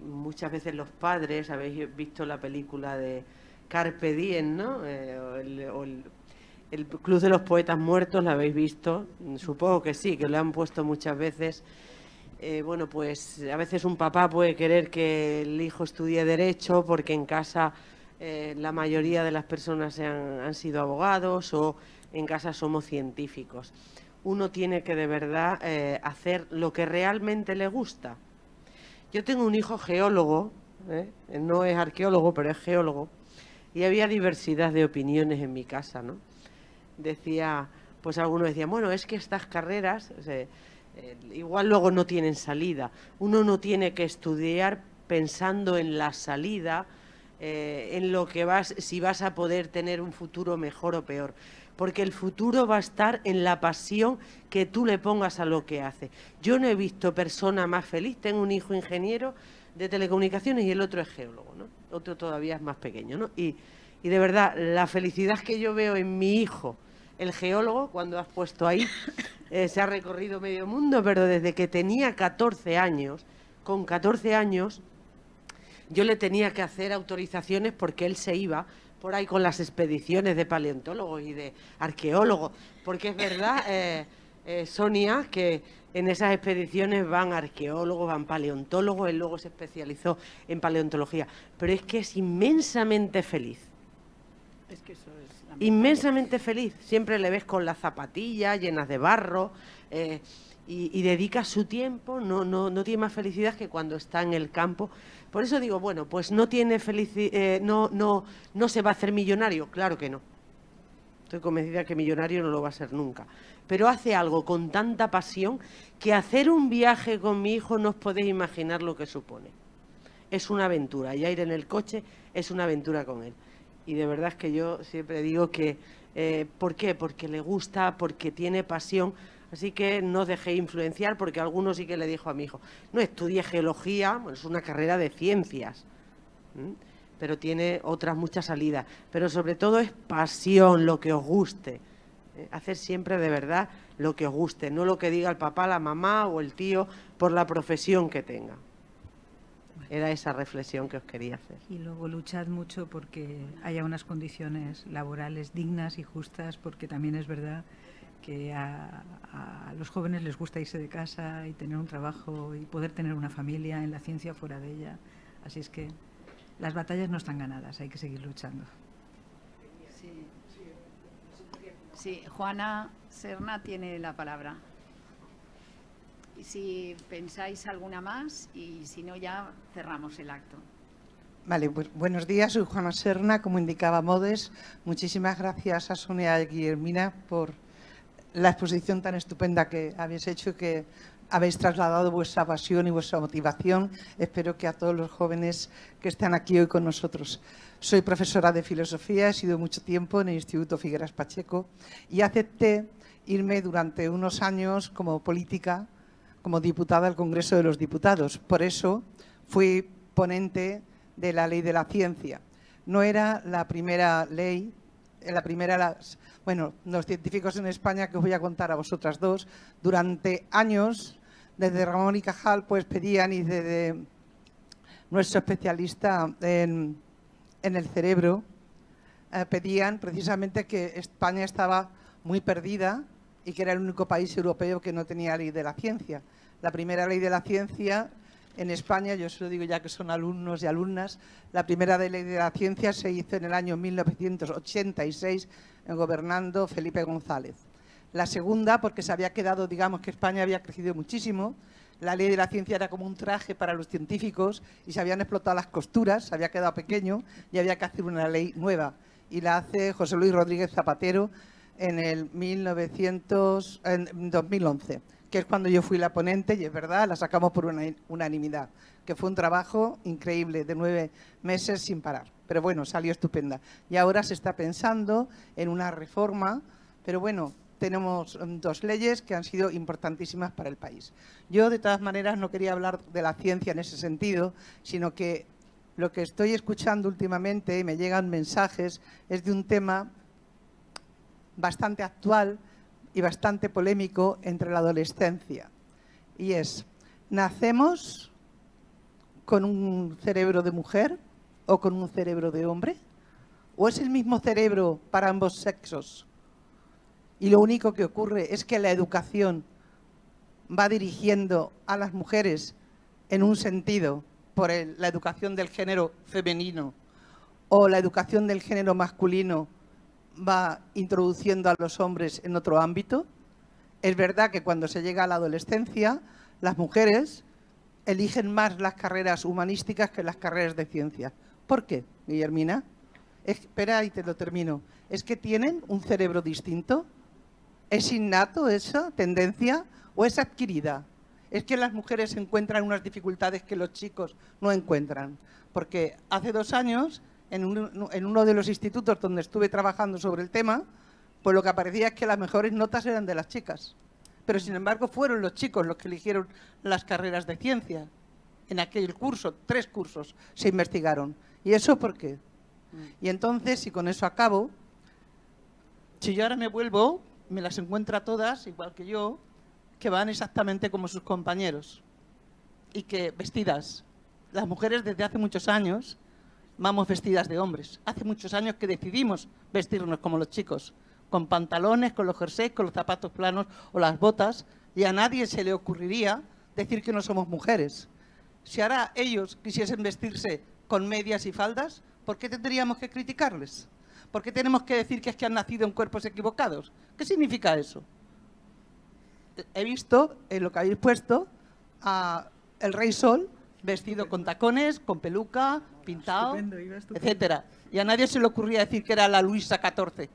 muchas veces los padres, habéis visto la película de Carpe Diem, ¿no? Eh, o, el, el, Club de los Poetas Muertos, ¿la habéis visto? Supongo que sí, que lo han puesto muchas veces eh, bueno, pues a veces un papá puede querer que el hijo estudie derecho porque en casa eh, la mayoría de las personas han, sido abogados o en casa somos científicos. Uno tiene que de verdad eh, hacer lo que realmente le gusta. Yo tengo un hijo geólogo, no es arqueólogo, pero es geólogo, y había diversidad de opiniones en mi casa, ¿no? Decía, pues algunos decían, bueno, es que estas carreras... Eh, igual luego no tienen salida. Uno no tiene que estudiar pensando en la salida, eh, en lo que vas, si vas a poder tener un futuro mejor o peor. Porque el futuro va a estar en la pasión que tú le pongas a lo que hace. Yo no he visto persona más feliz. Tengo un hijo ingeniero de telecomunicaciones y el otro es geólogo, ¿no? Otro todavía es más pequeño, ¿no? Y, y de verdad, la felicidad que yo veo en mi hijo, el geólogo, cuando has puesto ahí, eh, se ha recorrido medio mundo, pero desde que tenía 14 años, con 14 años, yo le tenía que hacer autorizaciones porque él se iba por ahí con las expediciones de paleontólogos y de arqueólogos, porque es verdad, eh, eh, Sonia, que en esas expediciones van arqueólogos, van paleontólogos, él luego se especializó en paleontología, pero es que es inmensamente feliz. Es que eso es inmensamente feliz. Siempre le ves con las zapatillas llenas de barro eh, y, dedica su tiempo, no, no, no tiene más felicidad que cuando está en el campo. Por eso digo, bueno, pues no tiene eh, no, no, no se va a hacer millonario, claro que no. Estoy convencida que millonario no lo va a ser nunca. Pero hace algo con tanta pasión que hacer un viaje con mi hijo no os podéis imaginar lo que supone. Es una aventura. Y ir en el coche es una aventura con él y de verdad es que yo siempre digo que, eh, ¿por qué? Porque le gusta, porque tiene pasión, así que no os dejé influenciar, porque algunos sí que le dijo a mi hijo, no estudie geología, es una carrera de ciencias, pero tiene otras muchas salidas, pero sobre todo es pasión, lo que os guste, ¿eh? hacer siempre de verdad lo que os guste, no lo que diga el papá, la mamá o el tío por la profesión que tenga. Era esa reflexión que os quería hacer. Y luego luchad mucho porque haya unas condiciones laborales dignas y justas, porque también es verdad que a, los jóvenes les gusta irse de casa y tener un trabajo y poder tener una familia en la ciencia fuera de ella. Así es que las batallas no están ganadas, hay que seguir luchando. Sí, sí. Juana Serna tiene la palabra. Y si pensáis alguna más y si no ya cerramos el acto. Vale, pues buenos días, soy Juana Serna, como indicaba Modes. Muchísimas gracias a Sonia y Guillermina por la exposición tan estupenda que habéis hecho y que habéis trasladado vuestra pasión y vuestra motivación. Espero que a todos los jóvenes que están aquí hoy con nosotros. Soy profesora de filosofía, he sido mucho tiempo en el Instituto Figueras Pacheco y acepté irme durante unos años como política, como diputada al Congreso de los Diputados. Por eso fui ponente de la ley de la ciencia. No era la primera ley, la primera bueno, los científicos en España que os voy a contar a vosotras dos, durante años, desde Ramón y Cajal, pues pedían y desde nuestro especialista en, el cerebro, eh, pedían precisamente que España estaba muy perdida y que era el único país europeo que no tenía ley de la ciencia. La primera ley de la ciencia en España, yo se lo digo ya que son alumnos y alumnas, la primera ley de la ciencia se hizo en el año 1986 gobernando Felipe González. La segunda, porque se había quedado, digamos que España había crecido muchísimo, la ley de la ciencia era como un traje para los científicos y se habían explotado las costuras, se había quedado pequeño y había que hacer una ley nueva. Y la hace José Luis Rodríguez Zapatero en el 1900, en 2011, que es cuando yo fui la ponente y es verdad, la sacamos por unanimidad, que fue un trabajo increíble de nueve meses sin parar pero bueno, salió estupenda. Y ahora se está pensando en una reforma, pero bueno, tenemos mm, dos leyes que han sido importantísimas para el país. Yo, de todas maneras, no quería hablar de la ciencia en ese sentido, sino que lo que estoy escuchando últimamente, y me llegan mensajes, es de un tema bastante actual y bastante polémico entre la adolescencia. Y es, ¿nacemos con un cerebro de mujer o con un cerebro de hombre? ¿O es el mismo cerebro para ambos sexos? Y lo único que ocurre es que la educación va dirigiendo a las mujeres en un sentido por la educación del género femenino o la educación del género masculino va introduciendo a los hombres en otro ámbito. Es verdad que cuando se llega a la adolescencia, las mujeres eligen más las carreras humanísticas que las carreras de ciencia. ¿Por qué, Guillermina? espera y te lo termino. ¿Es que tienen un cerebro distinto? ¿Es innato esa tendencia o es adquirida? Es que las mujeres encuentran unas dificultades que los chicos no encuentran. Porque hace dos años, en, uno de los institutos donde estuve trabajando sobre el tema, pues lo que aparecía es que las mejores notas eran de las chicas. Pero sin embargo fueron los chicos los que eligieron las carreras de ciencia. En aquel curso, tres cursos se investigaron. ¿Y eso por qué? Y entonces, y con eso acabo, si yo ahora me vuelvo, me las encuentro todas, igual que yo, que van exactamente como sus compañeros. Y que vestidas. Las mujeres desde hace muchos años vamos vestidas de hombres. Hace muchos años que decidimos vestirnos como los chicos, con pantalones, con los jerseys, con los zapatos planos o las botas, y a nadie se le ocurriría decir que no somos mujeres. Si ahora ellos quisiesen vestirse con medias y faldas, ¿por qué tendríamos que criticarles? ¿Por qué tenemos que decir que es que han nacido en cuerpos equivocados? ¿Qué significa eso? He visto en lo que habéis puesto a el rey Sol vestido con tacones, con peluca, pintado, etcétera. Y a nadie se le ocurría decir que era la Luisa XIV.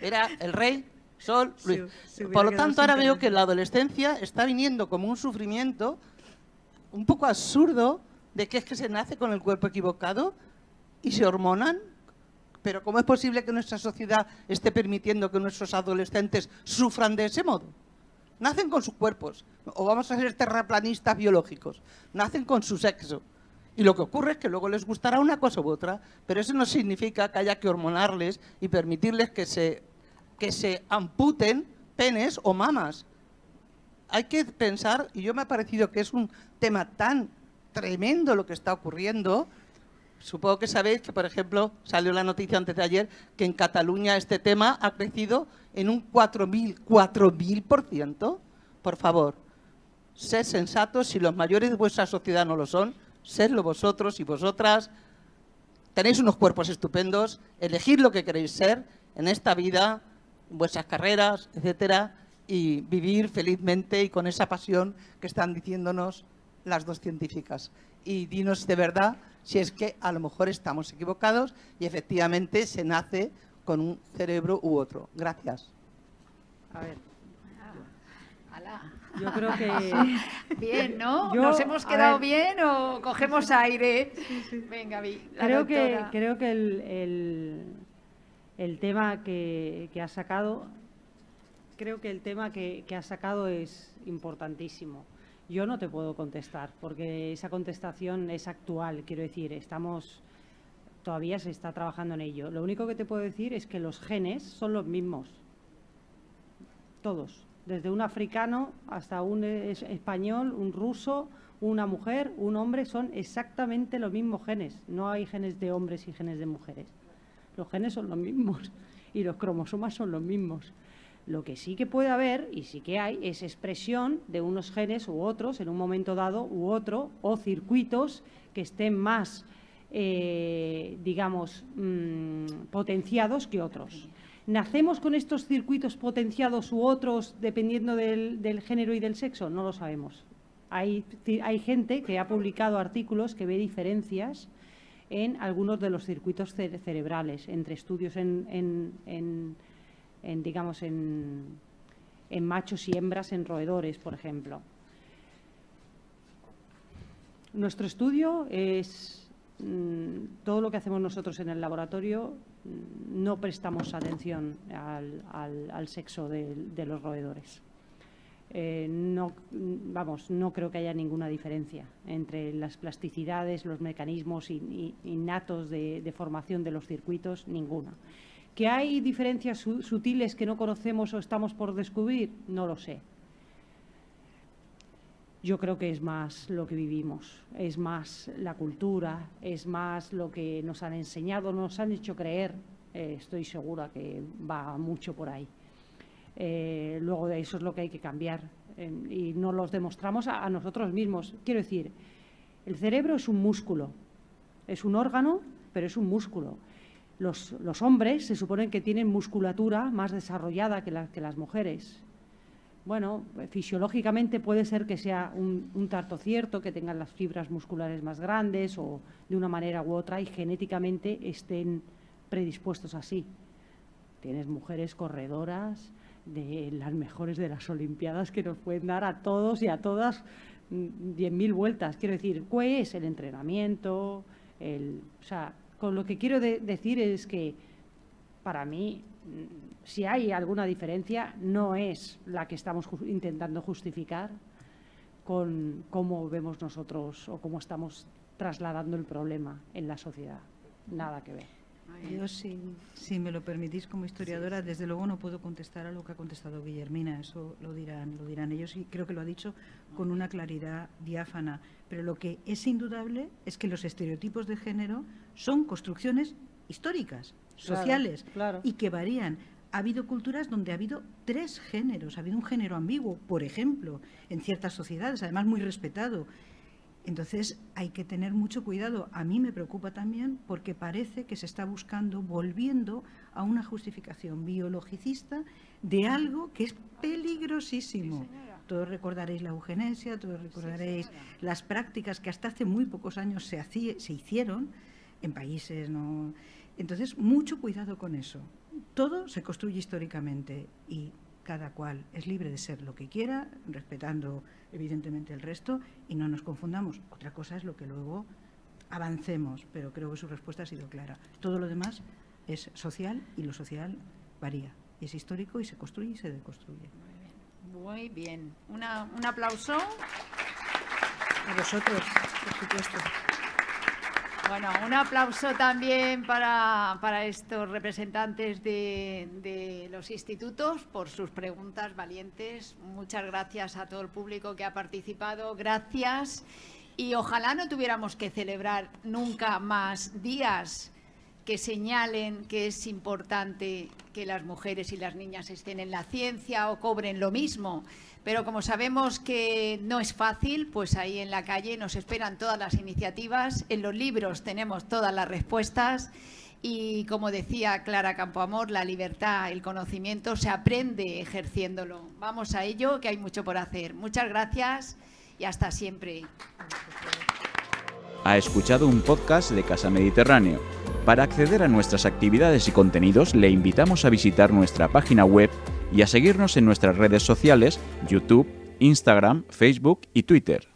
Era el rey Sol Luis. Por lo tanto, ahora veo que la adolescencia está viniendo como un sufrimiento un poco absurdo de que es que se nace con el cuerpo equivocado y se hormonan. Pero ¿cómo es posible que nuestra sociedad esté permitiendo que nuestros adolescentes sufran de ese modo? Nacen con sus cuerpos, o vamos a ser terraplanistas biológicos, nacen con su sexo. Y lo que ocurre es que luego les gustará una cosa u otra, pero eso no significa que haya que hormonarles y permitirles que se, que se amputen penes o mamas. Hay que pensar, y yo me ha parecido que es un tema tan tremendo lo que está ocurriendo. Supongo que sabéis que, por ejemplo, salió la noticia antes de ayer que en Cataluña este tema ha crecido en un 4.000, 4.000%. Por favor, sed sensatos, si los mayores de vuestra sociedad no lo son, sedlo vosotros y vosotras. Tenéis unos cuerpos estupendos, elegid lo que queréis ser en esta vida, vuestras carreras, etcétera, y vivir felizmente y con esa pasión que están diciéndonos las dos científicas. Y dinos de verdad si es que a lo mejor estamos equivocados y efectivamente se nace con un cerebro u otro. Gracias. A ver. Yo creo que... Bien, ¿no? ¿Nos hemos quedado bien o cogemos aire? Venga, Vi. Creo que, creo que el, tema que, que, ha sacado, creo que el tema que, que ha sacado es importantísimo. Yo no te puedo contestar, porque esa contestación es actual, quiero decir, estamos todavía se está trabajando en ello. Lo único que te puedo decir es que los genes son los mismos, todos desde un africano hasta un español, un ruso, una mujer, un hombre, son exactamente los mismos genes. No hay genes de hombres y genes de mujeres. Los genes son los mismos y los cromosomas son los mismos. Lo que sí que puede haber, y sí que hay, es expresión de unos genes u otros en un momento dado u otro, o circuitos que estén más, eh, digamos, mm, potenciados que otros. ¿Nacemos con estos circuitos potenciados u otros dependiendo del, género y del sexo? No lo sabemos. Hay, gente que ha publicado artículos que ve diferencias en algunos de los circuitos cerebrales, entre estudios en, digamos, en, machos y hembras en roedores, por ejemplo. Nuestro estudio es mm, todo lo que hacemos nosotros en el laboratorio no prestamos atención al, sexo de, los roedores. Eh, no, vamos, no creo que haya ninguna diferencia entre las plasticidades, los mecanismos innatos de, formación de los circuitos, ninguna. ¿Que hay diferencias sutiles que no conocemos o estamos por descubrir? No lo sé. Yo creo que es más lo que vivimos, es más la cultura, es más lo que nos han enseñado, nos han hecho creer. Eh, estoy segura que va mucho por ahí. Eh, luego de eso es lo que hay que cambiar y no los demostramos a, nosotros mismos. Quiero decir, el cerebro es un músculo, es un órgano, pero es un músculo. Los, hombres se suponen que tienen musculatura más desarrollada que las mujeres bueno, fisiológicamente puede ser que sea un, tarto cierto, que tengan las fibras musculares más grandes o de una manera u otra y genéticamente estén predispuestos así. Tienes mujeres corredoras de las mejores de las Olimpiadas que nos pueden dar a todos y a todas 10.000 mm, vueltas. Quiero decir, ¿qué es el entrenamiento? El, o sea, con lo que quiero decir es que para mí si hay alguna diferencia, no es la que estamos intentando justificar con cómo vemos nosotros o cómo estamos trasladando el problema en la sociedad. Nada que ver. Yo, si, si me lo permitís como historiadora, desde luego no puedo contestar a lo que ha contestado Guillermina, eso lo dirán, lo dirán ellos y creo que lo ha dicho con una claridad diáfana. Pero lo que es indudable es que los estereotipos de género son construcciones históricas, sociales y que varían. Ha habido culturas donde ha habido tres géneros, ha habido un género ambiguo, por ejemplo, en ciertas sociedades, además muy respetado. Entonces hay que tener mucho cuidado. A mí me preocupa también porque parece que se está buscando, volviendo a una justificación biologicista de algo que es peligrosísimo. todos recordaréis la eugenesia, todos recordaréis las prácticas que hasta hace muy pocos años se, se hicieron en países no entonces, mucho cuidado con eso. Todo se construye históricamente y cada cual es libre de ser lo que quiera, respetando evidentemente el resto y no nos confundamos. Otra cosa es lo que luego avancemos, pero creo que su respuesta ha sido clara. Todo lo demás es social y lo social varía. Es histórico y se construye y se deconstruye. Muy bien. un aplauso. A vosotros, por supuesto. Bueno, un aplauso también para, estos representantes de, los institutos por sus preguntas valientes. Muchas gracias a todo el público que ha participado. Gracias. Y ojalá no tuviéramos que celebrar nunca más días que señalen que es importante que las mujeres y las niñas estén en la ciencia o cobren lo mismo. Pero como sabemos que no es fácil, pues ahí en la calle nos esperan todas las iniciativas, en los libros tenemos todas las respuestas y como decía Clara Campoamor, la libertad, el conocimiento se aprende ejerciéndolo. Vamos a ello, que hay mucho por hacer. Muchas gracias y hasta siempre. Ha escuchado un podcast de Casa Mediterráneo. Para acceder a nuestras actividades y contenidos le invitamos a visitar nuestra página web y a seguirnos en nuestras redes sociales, YouTube, Instagram, Facebook y Twitter.